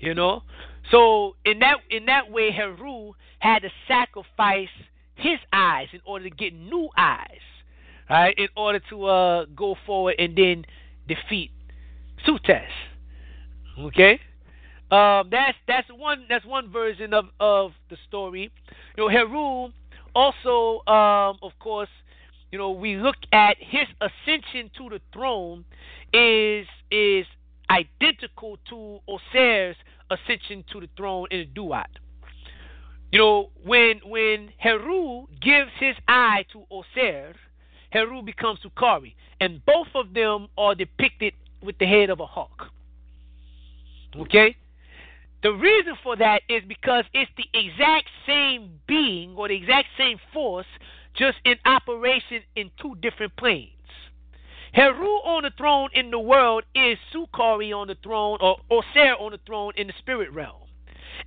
You know? So in that in that way Heru had to sacrifice his eyes in order to get new eyes, right? In order to uh, go forward and then defeat Sutesh. Okay, um, that's that's one that's one version of of the story. You know, Heru also, um, of course, you know, we look at his ascension to the throne is is identical to Oser's ascension to the throne in the Duat. You know, when when Heru gives his eye to Oser, Heru becomes Sukari, and both of them are depicted with the head of a hawk. Okay? The reason for that is because it's the exact same being or the exact same force, just in operation in two different planes. Heru on the throne in the world is Sukari on the throne, or Oser on the throne in the spirit realm.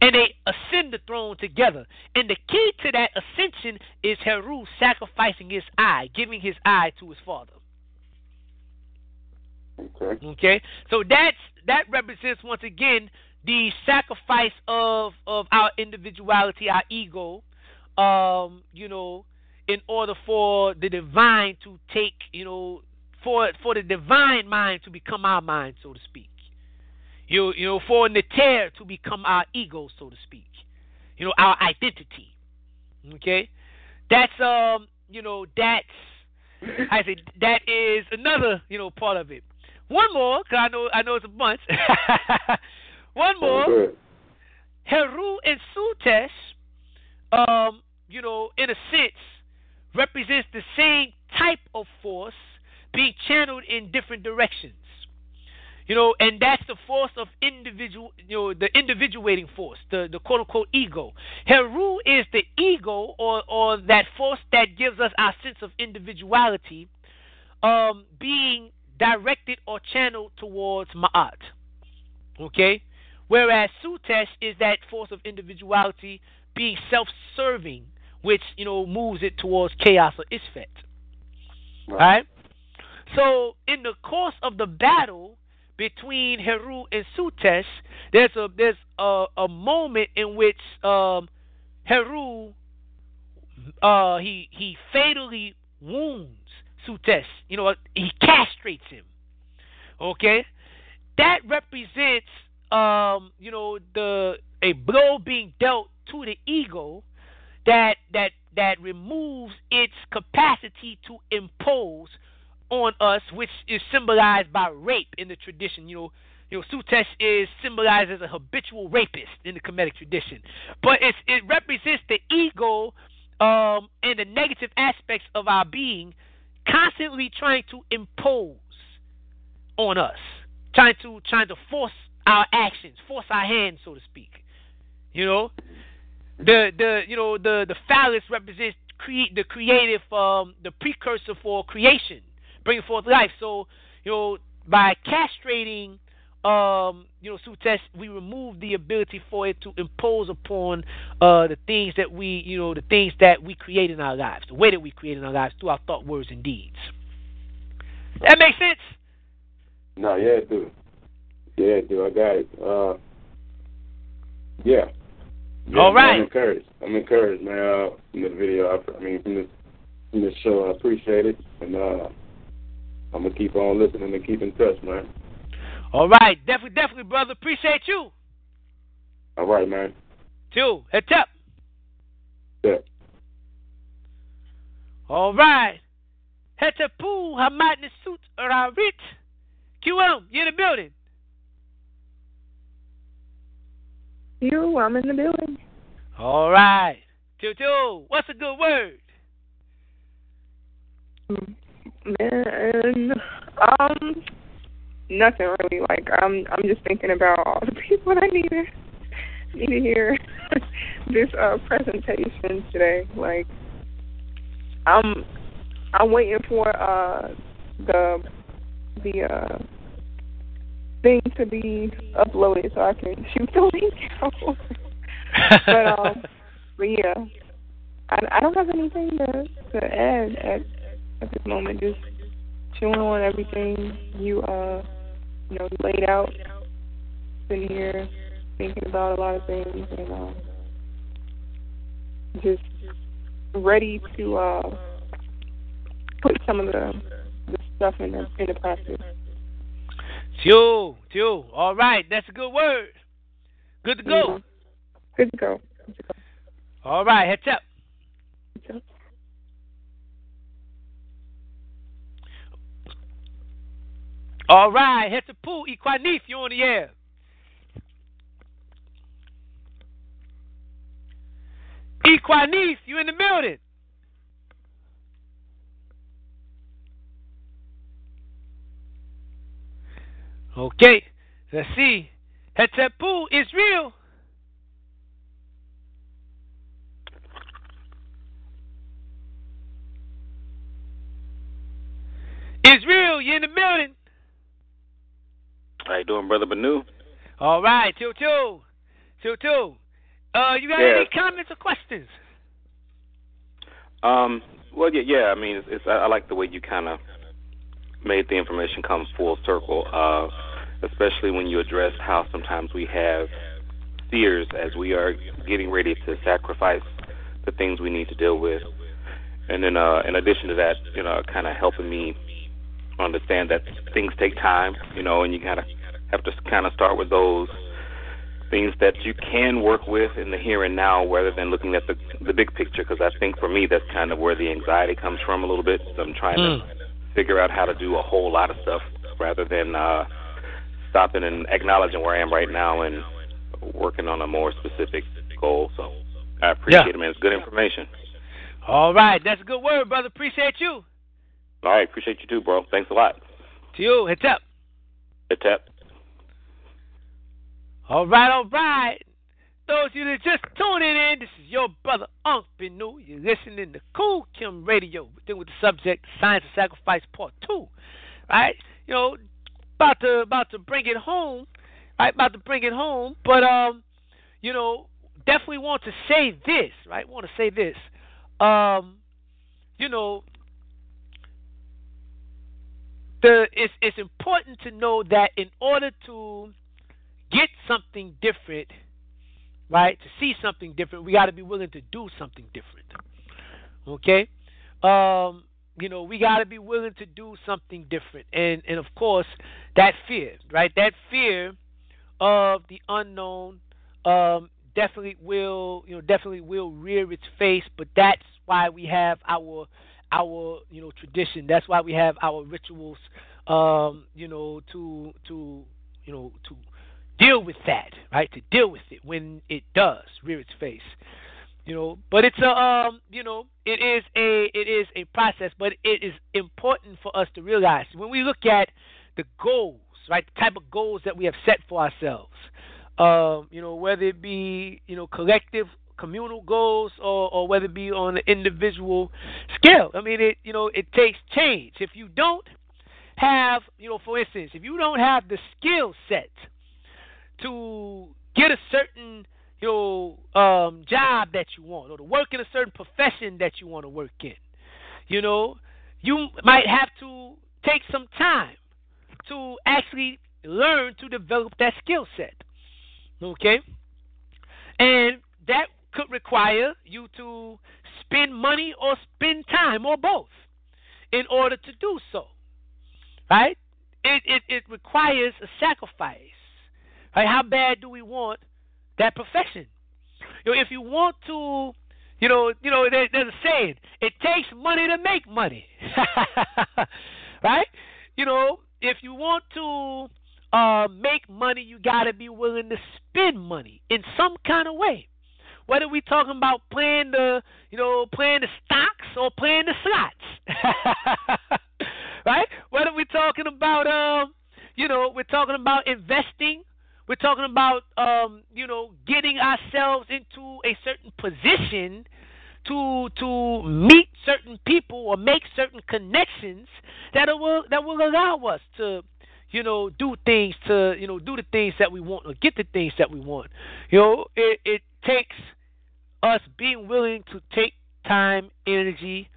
And they ascend the throne together. And the key to that ascension is Heru sacrificing his eye, giving his eye to his father. Okay. Okay, so that's that represents once again the sacrifice of of our individuality, our ego. Um, you know, in order for the divine to take, you know, for for the divine mind to become our mind, so to speak. You you know, for Neter to become our ego, so to speak. You know, our identity. Okay, that's um, you know, that's I say, that is another you know part of it. One more, cause I know I know it's a bunch. (laughs) One more. Heru and Sutesh, um, you know, in a sense, represents the same type of force being channeled in different directions. You know, and that's the force of individual, you know, the individuating force, the, the quote unquote ego. Heru is the ego or, or that force that gives us our sense of individuality um, being directed or channeled towards Ma'at. Okay? Whereas Sutesh is that force of individuality being self serving, which, you know, moves it towards chaos or Isfet. Right. Right? So in the course of the battle between Heru and Sutesh, there's a there's a, a moment in which um, Heru uh, he he fatally wounds Sutesh. You know, he castrates him. Okay, that represents um, you know the a blow being dealt to the ego that that that removes its capacity to impose on us, which is symbolized by rape in the tradition. You know, you know, Sutesh is symbolized as a habitual rapist in the Kemetic tradition, but it's, it represents the ego um, and the negative aspects of our being, constantly trying to impose on us, trying to trying to force our actions, force our hands, so to speak. You know, the the you know the the phallus represents create the creative um the precursor for creation bringing forth life so you know by castrating um you know Sutesh we remove the ability for it to impose upon uh the things that we you know the things that we create in our lives the way that we create in our lives through our thought words and deeds that makes sense No, yeah, it do. Yeah, it do. I got it. Uh, yeah. yeah All right. I'm encouraged. I'm encouraged, man. Uh, from the video, I, I mean, from this from this show, I appreciate it, and uh, I'm gonna keep on listening and keep in touch, man. all right definitely definitely brother appreciate you All right, man. too head up Yeah. All right. Hetapu Hamad Nisut Rarit. QM, you in the building. You, I'm in the building. All right. Tutu, what's a good word? Mm. Man, um, nothing really. Like I'm, I'm just thinking about all the people I need to need to hear (laughs) this uh presentation today. Like, I'm, I'm waiting for uh the the uh thing to be uploaded so I can shoot the (laughs) link out. but um, (laughs) but yeah, I, I don't have anything to to add at at this moment. Just chewing on everything you uh you know laid out. Sitting here thinking about a lot of things and um just ready to uh put some of the the stuff into into practice. Tio, Tio. All right, that's a good word. Good to go. Mhm. Good to go. Good to go. All right, heads up. Good to go. All right. Pool, Equanif, you on the air. Equanif, you in the building. Okay, let's see. Hetepu is real. Israel, you in the building. How you doing, brother Banu? All right, two two, two two. Uh, you got Yeah. any comments or questions? Um, well, yeah, yeah. I mean, it's, it's I, I like the way you kind of made the information come full circle, uh, especially when you addressed how sometimes we have fears as we are getting ready to sacrifice the things we need to deal with. And then, uh, in addition to that, you know, kind of helping me understand that things take time, you know, and you kind of have to kind of start with those things that you can work with in the here and now rather than looking at the the big picture because I think for me that's kind of where the anxiety comes from a little bit. So I'm trying Mm. to figure out how to do a whole lot of stuff rather than uh stopping and acknowledging where I am right now and working on a more specific goal. So I appreciate Yeah. it, man. It's good information. All right, that's a good word, brother. Appreciate you. All right, appreciate you too, bro. Thanks a lot. To you, hit up. Hit tap. All right, all right. Those of you that just tuning in, this is your brother Unc Benu. You're listening to Khu Khem Radio. We're dealing with the subject Science of Sacrifice Part Two. Right? You know, about to about to bring it home. Right, about to bring it home. But um, you know, definitely want to say this, right? Want to say this. Um, you know, the it's it's important to know that in order to get something different, right? To see something different, we got to be willing to do something different. Okay? Um, you know, we got to be willing to do something different. And and of course, that fear, right? That fear of the unknown um definitely will, you know, definitely will rear its face, but that's why we have our our, you know, tradition. That's why we have our rituals um, you know, to to you know, to deal with that, right? To deal with it when it does rear its face. You know, but it's a um, you know, it is a it is a process, but it is important for us to realize when we look at the goals, right? The type of goals that we have set for ourselves. Um, you know, whether it be, you know, collective communal goals or, or whether it be on an individual scale. I mean it you know, it takes change. If you don't have, you know, for instance, if you don't have the skill set to get a certain, you know, um, job that you want or to work in a certain profession that you want to work in, you know, you might have to take some time to actually learn to develop that skill set. Okay? And that could require you to spend money or spend time or both in order to do so right? It, it it requires a sacrifice. Right? How bad do we want that profession? You know, if you want to, you know, you know, there, there's a saying: it takes money to make money, (laughs) right? You know, if you want to uh, make money, you got to be willing to spend money in some kind of way. Whether we talking about playing the, you know, playing the stocks or playing the slots, (laughs) right? Whether we're talking about, um, you know, we're talking about investing, we're talking about, um, you know, getting ourselves into a certain position to to meet certain people or make certain connections that will that will allow us to you know do things to you know do the things that we want or get the things that we want. You know it it takes us being willing to take time energy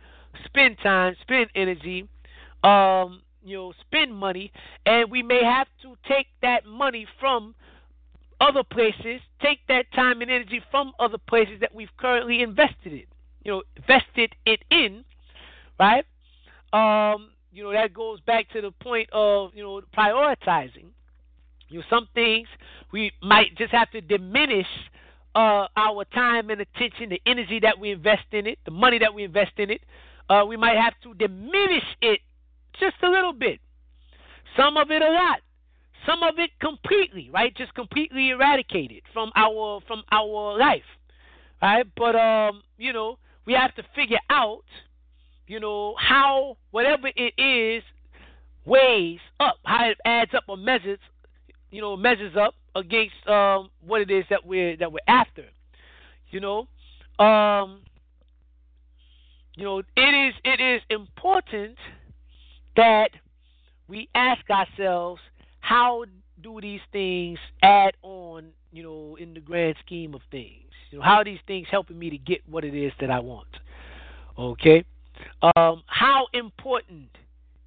spend time spend energy um you know spend money and we may have to take that money from other places take that time and energy from other places that we've currently invested in you know, invested it in, right? Um, you know, that goes back to the point of, you know, prioritizing. You know, some things we might just have to diminish uh, our time and attention, the energy that we invest in it, the money that we invest in it. Uh, we might have to diminish it just a little bit. Some of it a lot. Some of it completely, right? Just completely eradicated from our from our life. Right? But um, you know, we have to figure out, you know, how whatever it is weighs up, how it adds up or measures, you know, measures up against um, what it is that we're that we're after. You know, um, you know, it is it is important that we ask ourselves how do these things add on, you know, in the grand scheme of things. You know, how are these things helping me to get what it is that I want? Okay. Um, how important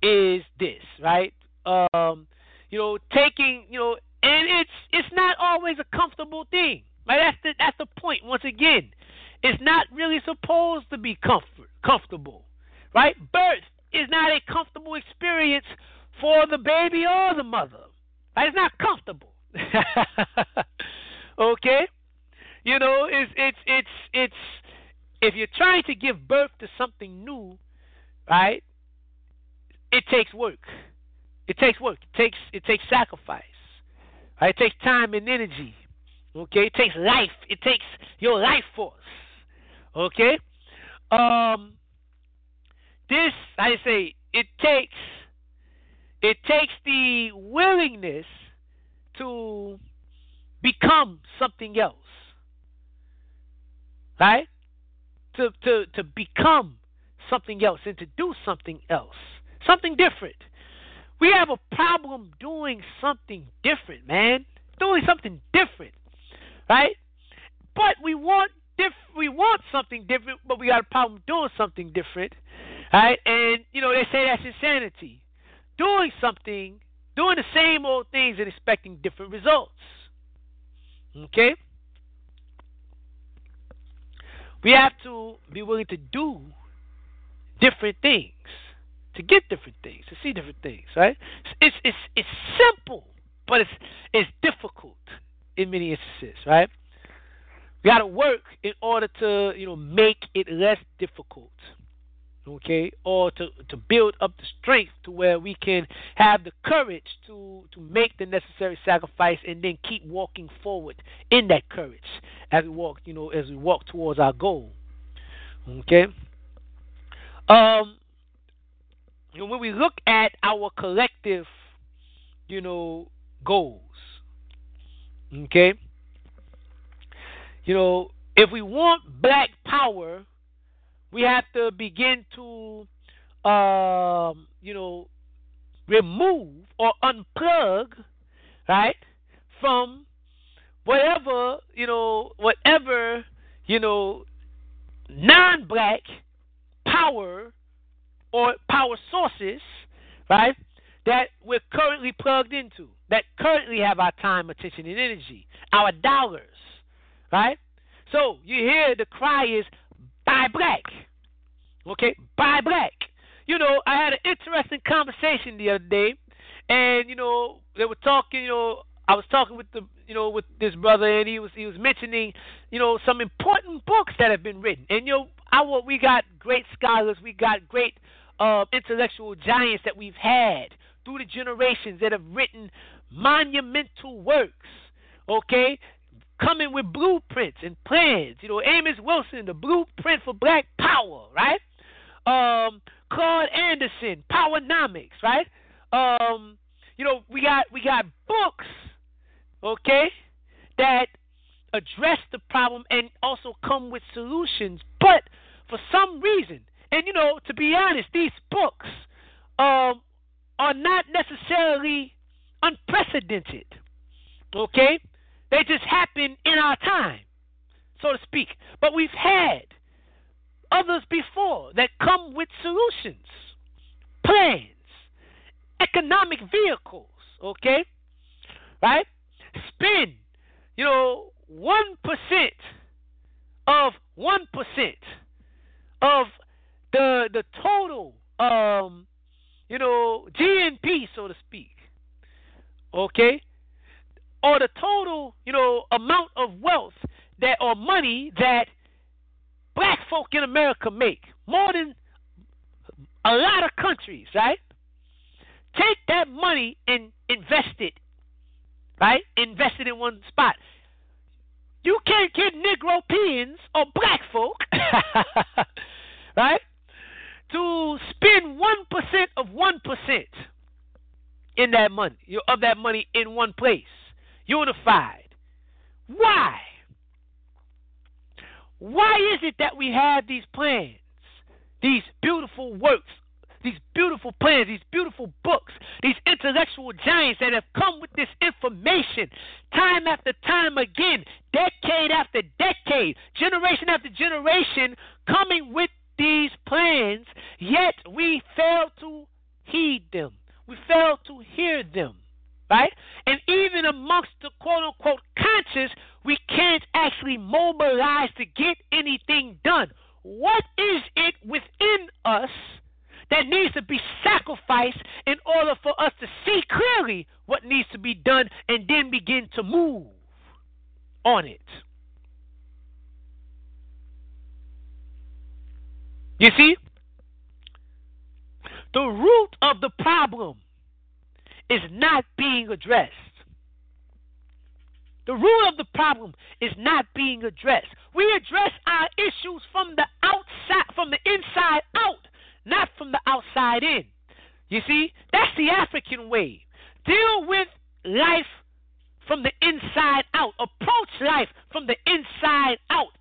is this, right? Um, you know, taking, you know, and it's it's not always a comfortable thing, right? That's the that's the point. Once again, it's not really supposed to be comfort comfortable, right? Birth is not a comfortable experience for the baby or the mother. Right? It's not comfortable. (laughs) okay, you know, it's it's it's it's if you're trying to give birth to something new, right? It takes work. It takes work. It takes it takes sacrifice. It takes time and energy. Okay? It takes life. It takes your life force. Okay? Um this I say it takes it takes the willingness to become something else. Right? To to to become something else and to do something else. Something different. We have a problem doing something different, man. Doing something different. Right? But we want diff- we want something different, but we got a problem doing something different. Right? And you know, they say that's insanity. Doing something, doing the same old things and expecting different results. Okay? We have to be willing to do different things, to get different things, to see different things, right? It's it's it's simple, but it's it's difficult in many instances, right? We got to work in order to you know make it less difficult, okay, or to to build up the strength to where we can have the courage to to make the necessary sacrifice and then keep walking forward in that courage as we walk, you know, as we walk towards our goal, okay. Um, know, when we look at our collective, you know, goals, okay, you know, if we want black power, we have to begin to, um, you know, remove or unplug, right, from whatever, you know, whatever, you know, non-black power or power sources, right, that we're currently plugged into, that currently have our time, attention, and energy, our dollars, right? So you hear the cry is buy black, okay? Buy black. You know, I had an interesting conversation the other day, and you know they were talking. You know, I was talking with the you know with this brother, and he was he was mentioning you know some important books that have been written, and you know our we got great scholars, we got great uh, intellectual giants that we've had through the generations that have written monumental works. Okay, coming with blueprints and plans. You know, Amos Wilson, the blueprint for Black Power, right? Um, Claude Anderson, Powernomics, right? Um, you know, we got we got books, okay, that address the problem and also come with solutions. But for some reason, and you know, to be honest, these books um, are not necessarily unprecedented. Okay, they just happen in our time, so to speak. But we've had others before that come with solutions, plans, economic vehicles. Okay, right? Spend, you know, one percent of one percent of the the total um you know GNP so to speak okay or the total you know amount of wealth that or money that black folk in America make. More than a lot of countries right? Take that money and invest it right? Invest it in one spot. You can't get Negro Negropeans or black folk (laughs) right to spend one percent of one percent in that money of that money in one place, unified. Why? Why is it that we have these plans, these beautiful works, these beautiful plans, these beautiful books, these intellectual giants that have come with this information time after time again, decade after decade, generation after generation, coming with these plans, yet we fail to heed them. We fail to hear them. Right? And even amongst the quote unquote conscious, we can't actually mobilize to get anything done. What is it within us that needs to be sacrificed in order for us to see clearly what needs to be done and then begin to move on it? You see? The root of the problem is not being addressed. The root of the problem is not being addressed. We address our issues from the outside, from the inside out, not from the outside in. You see, that's the African way. Deal with life from the inside out. Approach life from the inside out.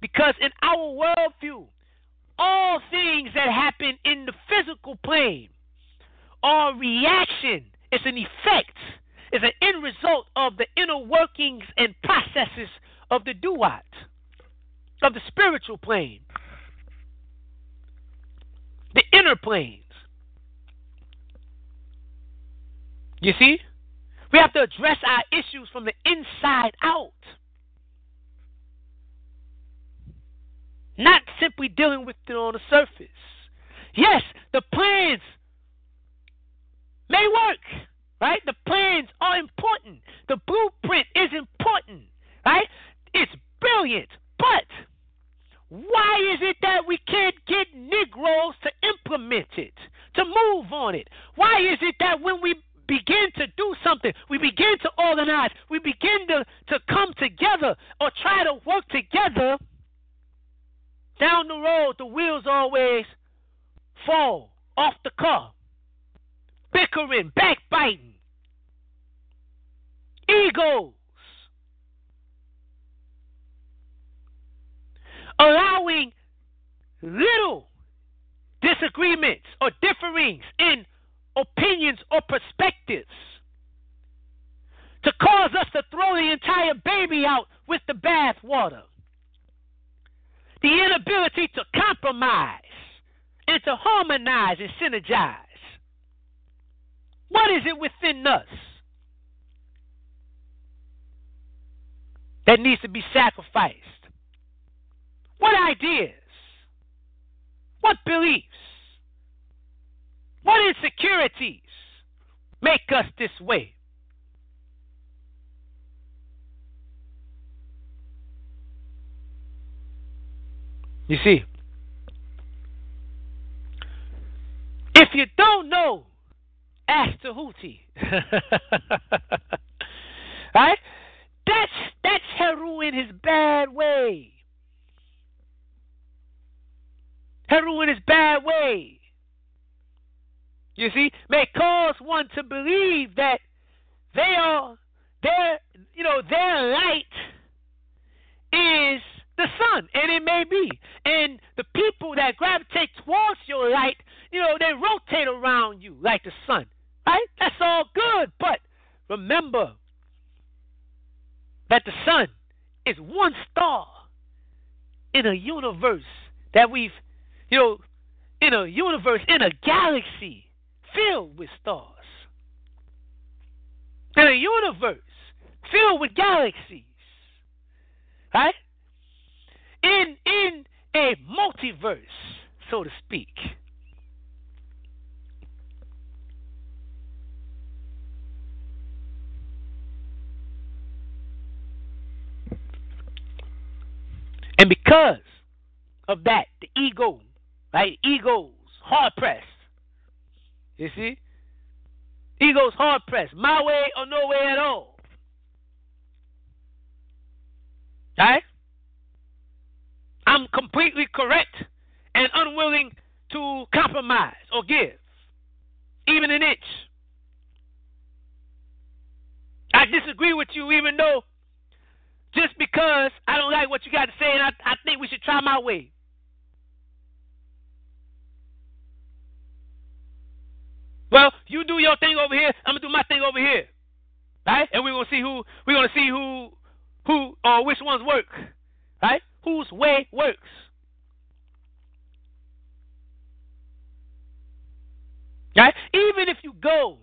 Because in our worldview, all things that happen in the physical plane are reaction. It's an effect. It's an end result of the inner workings and processes of the duat, of the spiritual plane, the inner planes. You see? We have to address our issues from the inside out. Not simply dealing with it on the surface. Yes, the plans may work, right? The plans are important. The blueprint is important, right? It's brilliant. But why is it that we can't get Negroes to implement it, to move on it? Why is it that when we begin to do something, we begin to organize, we begin to, to come together or try to work together, down the road, the wheels always fall off the car. Bickering, backbiting, egos, allowing little disagreements or differings in opinions or perspectives to cause us to throw the entire baby out with the bath water. The inability to compromise and to harmonize and synergize. What is it within us that needs to be sacrificed? What ideas? What beliefs? What insecurities make us this way? You see, if you don't know, ask Tahuti. (laughs) right? That's that's Heru in his bad way. Heru in his bad way. You see, may cause one to believe that they are their you know their light is the sun, and it may be. And the people that gravitate towards your light, you know, they rotate around you like the sun. Right? That's all good. But remember that the sun is one star in a universe that we've, you know, in a universe, in a galaxy filled with stars. In a universe filled with galaxies. Right? In in a multiverse, so to speak. And because of that, the ego, right? Ego's hard pressed. You see? Ego's hard pressed. My way or no way at all. Right? Completely correct and unwilling to compromise or give, even an inch. I disagree with you, even though just because I don't like what you got to say, and I, I think we should try my way. Well, you do your thing over here. I'm gonna do my thing over here, right? And we're gonna see who we're gonna see who who or which ones work, right? Whose way works. Right? Even if you go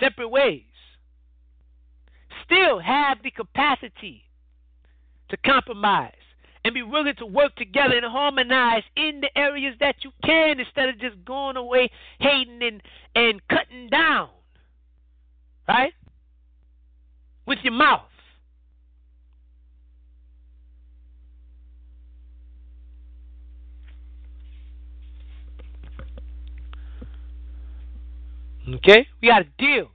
separate ways, still have the capacity to compromise and be willing to work together and harmonize in the areas that you can instead of just going away hating and, and cutting down. Right? With your mouth. Okay? We got to deal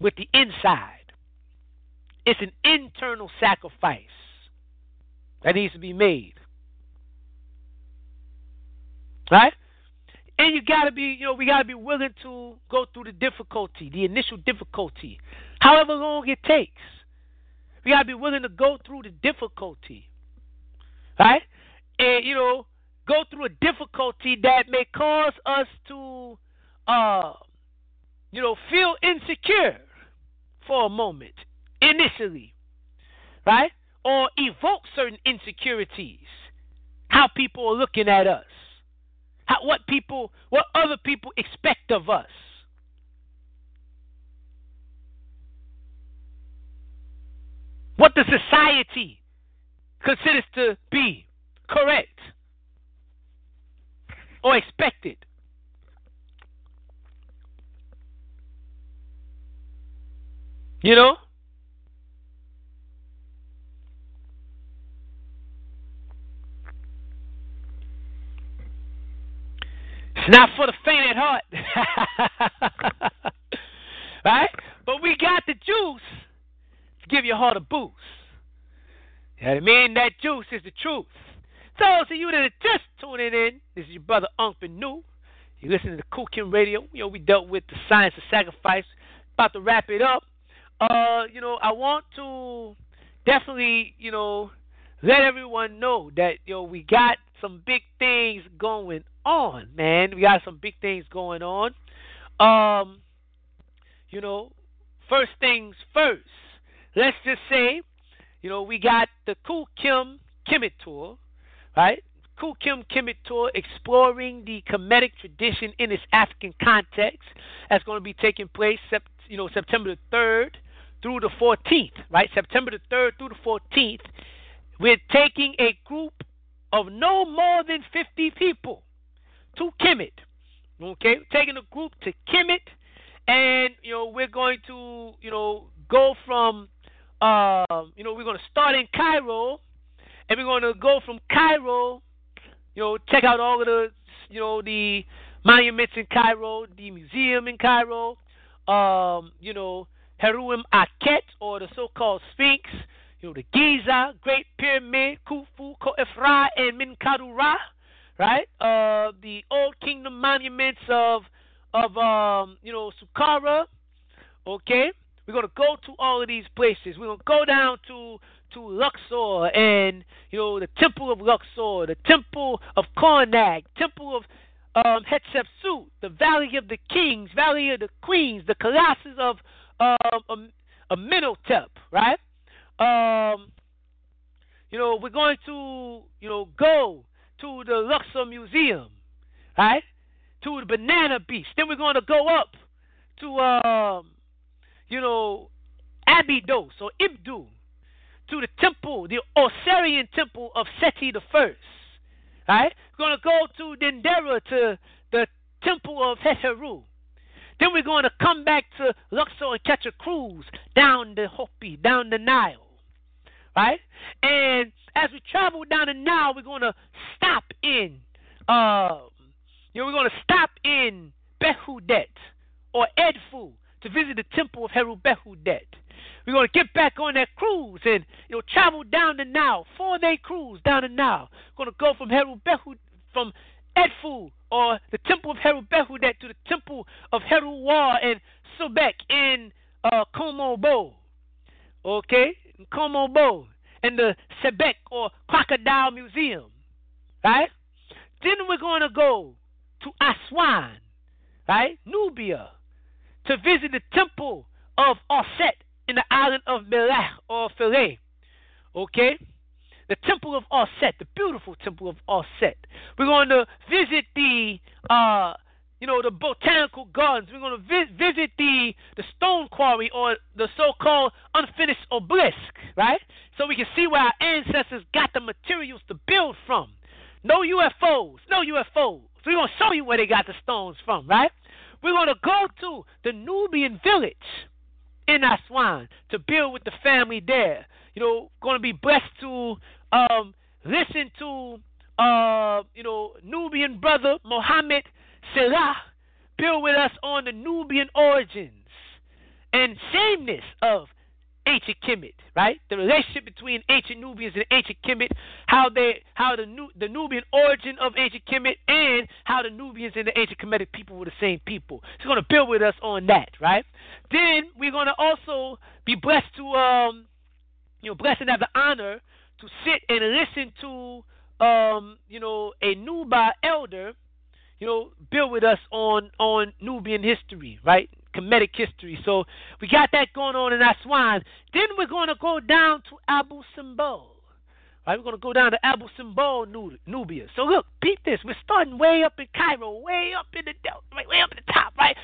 with the inside. It's an internal sacrifice that needs to be made. Right? And you gotta be, you know, we gotta be willing to go through the difficulty, the initial difficulty, however long it takes. We gotta be willing to go through the difficulty. Right? And you know, go through a difficulty that may cause us to uh you know, feel insecure for a moment initially. Right? or evoke certain insecurities. How people are looking at us. How, what people, what other people expect of us. What the society considers to be correct or expected. You know? It's not for the faint at heart. (laughs) right? But we got the juice to give your heart a boost. You know what I mean? That juice is the truth. So, to you that are just tuning in, this is your brother Uncle New. You're listening to Khu Khem Radio. You know, we dealt with the science of sacrifice. About to wrap it up. Uh, you know, I want to definitely, you know, let everyone know that, you know, we got some big things going on, man. We got some big things going on. Um, you know, first things first. Let's just say, you know, we got the Khu Khem Kemet Tour, right? Khu Khem Kemet Tour exploring the Kemetic tradition in its African context. That's going to be taking place, you know, September the 3rd through the 14th, right? September the 3rd through the 14th. We're taking a group of no more than 50 people to Kemet. Okay, taking a group to Kemet, and you know we're going to you know go from uh, you know we're going to start in Cairo, and we're going to go from Cairo, you know check out all of the you know the monuments in Cairo, the museum in Cairo, um, you know Heruim Akhet or the so-called Sphinx, you know the Giza, Great Pyramid, Khufu, Khafre, and Menkaure right? Uh, the old kingdom monuments of of um, you know Saqqara. Okay, we're gonna go to all of these places. We're gonna go down to to Luxor and you know the Temple of Luxor, the Temple of Karnak, Temple of um, the Valley of the Kings, Valley of the Queens, the Colossus of um, Amenhotep, right? Um, you know, we're going to you know go to the Luxor Museum, right? To the Banana Beach. Then we're going to go up to, um, you know, Abydos or Ibdu, to the temple, the Osirian temple of Seti the First, right? We're going to go to Dendera to the temple of Hetheru. Then we're going to come back to Luxor and catch a cruise down the Hopi, down the Nile, right? And as we travel down the Nile, we're going to stop in, uh, you know, we're going to stop in Behudet or Edfu to visit the temple of Heru Behudet. We're going to get back on that cruise and you know travel down the Nile, four day cruise down the Nile. Going to go from Heru Behud from Edfu or the temple of Heru Behudet to the temple of Heru War and Sobek in uh, Kom Ombo. Okay, Kom Ombo in the Sebek or Crocodile Museum. Right? Then we're going to go to Aswan, right, Nubia, to visit the temple of Oset in the island of Melech or Philae. Okay? The temple of Oset, the beautiful temple of Oset. We're going to visit the uh, you know, the botanical gardens. We're going to vi- visit the the stone quarry or the so-called unfinished obelisk, right? So we can see where our ancestors got the materials to build from. No UFOs, no UFOs. We're going to show you where they got the stones from, right? We're going to go to the Nubian village in Aswan to build with the family there. You know, going to be blessed to um, listen to, uh, you know, Nubian brother Mohammed Salah build with us on the Nubian origins and sameness of ancient Kemet, right? The relationship between ancient Nubians and ancient Kemet, how they, how the Nu- the Nubian origin of ancient Kemet, and how the Nubians and the ancient Kemetic people were the same people. He's going to build with us on that, right? Then we're going to also be blessed to, um, you know, blessed and have the honor to sit and listen to, um, you know, a Nuba elder you know, build with us on on Nubian history, right? Kemetic history. So we got that going on in Aswan. Then we're going to go down to Abu Simbel. Right, we're going to go down to Abu Simbel, Nubia. So look, beat this. We're starting way up in Cairo, way up in the delta, right, way up at the top, right?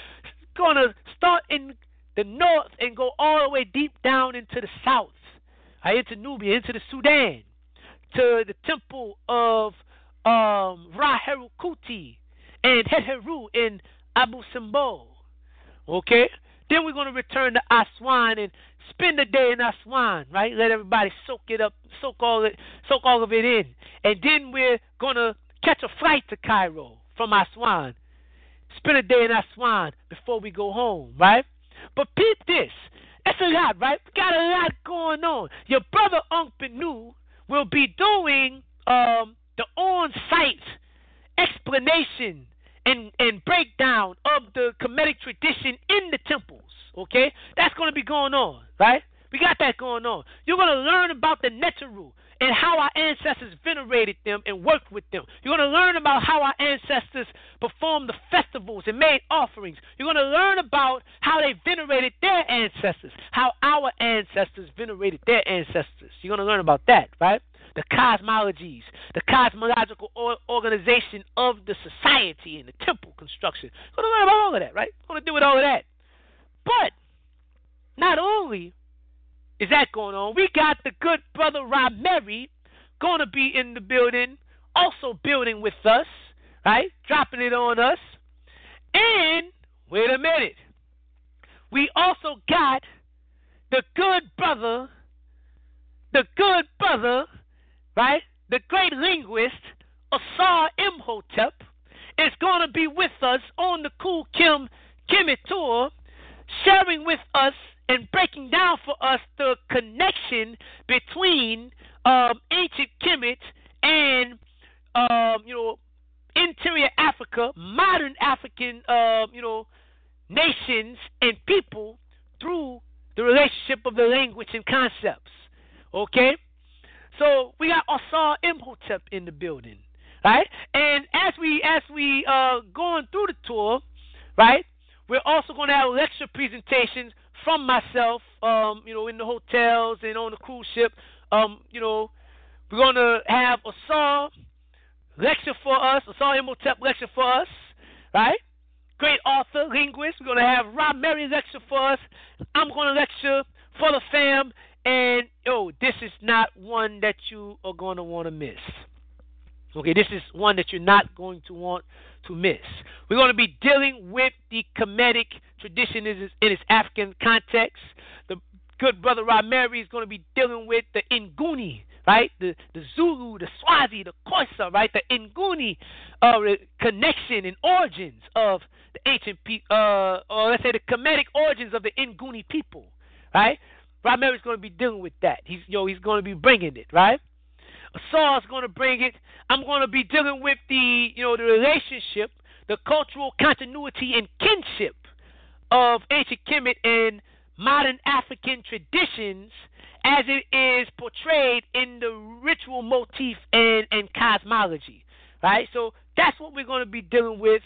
Going to start in the north and go all the way deep down into the south, right, into Nubia, into the Sudan, to the temple of um, Ra Herukuti, and Hetheru in Abu Simbel. Okay? Then we're going to return to Aswan and spend the day in Aswan, right? Let everybody soak it up, soak all it, soak all of it in, and then we're going to catch a flight to Cairo from Aswan. Spend a day in Aswan before we go home, right? But peep this. That's a lot, right? We got a lot going on. Your brother Aankh will be doing um, the on-site explanation and, and breakdown of the Kemetic tradition in the temples. Okay? That's going to be going on, right? We got that going on. You're going to learn about the Neteru and how our ancestors venerated them and worked with them. You're going to learn about how our ancestors performed the festivals and made offerings. You're going to learn about how they venerated their ancestors, how our ancestors venerated their ancestors. You're going to learn about that, right? the cosmologies, the cosmological organization of the society and the temple construction. You're going to learn about all of that, right? You're going to do with all of that. But not only is that going on, we got the good brother Rob Mary going to be in the building, also building with us, right? Dropping it on us. And wait a minute. We also got the good brother, the good brother right? The great linguist Asar Imhotep is going to be with us on the Khu Khem Kemet tour, sharing with us and breaking down for us the connection between um, ancient Kemet and um, you know interior Africa, modern African uh, you know nations and people through the relationship of the language and concepts. Okay? So we got Asar Imhotep in the building, right? And as we as we uh going through the tour, right? We're also going to have lecture presentations from myself, um, you know, in the hotels and on the cruise ship. Um, you know, we're to have a Asar lecture for us, a Asar Imhotep lecture for us, right? Great author, linguist. We're to have Rob Mary lecture for us. I'm to lecture for the fam, and yo, this is not one that you are to want to miss. Okay, this is one that you're not going to want to miss. We're going to be dealing with the Kemetic tradition is in its African context. The good brother Mary is going to be dealing with the Nguni, right? The the Zulu, the Swazi, the Xhosa, right? The Nguni uh, connection and origins of the ancient people, uh, or let's say the Kemetic origins of the Nguni people, right? Rob Mary's going to be dealing with that. He's yo, he's going to be bringing it, right? Saul's going to bring it. I'm going to be dealing with the you know the relationship, the cultural continuity and kinship of ancient Kemet and modern African traditions as it is portrayed in the ritual motif and, and cosmology. Right? So that's what we're going to be dealing with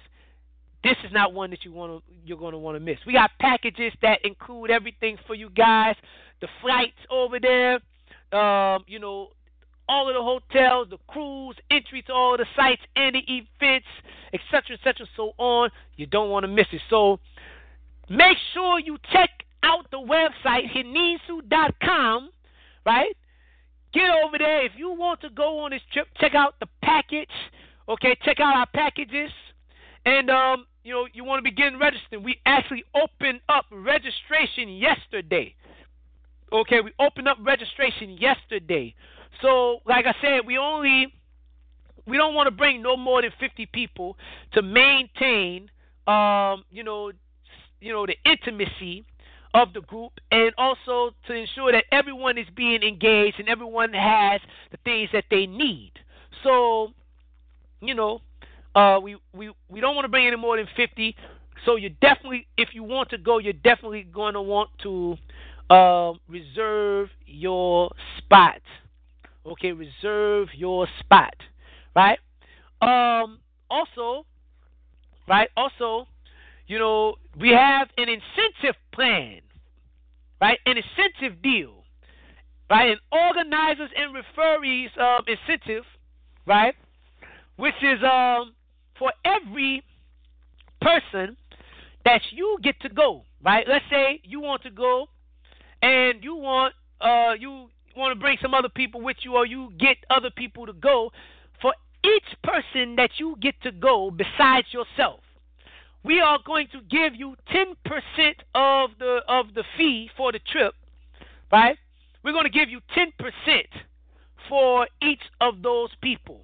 this is not one that you want to you're going to want to miss. We got packages that include everything for you guys, the flights over there, um, you know, all of the hotels, the cruise, entry to all the sites and the events, etc., etc., so on. You don't want to miss it. So make sure you check out the website henensu.com, right? Get over there if you want to go on this trip. Check out the package. Okay, check out our packages, and um, you know you want to begin registering. We actually opened up registration yesterday. Okay, we opened up registration yesterday. So, like I said, we only we don't want to bring no more than 50 people to maintain, um, you know, you know the intimacy of the group, and also to ensure that everyone is being engaged and everyone has the things that they need. So, you know, uh, we we we don't want to bring any more than 50. So you definitely, if you want to go, you're definitely going to want to uh, reserve your spot. Okay, reserve your spot, right? Um, also, right? Also, you know, we have an incentive plan, right? An incentive deal, right? An organizers and referees um, incentive, right? Which is um for every person that you get to go, right? Let's say you want to go and you want uh you want to bring some other people with you or you get other people to go for each person that you get to go besides yourself we are going to give you 10% of the of the fee for the trip right we're going to give you 10% for each of those people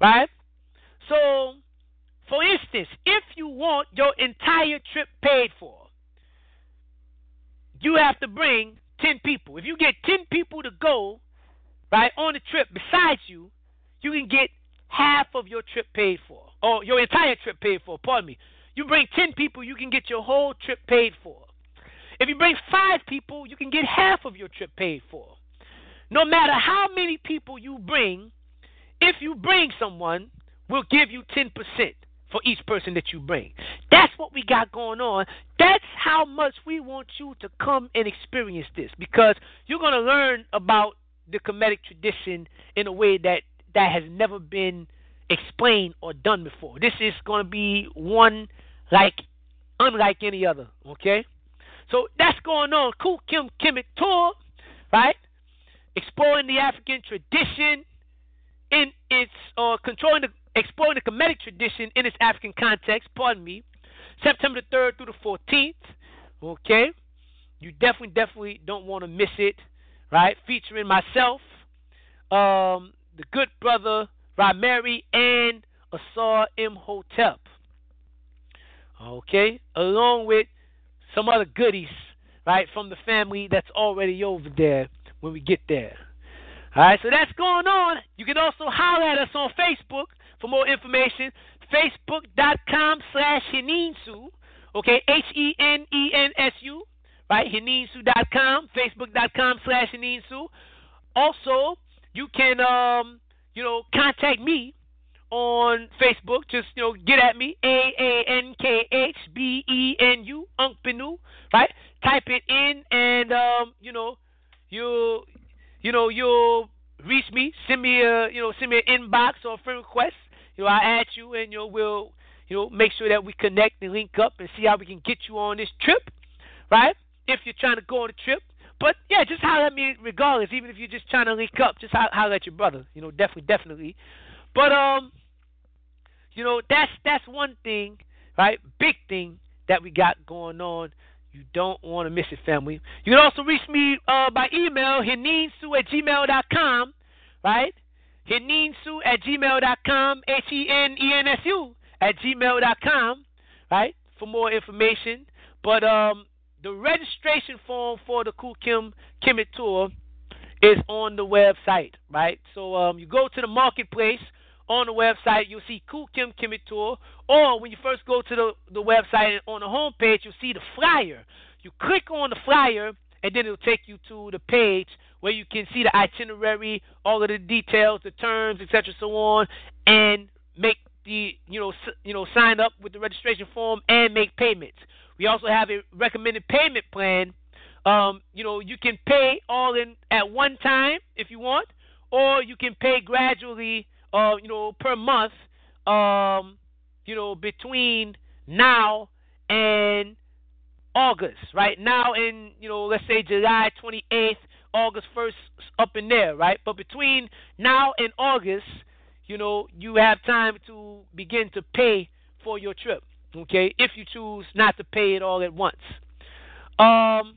right so for instance if you want your entire trip paid for you have to bring 10 people. If you get 10 people to go, right, on the trip besides you, you can get half of your trip paid for, or your entire trip paid for, pardon me. You bring 10 people, you can get your whole trip paid for. If you bring five people, you can get half of your trip paid for. No matter how many people you bring, if you bring someone, we'll give you 10% for each person that you bring. That's what we got going on. That's how much we want you to come and experience this because you're going to learn about the Kemetic tradition in a way that that has never been explained or done before. This is going to be one like unlike any other, okay? So that's going on. Khu Khem Kemet tour, right? Exploring the African tradition in its or uh, controlling the exploring the Kemetic tradition in its African context, pardon me, September the 3rd through the 14th. Okay? You definitely, definitely don't want to miss it, right? Featuring myself, um, the good brother Rameri, and Asar Imhotep. Okay? Along with some other goodies, right, from the family that's already over there when we get there. All right, so that's going on. You can also holler at us on Facebook for more information, facebook.com slash Henensu. Okay, H E N E N S U, right? Henensu.com, facebook.com slash Henensu. Also, you can, um, you know, contact me on Facebook. Just, you know, get at me, A A N K H B E N U, Aankh Benu, right? Type it in and, um, you know, you, you know, you'll reach me. Send me a, you know, send me an inbox or a friend request you know, I add you and you know we'll you know make sure that we connect and link up and see how we can get you on this trip, right? If you're trying to go on a trip. But yeah, just holler at me regardless, even if you're just trying to link up, just holler at your brother. You know, definitely, definitely. But um, you know, that's that's one thing, right? Big thing that we got going on. You don't want to miss it, family. You can also reach me uh, by email, henensu at gmail.com, right? Henensu at gmail.com, H E N E N S U at gmail.com, right, for more information. But um, the registration form for the Khu Khem Kemet Tour is on the website, right? So um, you go to the marketplace on the website, you'll see Khu Khem Kemet Tour, or when you first go to the, the website on the home page, you'll see the flyer. You click on the flyer, and then it'll take you to the page where you can see the itinerary, all of the details, the terms, etc., so on, and make the you know you know sign up with the registration form and make payments. We also have a recommended payment plan. Um, you know, you can pay all in at one time if you want, or you can pay gradually. Uh, you know, per month. Um, you know, between now and August, right? Now in, you know, let's say July 28th, August 1st, up in there, right? But between now and August, you know, you have time to begin to pay for your trip, okay? If you choose not to pay it all at once. Um,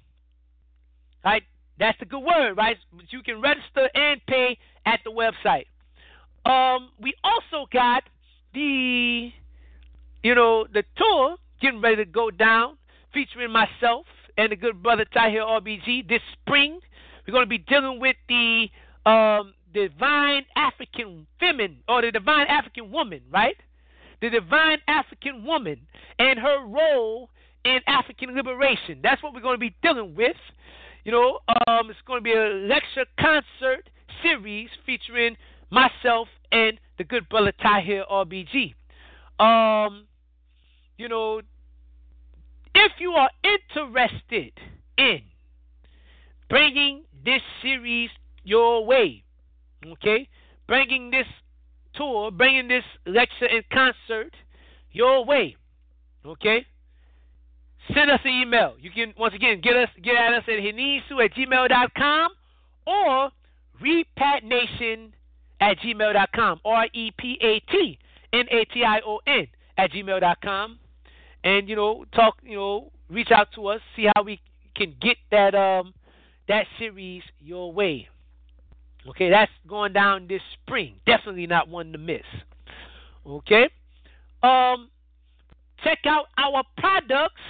right? That's the good word, right? But you can register and pay at the website. Um, we also got the, you know, the tour getting ready to go down, featuring myself and the good brother Tahir RBG this spring. We're going to be dealing with the um, divine African feminine or the divine African woman, right? The divine African woman and her role in African liberation. That's what we're going to be dealing with. You know, um, it's going to be a lecture concert series featuring myself and the good brother Tahir RBG. Um, you know, if you are interested in bringing this series your way, okay, bringing this tour, bringing this lecture and concert your way, okay, send us an email. You can once again get us get at us at henensu at gmail.com or repatnation at gmail.com. R E P A T N A T I O N at gmail.com. And, you know, talk, you know, reach out to us, see how we can get that um that series your way. Okay, that's going down this spring. Definitely not one to miss. Okay? Um check out our products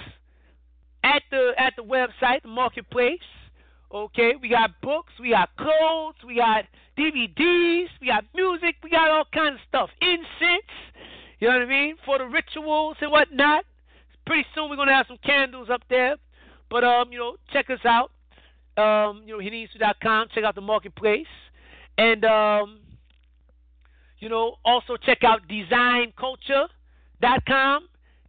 at the at the website, the marketplace. Okay, we got books, we got clothes, we got DVDs, we got music, we got all kinds of stuff. Incense, you know what I mean? For the rituals and whatnot. Pretty soon we're gonna have some candles up there. But um, you know, check us out. Um, you know, henensu.com, check out the marketplace. And um, you know, also check out dezignkulcha.com.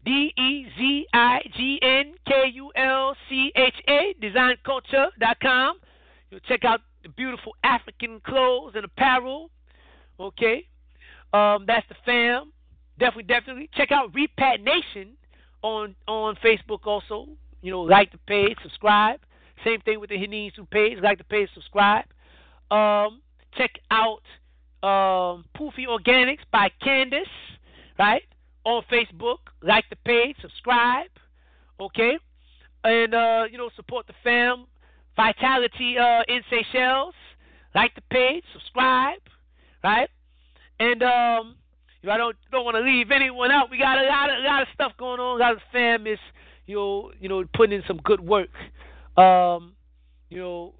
D E Z I G N K U L C H A, dezignkulcha.com. You'll check out the beautiful African clothes and apparel. Okay. Um, that's the fam. Definitely, definitely. Check out Repat Nation on on Facebook also. You know, like the page, subscribe. Same thing with the Henensu page. Like the page, subscribe. Um, check out um, Poofy Organics by Candace, right? On Facebook. Like the page, subscribe. Okay? And, uh, you know, support the fam. Vitality uh, in Seychelles. Like the page, subscribe, right? And, um, you know, I don't don't want to leave anyone out. We got a lot of a lot of stuff going on. A lot of fam is you know you know putting in some good work. Um, you know,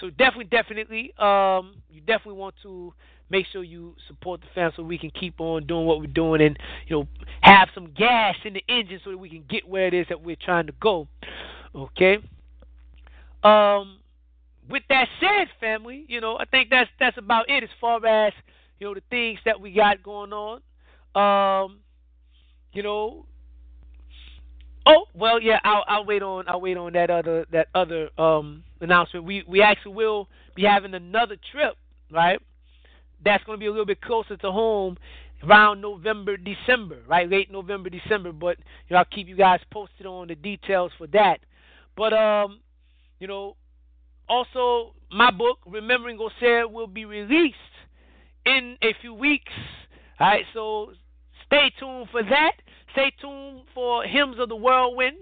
so definitely definitely um, you definitely want to make sure you support the fam so we can keep on doing what we're doing and you know have some gas in the engine so that we can get where it is that we're trying to go. Okay. Um, with that said, family, you know I think that's that's about it as far as you know the things that we got going on. Um, you know. Oh well, yeah. I'll I'll wait on I'll wait on that other that other um announcement. We we actually will be having another trip, right? That's going to be a little bit closer to home, around November December, right? Late November December. But you know I'll keep you guys posted on the details for that. But um, you know, also my book Remembering Oser will be released in a few weeks. All right, so stay tuned for that. Stay tuned for Hymns of the Whirlwind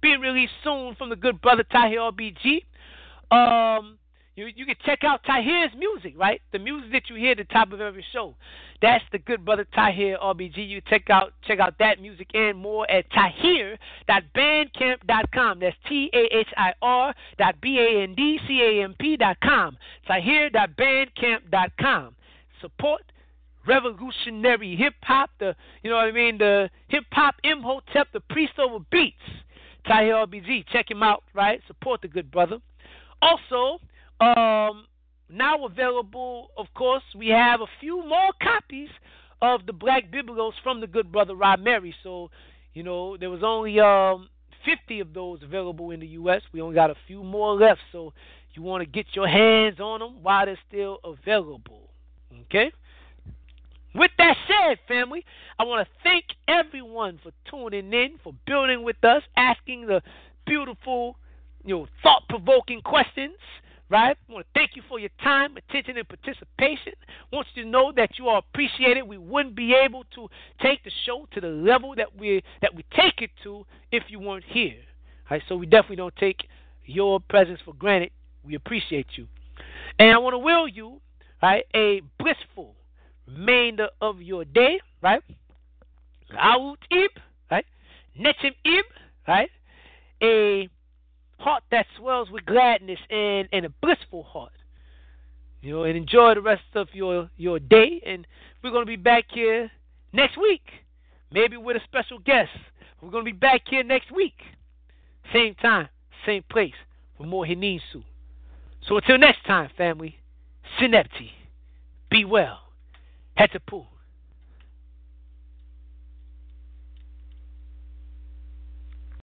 being released soon from the good brother Tahir RBG. Um, you you can check out Tahir's music, right? The music that you hear at the top of every show. That's the good brother Tahir RBG. You check out check out that music and more at tahir.bandcamp.com. That's T A H I R dot B A N D C A M P dot com. Tahir.bandcamp.com. Support revolutionary hip hop, the you know what I mean, the hip hop Imhotep, the priest over beats. Tahir RBG, check him out, right? Support the good brother. Also, um, now available, of course, we have a few more copies of the black bibelots from the good brother Rob Mary. So, you know, there was only um, 50 of those available in the U.S. We only got a few more left. So you want to get your hands on them while they're still available. Okay? With that said, family, I want to thank everyone for tuning in, for building with us, asking the beautiful, you know, thought-provoking questions. Right? I want to thank you for your time, attention, and participation. I want you to know that you are appreciated. We wouldn't be able to take the show to the level that we that we take it to if you weren't here. Right? So we definitely don't take your presence for granted. We appreciate you. And I want to will you, right, a blissful remainder of your day, right? Out ib, right? Netim ib, right? A heart that swells with gladness and, and a blissful heart. You know, and enjoy the rest of your, your day. And we're going to be back here next week, maybe with a special guest. We're going to be back here next week, same time, same place, for more Henensu. So until next time, family, Senebti, be well. Hetepu.